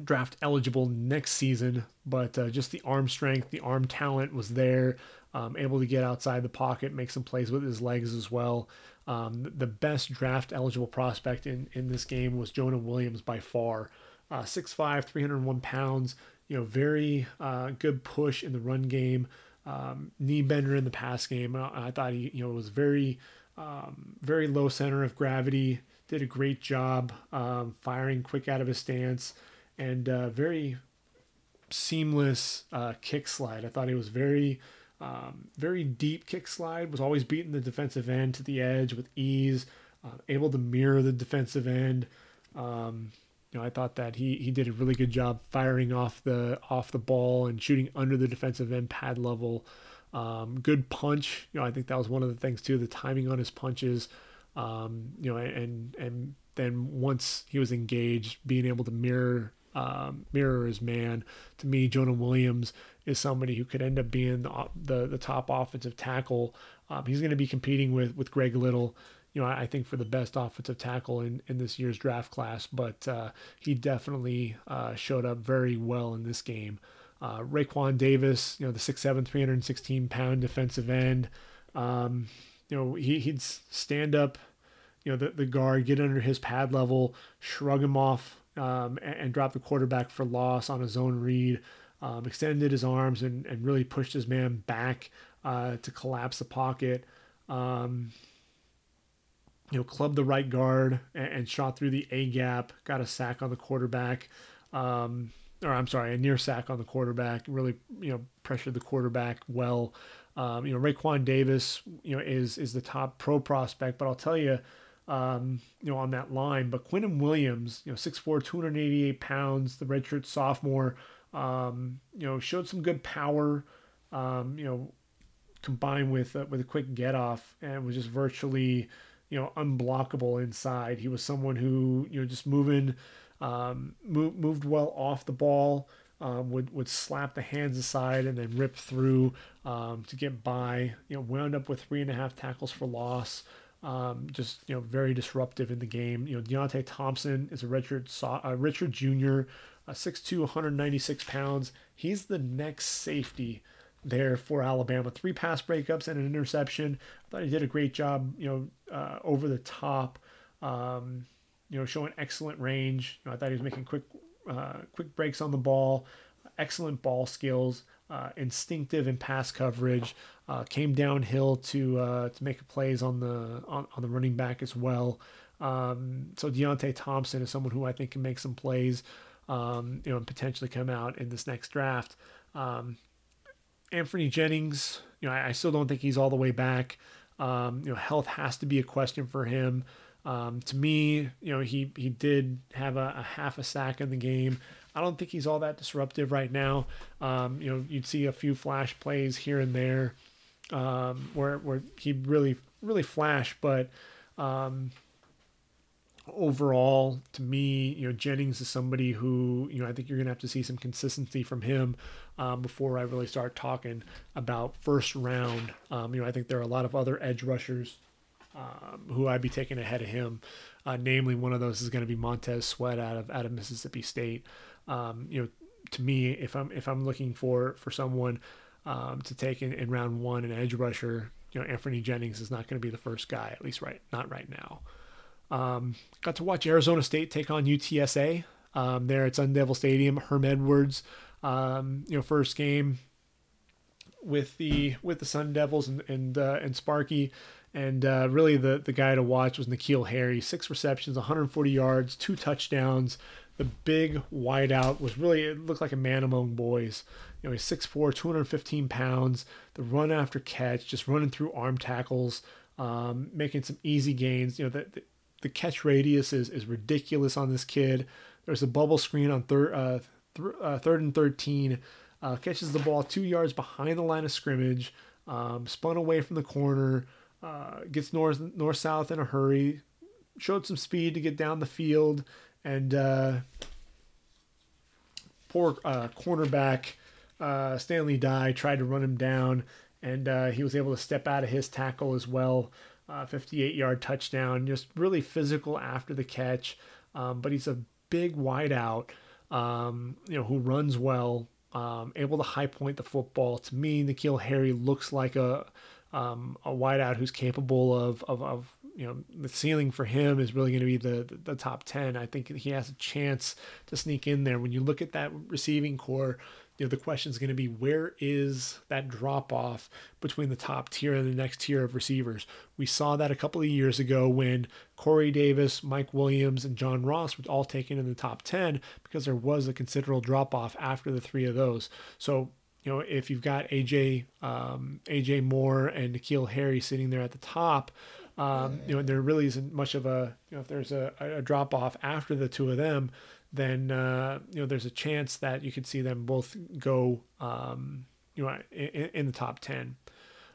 draft eligible next season, but uh, just the arm strength, the arm talent was there. Um, able to get outside the pocket, make some plays with his legs as well. Um, the best draft eligible prospect in, in this game was Jonah Williams by far. Uh, 6'5, 301 pounds, you know, very uh, good push in the run game, um, knee bender in the pass game. I, I, thought he, you know, was very, um, very low center of gravity, did a great job um, firing quick out of his stance and uh, very seamless uh, kick slide. I thought he was very, um, very deep kick slide. Was always beating the defensive end to the edge with ease, uh, able to mirror the defensive end. Um, you know, I thought that he he did a really good job firing off the off the ball and shooting under the defensive end pad level. Um, good punch. You know, I think that was one of the things too. The timing on his punches. Um, you know, and and then once he was engaged, being able to mirror um, mirror his man. To me, Jonah Williams is somebody who could end up being the the, the top offensive tackle. Um, he's going to be competing with with Greg Little. You know, I, I think for the best offensive tackle in, in this year's draft class, but uh, he definitely uh, showed up very well in this game. Uh, Raekwon Davis, you know, the 6'7", 316 pound defensive end. Um, you know, he, he'd stand up, you know, the, the guard, get under his pad level, shrug him off um, and, and, dropped the quarterback for loss on a zone read. Um, extended his arms and, and really pushed his man back uh, to collapse the pocket. Um, you know, clubbed the right guard and, and, shot through the A gap, got a sack on the quarterback. Um, or I'm sorry, a near sack on the quarterback. Really, you know, pressured the quarterback well. Um, you know, Raekwon Davis, you know, is is the top pro prospect, but I'll tell you, um, you know, on that line. But Quinnen Williams, you know, 6'4", 288 pounds, the redshirt sophomore, um, you know, showed some good power. Um, you know, combined with uh, with a quick get off and was just virtually, you know, unblockable inside. He was someone who you know just moving um, moved, moved well off the ball, um, would, would slap the hands aside and then rip through um, to get by. You know, wound up with three and a half tackles for loss. Um, just you know, very disruptive in the game. You know, Deionte Thompson is a Richard uh, Richard Jr. Uh, 6'2", 196 pounds. He's the next safety there for Alabama. Three pass breakups and an interception. I thought he did a great job. You know, uh, over the top. Um, you know, showing excellent range. You know, I thought he was making quick, uh, quick breaks on the ball, excellent ball skills, uh, instinctive in pass coverage. Uh, came downhill to uh, to make plays on the on, on the running back as well. Um, so Deionte Thompson is someone who I think can make some plays, um, you know, and potentially come out in this next draft. Um, Anfernee Jennings, you know, I, I, still don't think he's all the way back. Um, you know, health has to be a question for him. Um, to me, you know, he he did have a, a, half a sack in the game. I don't think he's all that disruptive right now. Um, you know, you'd see a few flash plays here and there um, where where he really really flashed, but um, overall, to me, you know, Jennings is somebody who you know I think you're gonna have to see some consistency from him um, before I really start talking about first round. Um, you know, I think there are a lot of other edge rushers um, who I'd be taking ahead of him. Uh, namely, one of those is going to be Montez Sweat out of out of Mississippi State. Um, you know, to me, if I'm if I'm looking for for someone um, to take in, in round one, an edge rusher, you know, Anthony Jennings is not going to be the first guy, at least right not right now. Um, got to watch Arizona State take on UTSA um, there at Sun Devil Stadium. Herm Edwards, um, you know, first game with the with the Sun Devils and and uh, and Sparky. And uh, really, the, the guy to watch was N'Keal Harry. Six receptions, 140 yards, two touchdowns. The big wideout was really, it looked like a man among boys. You know, he's 6'4, 215 pounds. The run after catch, just running through arm tackles, um, making some easy gains. You know, the, the, the, catch radius is, is ridiculous on this kid. There's a bubble screen on third, uh, th- uh, third and 13. Uh, catches the ball two yards behind the line of scrimmage, um, spun away from the corner uh, gets north north south in a hurry, showed some speed to get down the field, and uh, poor uh, cornerback uh, Stanley Dye tried to run him down, and uh, he was able to step out of his tackle as well. Uh, 58 yard touchdown, just really physical after the catch, um, but he's a big wideout, um, you know, who runs well, um, able to high point the football. To me, N'Keal Harry looks like a um, a wideout who's capable of, of, of, you know, the ceiling for him is really going to be the, the, the, top 10. I think he has a chance to sneak in there. When you look at that receiving core, you know, the question is going to be where is that drop off between the top tier and the next tier of receivers? We saw that a couple of years ago when Corey Davis, Mike Williams, and John Ross were all taken in the top 10 because there was a considerable drop off after the three of those. So you know, if you've got AJ um, AJ Moore and N'Keal Harry sitting there at the top, um, you know, there really isn't much of a you know if there's a, a drop off after the two of them, then uh, you know there's a chance that you could see them both go um, you know in, in, the top ten.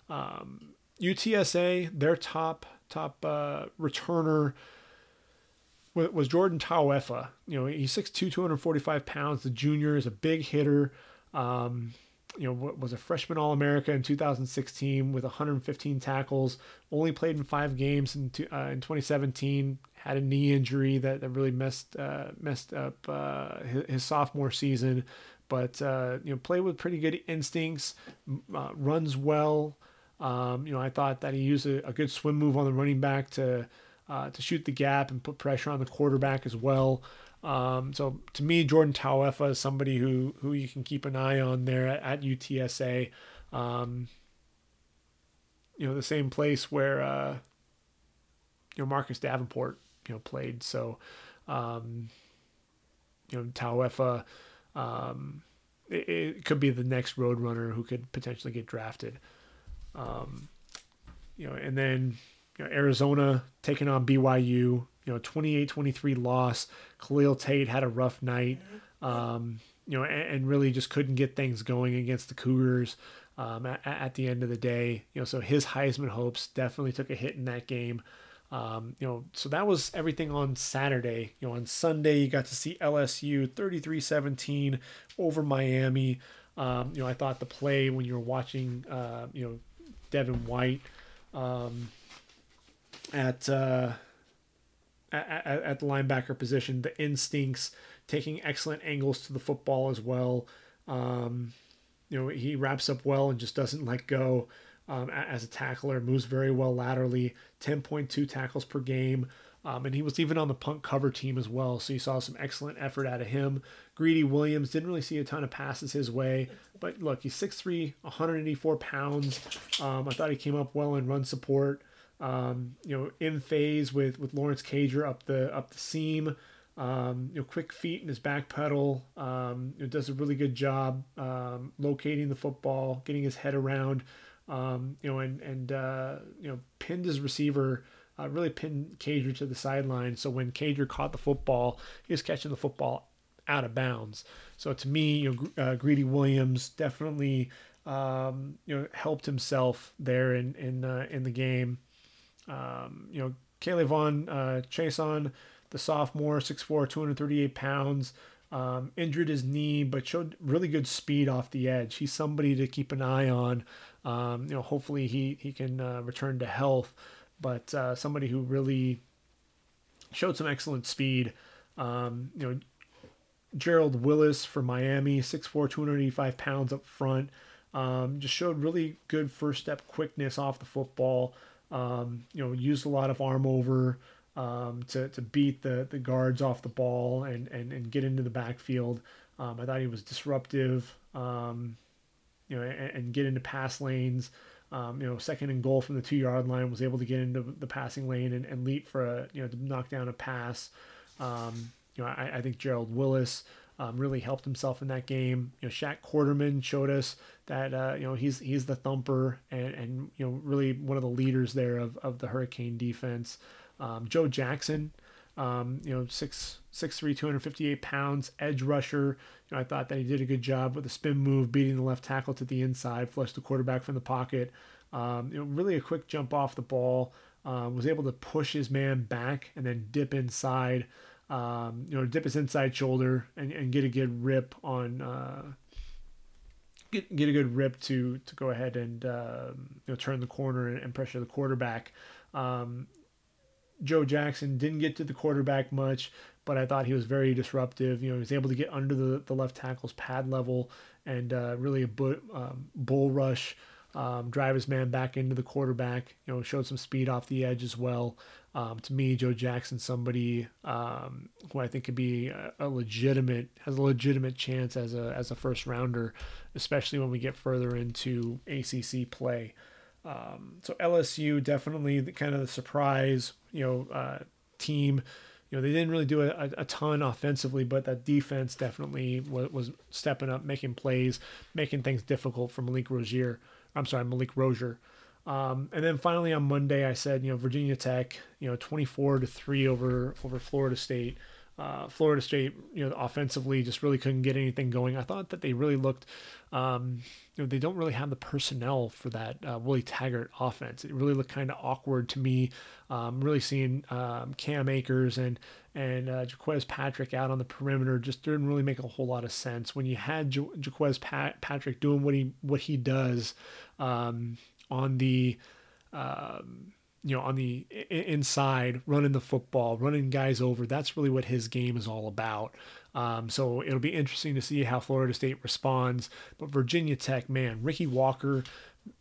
Um, UTSA, their top top uh, returner was Jordan Tauaefa. You know, he's 6'2", 245 pounds. The junior is a big hitter. Um, you know, was a freshman All America in 2016 with 115 tackles. Only played in five games in, uh, in 2017. Had a knee injury that, that really messed uh, messed up uh, his, his, sophomore season, but uh, you know, played with pretty good instincts. Uh, runs well. Um, you know, I thought that he used a, a, good swim move on the running back to uh, to shoot the gap and put pressure on the quarterback as well. Um, so to me, Jordan Tauaefa is somebody who who you can keep an eye on there at, at UTSA. Um, you know, the same place where uh, you know Marcus Davenport you know played. So um, you know Tauaefa, um, it, could be the next Roadrunner who could potentially get drafted. Um, you know, and then you know, Arizona taking on BYU. You know, 28-23 loss. Khalil Tate had a rough night. Um, you know, and, and, really just couldn't get things going against the Cougars um, at, at, the end of the day. You know, so his Heisman hopes definitely took a hit in that game. Um, you know, so that was everything on Saturday. You know, on Sunday, you got to see LSU 33 17 over Miami. Um, you know, I thought the play when you were watching, uh, you know, Devin White um, at, uh, at, at the linebacker position, the instincts, taking excellent angles to the football as well. Um, you know, he wraps up well and just doesn't let go um, as a tackler, moves very well laterally, 10.2 tackles per game. Um, and he was even on the punt cover team as well. So you saw some excellent effort out of him. Greedy Williams didn't really see a ton of passes his way, but look, he's 6'3, 184 pounds. Um, I thought he came up well in run support. Um, you know, in phase with with Lawrence Cager up the up the seam. Um, you know, quick feet in his back pedal. Um, you know, does a really good job um, locating the football, getting his head around um, you know, and and uh, you know, pinned his receiver, uh, really pinned Cager to the sideline. So when Cager caught the football, he was catching the football out of bounds. So to me, you know, uh, Greedy Williams definitely um, you know helped himself there in in uh, in the game. Um, you know, K'Lavon uh, Chaisson, the sophomore, 6'4", 238 pounds. Um, injured his knee, but showed really good speed off the edge. He's somebody to keep an eye on. Um, you know, hopefully he he can uh, return to health, but uh, somebody who really showed some excellent speed. Um, you know, Gerald Willis for Miami, 6'4", 285 pounds up front. Um, just showed really good first step quickness off the football. Um, you know, used a lot of arm over um, to, to beat the, the guards off the ball and, and, and get into the backfield. Um, I thought he was disruptive. Um, you know, and, and get into pass lanes. Um, you know, second and goal from the two yard line was able to get into the passing lane and, and leap for a, you know, to knock down a pass. Um, you know, I, I, think Gerald Willis um, really helped himself in that game. You know, Shaq Quarterman showed us that, uh, you know, he's, he's the thumper and, and, you know, really one of the leaders there of, of the Hurricane defense. Um, Joe Jackson, um, you know, six six three, two hundred fifty eight pounds, edge rusher. You know, I thought that he did a good job with a spin move, beating the left tackle to the inside, flushed the quarterback from the pocket. Um, you know, really a quick jump off the ball. Uh, was able to push his man back and then dip inside. Um, you know, dip his inside shoulder and, and get a good rip on. Uh, get, get a good rip to to go ahead and uh, you know turn the corner and, pressure the quarterback. Um, Joe Jackson didn't get to the quarterback much, but I thought he was very disruptive. You know, he was able to get under the, the left tackle's pad level and uh, really a um, bull rush, um, drive his man back into the quarterback. You know, showed some speed off the edge as well. Um, to me, Joe Jackson, somebody um, who I think could be a, a, legitimate has a legitimate chance as a as a first rounder, especially when we get further into ACC play. Um, so LSU definitely the, kind of the surprise, you know, uh, team. You know, they didn't really do a, a, ton offensively, but that defense definitely was, was, stepping up, making plays, making things difficult for Malik Rosier. I'm sorry, Malik Rosier. Um, and then finally on Monday, I said, you know, Virginia Tech, you know, 24 to three over over Florida State. Uh, Florida State, you know, offensively just really couldn't get anything going. I thought that they really looked, um, you know, they don't really have the personnel for that uh, Willie Taggart offense. It really looked kind of awkward to me. Um, really seeing um, Cam Akers and and uh, Jacques Patrick out on the perimeter just didn't really make a whole lot of sense. When you had ja- Jacques Pat- Patrick doing what he what he does um, on the um, you know, on the inside, running the football, running guys over. That's really what his game is all about. Um, so it'll be interesting to see how Florida State responds. But Virginia Tech, man, Ricky Walker.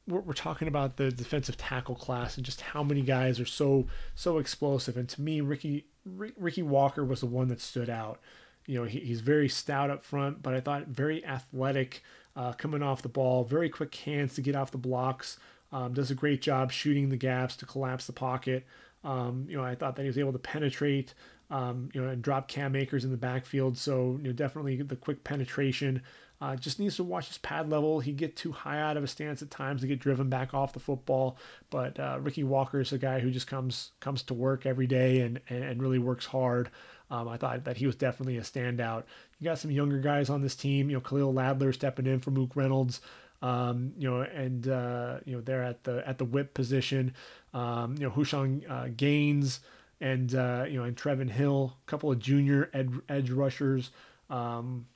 We're talking about the defensive tackle class and just how many guys are so so explosive. And to me, Ricky Ricky Walker was the one that stood out. You know, he, he's very stout up front, but I thought very athletic uh, coming off the ball, very quick hands to get off the blocks. Um, does a great job shooting the gaps to collapse the pocket. Um, you know, I thought that he was able to penetrate, um, you know, and drop Cam Akers in the backfield. So, you know, definitely the quick penetration. Uh, just needs to watch his pad level. He get too high out of a stance at times to get driven back off the football. But uh, Ricky Walker is a guy who just comes comes to work every day and and, really works hard. Um, I thought that he was definitely a standout. You got some younger guys on this team. You know, Khalil Ladler stepping in for Mook Reynolds. Um, you know, and uh, you know they're at the at the whip position. Um, you know, Houshun uh, Gaines and uh, you know and Trevon Hill, a couple of junior ed, edge rushers. Um,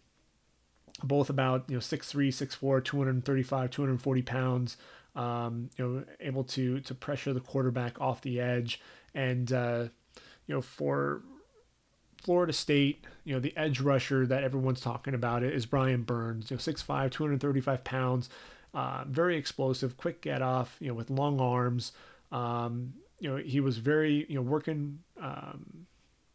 both about you know 6'3", 6'4", 235, 240 pounds. Um, you know, able to to pressure the quarterback off the edge, and uh, you know for Florida State, you know, the edge rusher that everyone's talking about is Brian Burns. You know, 6'5", 235 pounds, uh, very explosive, quick get off. You know, with long arms. Um, you know, he was very you know working um,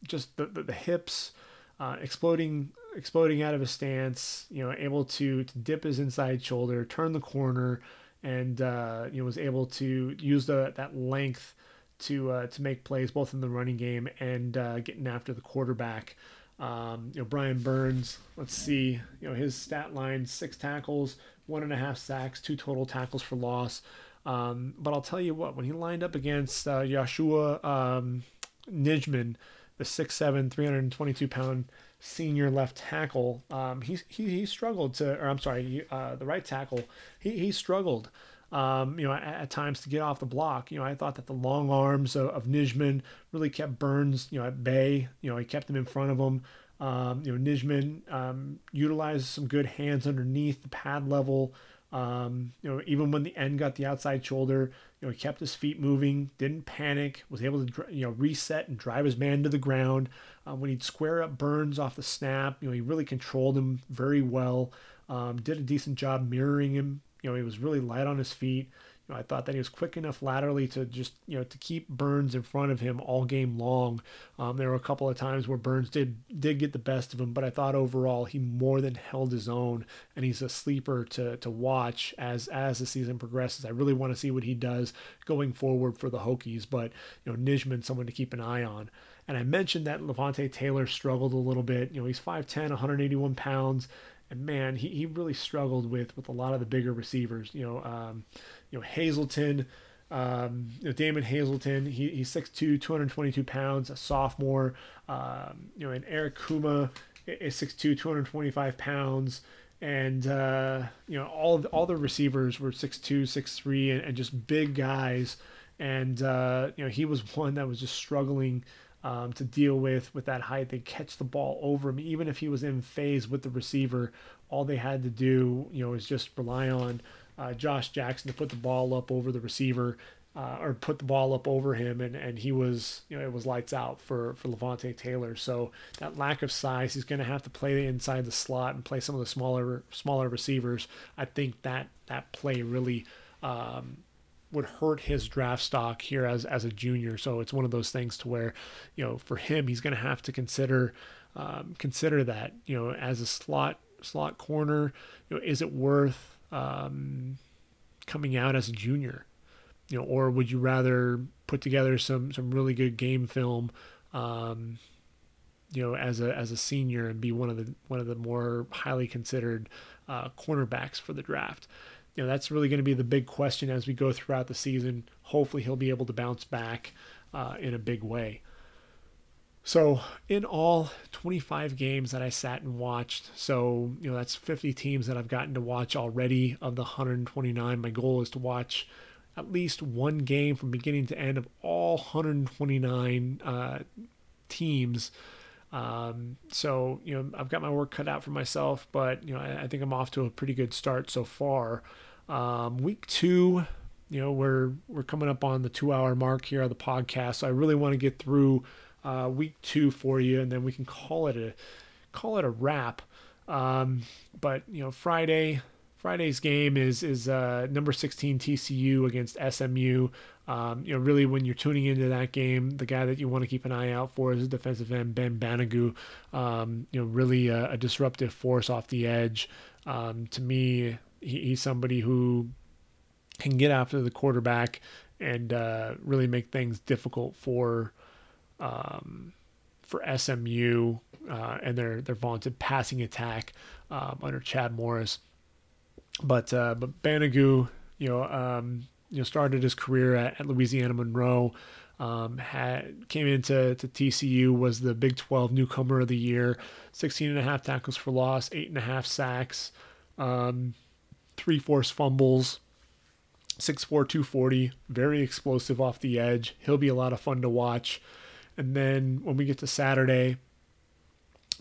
just the, the, the hips, uh, exploding exploding out of a stance, you know, able to, to dip his inside shoulder, turn the corner, and uh, you know was able to use the that length to uh, to make plays both in the running game and uh, getting after the quarterback. Um, you know, Brian Burns. Let's see. You know, his stat line: six tackles, one and a half sacks, two total tackles for loss. Um, but I'll tell you what, when he lined up against uh, Joshua um, Nijman, the 6'7", 322 pound senior left tackle, um, he, he, he struggled to, or I'm sorry, uh, the right tackle, he, he struggled, um, you know, at, at, times to get off the block. You know, I thought that the long arms of, of Nijman really kept Burns, you know, at bay. You know, he kept him in front of him. Um, you know, Nijman um, utilized some good hands underneath the pad level. Um, you know, even when the end got the outside shoulder, you know, he kept his feet moving, didn't panic, was able to, you know, reset and drive his man to the ground. Uh, when he'd square up Burns off the snap, you know, he really controlled him very well. Um, did a decent job mirroring him. You know, he was really light on his feet. You know, I thought that he was quick enough laterally to just, you know, to keep Burns in front of him all game long. Um, there were a couple of times where Burns did did get the best of him, but I thought overall he more than held his own, and he's a sleeper to to watch as as the season progresses. I really want to see what he does going forward for the Hokies, but you know, Nijman someone to keep an eye on. And I mentioned that Levonta Taylor struggled a little bit. You know, he's 5'10, 181 pounds. And man, he, he really struggled with with a lot of the bigger receivers. You know, um, you know Hazelton, um, you know Damon Hazelton. He, he's 6'2", 222 pounds, a sophomore. Um, you know, and Eric Kumah is 6'2", 225 pounds. And uh, you know, all the, all the receivers were 6'2", 6'3", and, and just big guys. And uh, you know, he was one that was just struggling um, to deal with with that height. They catch the ball over him, even if he was in phase with the receiver. All they had to do, you know, is just rely on uh, Josh Jackson to put the ball up over the receiver. Uh, or put the ball up over him, and, and he was, you know, it was lights out for for Levonta Taylor. So that lack of size, he's going to have to play inside the slot and play some of the smaller smaller receivers. I think that that play really um, would hurt his draft stock here as as a junior. So it's one of those things to where, you know, for him, he's going to have to consider um, consider that you know as a slot slot corner, you know, is it worth um, coming out as a junior, you know, or would you rather put together some some really good game film? Um, you know, as a as a senior and be one of the one of the more highly considered uh, cornerbacks for the draft you know that's really going to be the big question as we go throughout the season. Hopefully, he'll be able to bounce back uh, in a big way. So, in all, 25 games that I sat and watched. So, you know, that's 50 teams that I've gotten to watch already of the 129. My goal is to watch at least one game from beginning to end of all 129 uh, teams. Um, so, you know, I've got my work cut out for myself, but, you know, I, I think I'm off to a pretty good start so far. Um, week two, you know, we're we're coming up on the two hour mark here on the podcast, so I really want to get through uh, week two for you, and then we can call it a call it a wrap. Um, but you know, Friday Friday's game is is uh, number 16 TCU against SMU. Um, you know, really when you're tuning into that game, the guy that you want to keep an eye out for is defensive end Ben Banogu. Um, you know, really a, a, disruptive force off the edge. Um, to me, he, he's somebody who can get after the quarterback and uh, really make things difficult for um, for SMU uh, and their their vaunted passing attack um, under Chad Morris. But uh, but Banogu, you know, um, you know, started his career at, at Louisiana Monroe. Um, had came into to TCU was the Big 12 newcomer of the year, 16 and a half tackles for loss, eight and a half sacks, um, three forced fumbles, 6'4", 240, very explosive off the edge. He'll be a lot of fun to watch. And then when we get to Saturday,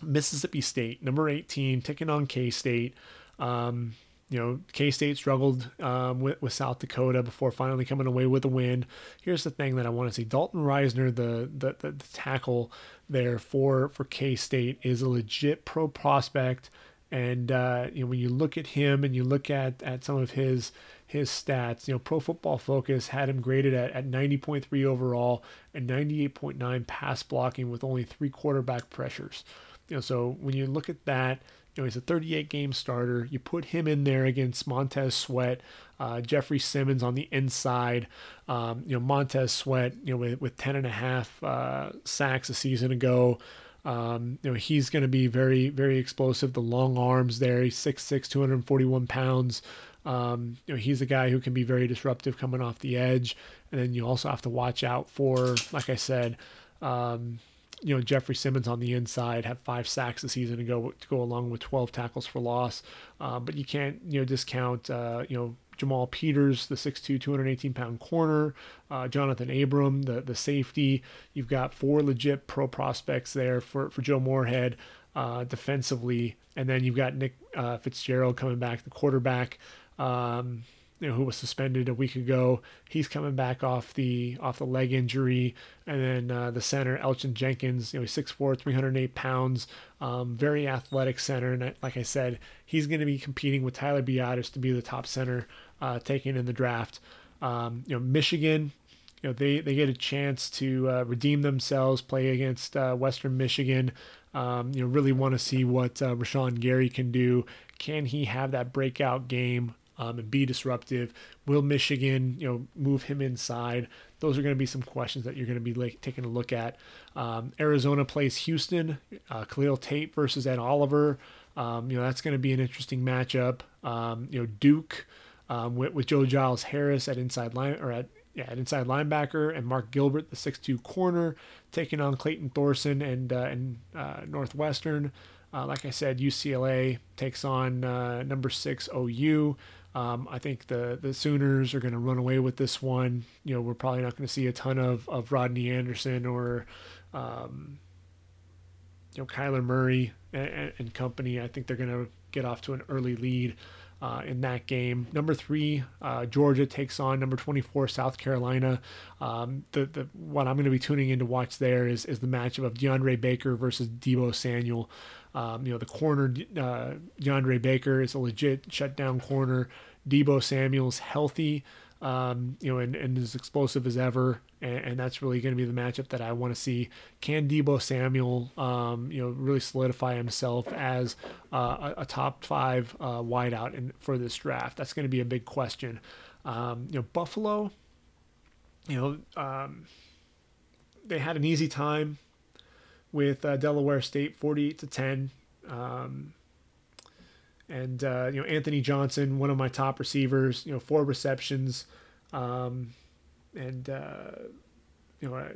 Mississippi State, number 18, taking on K State. Um, you know, K State struggled um, with, with South Dakota before finally coming away with a win. Here's the thing that I want to see: Dalton Risner, the the, the, the tackle there for for K State, is a legit pro prospect. And uh, you know, when you look at him and you look at at some of his his stats, you know, Pro Football Focus had him graded at, at 90.3 overall and 98.9 pass blocking with only three quarterback pressures. You know, so when you look at that, you know, he's a 38 game starter. You put him in there against Montez Sweat, uh, Jeffrey Simmons on the inside. Um, you know, Montez Sweat, you know, with, with 10 and a half uh, sacks a season ago. Um, you know, he's going to be very, very explosive. The long arms there. He's 6'6, 241 pounds. Um, you know, he's a guy who can be very disruptive coming off the edge. And then you also have to watch out for, like I said, um, you know Jeffrey Simmons on the inside had five sacks the season to go to go along with 12 tackles for loss. Uh, but you can't you know discount uh, you know Jamal Peters, the 6'2", 218 pound corner, uh, Jonathan Abram, the the safety. You've got four legit pro prospects there for for Joe Moorhead uh, defensively, and then you've got Nick uh, Fitzgerald coming back, the quarterback. Um, you know, who was suspended a week ago. He's coming back off the off the leg injury, and then uh, the center Elgton Jenkins. You know, he's 6'4", 308 pounds, um, very athletic center. And like I said, he's going to be competing with Tyler Biadasz to be the top center uh, taken in the draft. Um, you know, Michigan. You know, they, they get a chance to uh, redeem themselves, play against uh, Western Michigan. Um, you know, really want to see what uh, Rashan Gary can do. Can he have that breakout game? Um, and be disruptive? Will Michigan, you know, move him inside? Those are going to be some questions that you're going to be like, taking a look at. Um, Arizona plays Houston. Uh, Khalil Tate versus Ed Oliver. Um, you know, that's going to be an interesting matchup. Um, you know, Duke um, with, with Joe Giles Harris at inside line or at yeah, at inside linebacker, and Mark Gilbert, the six-two corner, taking on Clayton Thorson and uh, and uh, Northwestern. Uh, like I said, UCLA takes on uh, number six OU. Um, I think the the Sooners are going to run away with this one. You know, we're probably not going to see a ton of, of Rodney Anderson or, um, you know, Kyler Murray and, and, company. I think they're going to get off to an early lead uh, in that game. Number three, uh, Georgia takes on number 24, South Carolina. Um, the, the what I'm going to be tuning in to watch there is, is the matchup of DeAndre Baker versus Deebo Samuel. Um, you know, the corner, uh, DeAndre Baker is a legit shutdown corner. Deebo Samuel's healthy, um, you know, and, and as explosive as ever. And, and that's really going to be the matchup that I want to see. Can Deebo Samuel, um, you know, really solidify himself as uh, a, a, top five uh, wideout in, for this draft? That's going to be a big question. Um, you know, Buffalo, you know, um, they had an easy time with uh, Delaware State, 48 to 10. Um, and uh, you know Anthony Johnson, one of my top receivers, you know four receptions, um, and uh, you know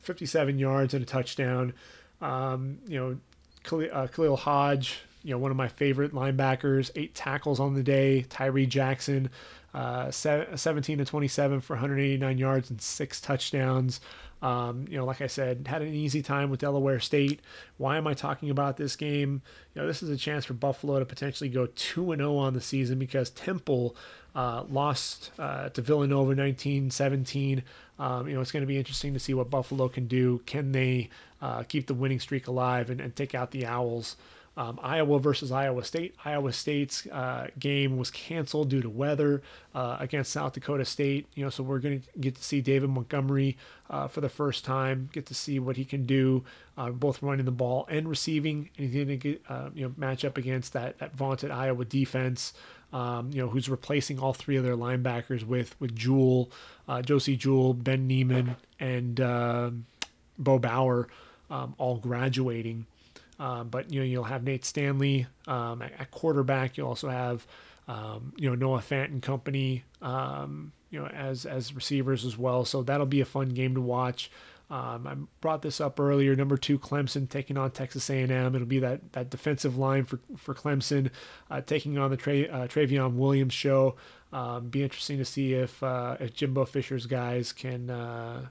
57 yards and a touchdown. Um, you know Khalil, uh, Khalil Hodge, you know one of my favorite linebackers, eight tackles on the day. Tyree Jackson, uh, 17 to 27 for 189 yards and six touchdowns. Um, you know, like I said, had an easy time with Delaware State. Why am I talking about this game? You know, this is a chance for Buffalo to potentially go 2 0 on the season because Temple uh, lost uh, to Villanova 19 17. Um, you know, it's going to be interesting to see what Buffalo can do. Can they uh, keep the winning streak alive and, and take out the Owls? Um, Iowa versus Iowa State. Iowa State's uh, game was canceled due to weather uh, against South Dakota State. You know, so we're going to get to see David Montgomery uh, for the first time. Get to see what he can do, uh, both running the ball and receiving. And he's going to get uh, you know match up against that that vaunted Iowa defense. Um, you know, who's replacing all three of their linebackers with with Jewell, uh, Josey Jewell, Ben Niemann, and um, Bo Bower, um, all graduating. Um, but you know you'll have Nate Stanley um, at, at, quarterback. You'll also have um, you know Noah Fant and company um, you know as as receivers as well. So that'll be a fun game to watch. Um, I brought this up earlier. Number two, Clemson taking on Texas A&M. It'll be that, that defensive line for for Clemson uh, taking on the Tra- uh, Trayveon Williams show. Um, be interesting to see if uh, if Jimbo Fisher's guys can uh,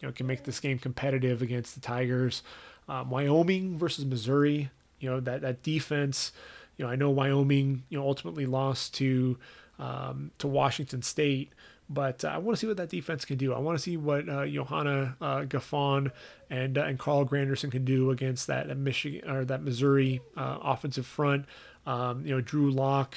you know can make this game competitive against the Tigers. Um, Wyoming versus Missouri, you know that that defense. You know, I know Wyoming, you know, ultimately lost to um, to Washington State, but uh, I want to see what that defense can do. I want to see what uh, Johanna uh, Gaffon and uh, and Carl Granderson can do against that, that Michigan or that Missouri uh, offensive front. Um, you know, Drew Lock,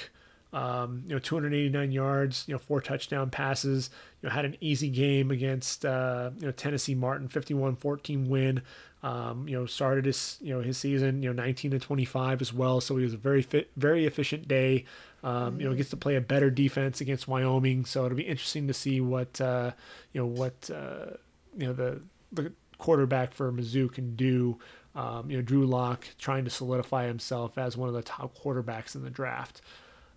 um, you know, 289 yards, you know, four touchdown passes. You know, had an easy game against uh, you know Tennessee Martin, 51-14 win. Um, you know, started his you know his season you know 19 to 25 as well. So he was a very fit, very efficient day. Um, you know, gets to play a better defense against Wyoming. So it'll be interesting to see what uh, you know what uh, you know the the quarterback for Mizzou can do. Um, you know, Drew Lock trying to solidify himself as one of the top quarterbacks in the draft.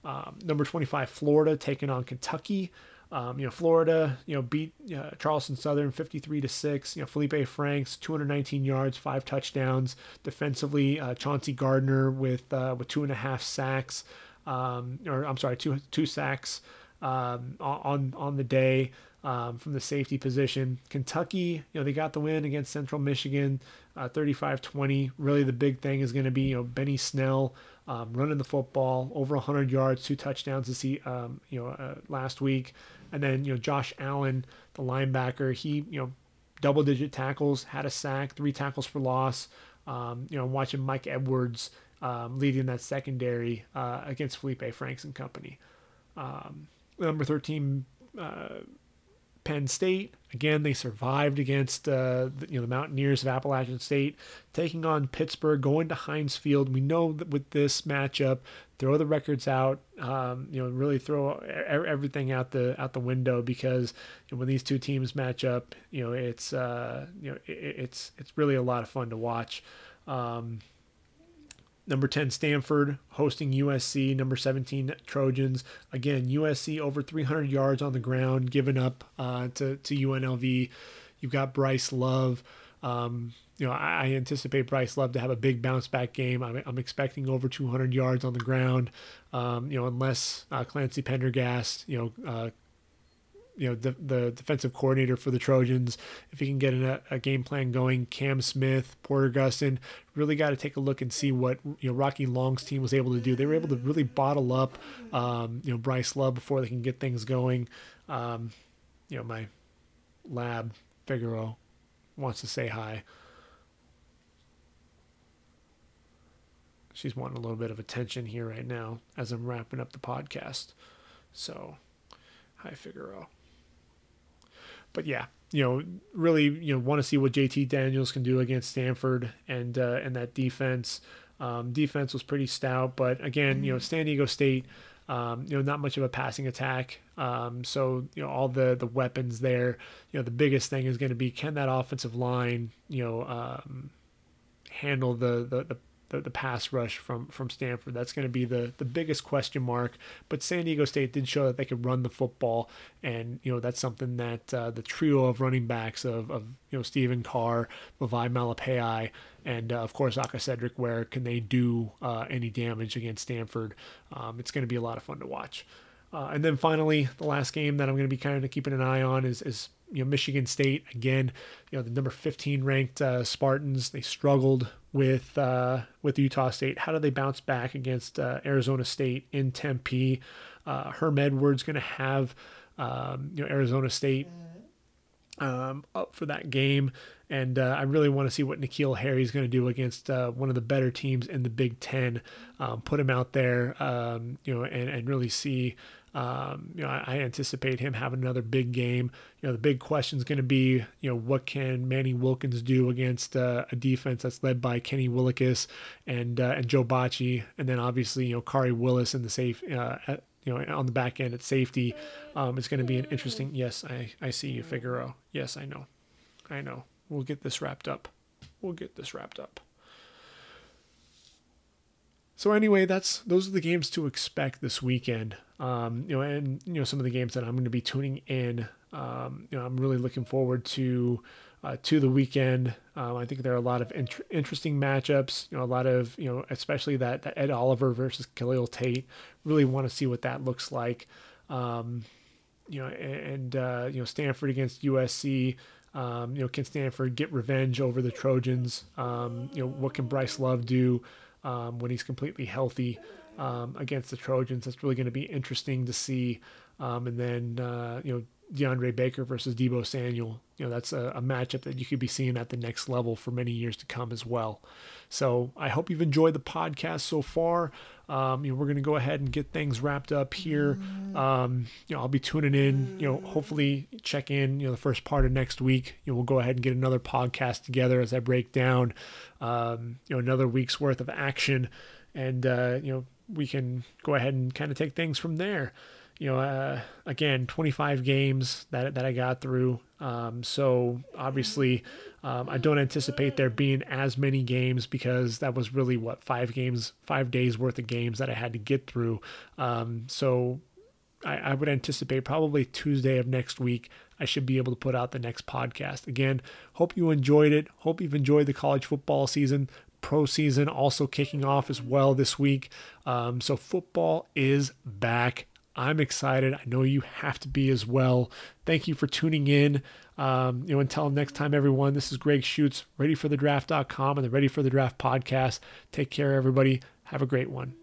Um, number 25, Florida taking on Kentucky. Um, you know, Florida, you know, beat uh, Charleston Southern 53 to six. You know, Felipe Franks 219 yards, five touchdowns. Defensively, uh, Chauncey Gardner with uh, with two and a half sacks, um, or I'm sorry, two two sacks um, on on the day um, from the safety position. Kentucky, you know, they got the win against Central Michigan, uh, 35-20. Really, the big thing is going to be you know Benny Snell um, running the football over 100 yards, two touchdowns to see um, you know uh, last week. And then you know Josh Allen, the linebacker, he you know double digit tackles, had a sack, three tackles for loss. Um, you know, watching Mike Edwards um, leading that secondary uh, against Felipe Franks and company. Um, number 13, uh, Penn State. Again, they survived against uh, the, you know the Mountaineers of Appalachian State, taking on Pittsburgh, going to Heinz Field. We know that with this matchup, throw the records out. Um, you know, really throw everything out the out the window because when these two teams match up, you know it's uh, you know it, it's it's really a lot of fun to watch. Um, Number 10, Stanford hosting USC. Number 17, Trojans. Again, USC over 300 yards on the ground, given up uh, to, to UNLV. You've got Bryce Love. Um, you know, I, anticipate Bryce Love to have a big bounce back game. I'm, I'm expecting over 200 yards on the ground. Um, you know, unless uh, Clancy Pendergast, you know, uh, you know the the defensive coordinator for the Trojans. If he can get a, a game plan going, Cam Smith, Porter Gustin, really got to take a look and see what you know Rocky Long's team was able to do. They were able to really bottle up, um, you know, Bryce Love before they can get things going. Um, you know, my lab Figaro wants to say hi. She's wanting a little bit of attention here right now as I'm wrapping up the podcast. So, hi Figaro but yeah, you know, really, you know, want to see what JT Daniels can do against Stanford and uh, and that defense. Um, defense was pretty stout, but again, you know, San Diego State, um, you know, not much of a passing attack. Um, so you know, all the the weapons there. You know, the biggest thing is going to be can that offensive line, you know, um, handle the, the the the, the pass rush from from Stanford. That's going to be the the biggest question mark. But San Diego State did show that they could run the football, and you know that's something that uh, the trio of running backs of, of you know Stephen Carr, Vavae Malepeai, and uh, of course Aca'Cedric Ware can they do uh, any damage against Stanford? Um, it's going to be a lot of fun to watch. Uh, and then finally, the last game that I'm going to be kind of keeping an eye on is, is you know Michigan State again. You know the number 15 ranked uh, Spartans. They struggled with uh, with Utah State. How do they bounce back against uh, Arizona State in Tempe? Uh, Herm Edwards going to have um, you know Arizona State um, up for that game. And uh, I really want to see what N'Keal Harry is going to do against uh, one of the better teams in the Big Ten. Um, put him out there, um, you know, and, and really see. Um, you know, I, I, anticipate him having another big game. You know, the big question is going to be, you know, what can Manny Wilkins do against uh, a defense that's led by Kenny Willekes and uh, and Joe Bachie, and then obviously you know Khari Willis in the safe uh, at, you know, on the back end at safety. Um, it's going to be an interesting. Yes, I, I see you, Figaro. Yes, I know. I know. We'll get this wrapped up. We'll get this wrapped up. So anyway, that's those are the games to expect this weekend. Um, you know, and you know some of the games that I'm going to be tuning in. Um, you know, I'm really looking forward to uh, to the weekend. Um, I think there are a lot of int- interesting matchups. You know, a lot of you know, especially that, that Ed Oliver versus Khalil Tate. Really want to see what that looks like. Um, you know, and uh, you know, Stanford against USC. Um, you know, can Stanford get revenge over the Trojans? Um, you know, what can Bryce Love do um, when he's completely healthy um, against the Trojans? That's really going to be interesting to see. and then uh, you know DeAndre Baker versus Deebo Samuel. You know, that's a, a, matchup that you could be seeing at the next level for many years to come as well. So I hope you've enjoyed the podcast so far. Um, you know, we're going to go ahead and get things wrapped up here. Um, you know, I'll be tuning in, you know, hopefully check in, you know, the first part of next week. You know, we'll go ahead and get another podcast together as I break down, um, you know, another week's worth of action. And, uh, you know, we can go ahead and kind of take things from there you know, uh, again, 25 games that, that I got through. Um, so obviously, um, I don't anticipate there being as many games because that was really what five games, five days worth of games that I had to get through. Um, so I, I would anticipate probably Tuesday of next week, I should be able to put out the next podcast. Again, hope you enjoyed it. Hope you've enjoyed the college football season pro season also kicking off as well this week. Um, so football is back. I'm excited. I know you have to be as well. Thank you for tuning in. Um, you know, until next time, everyone, this is Greg Schutz, readyforthedraft.com and the Ready for the Draft podcast. Take care, everybody. Have a great one.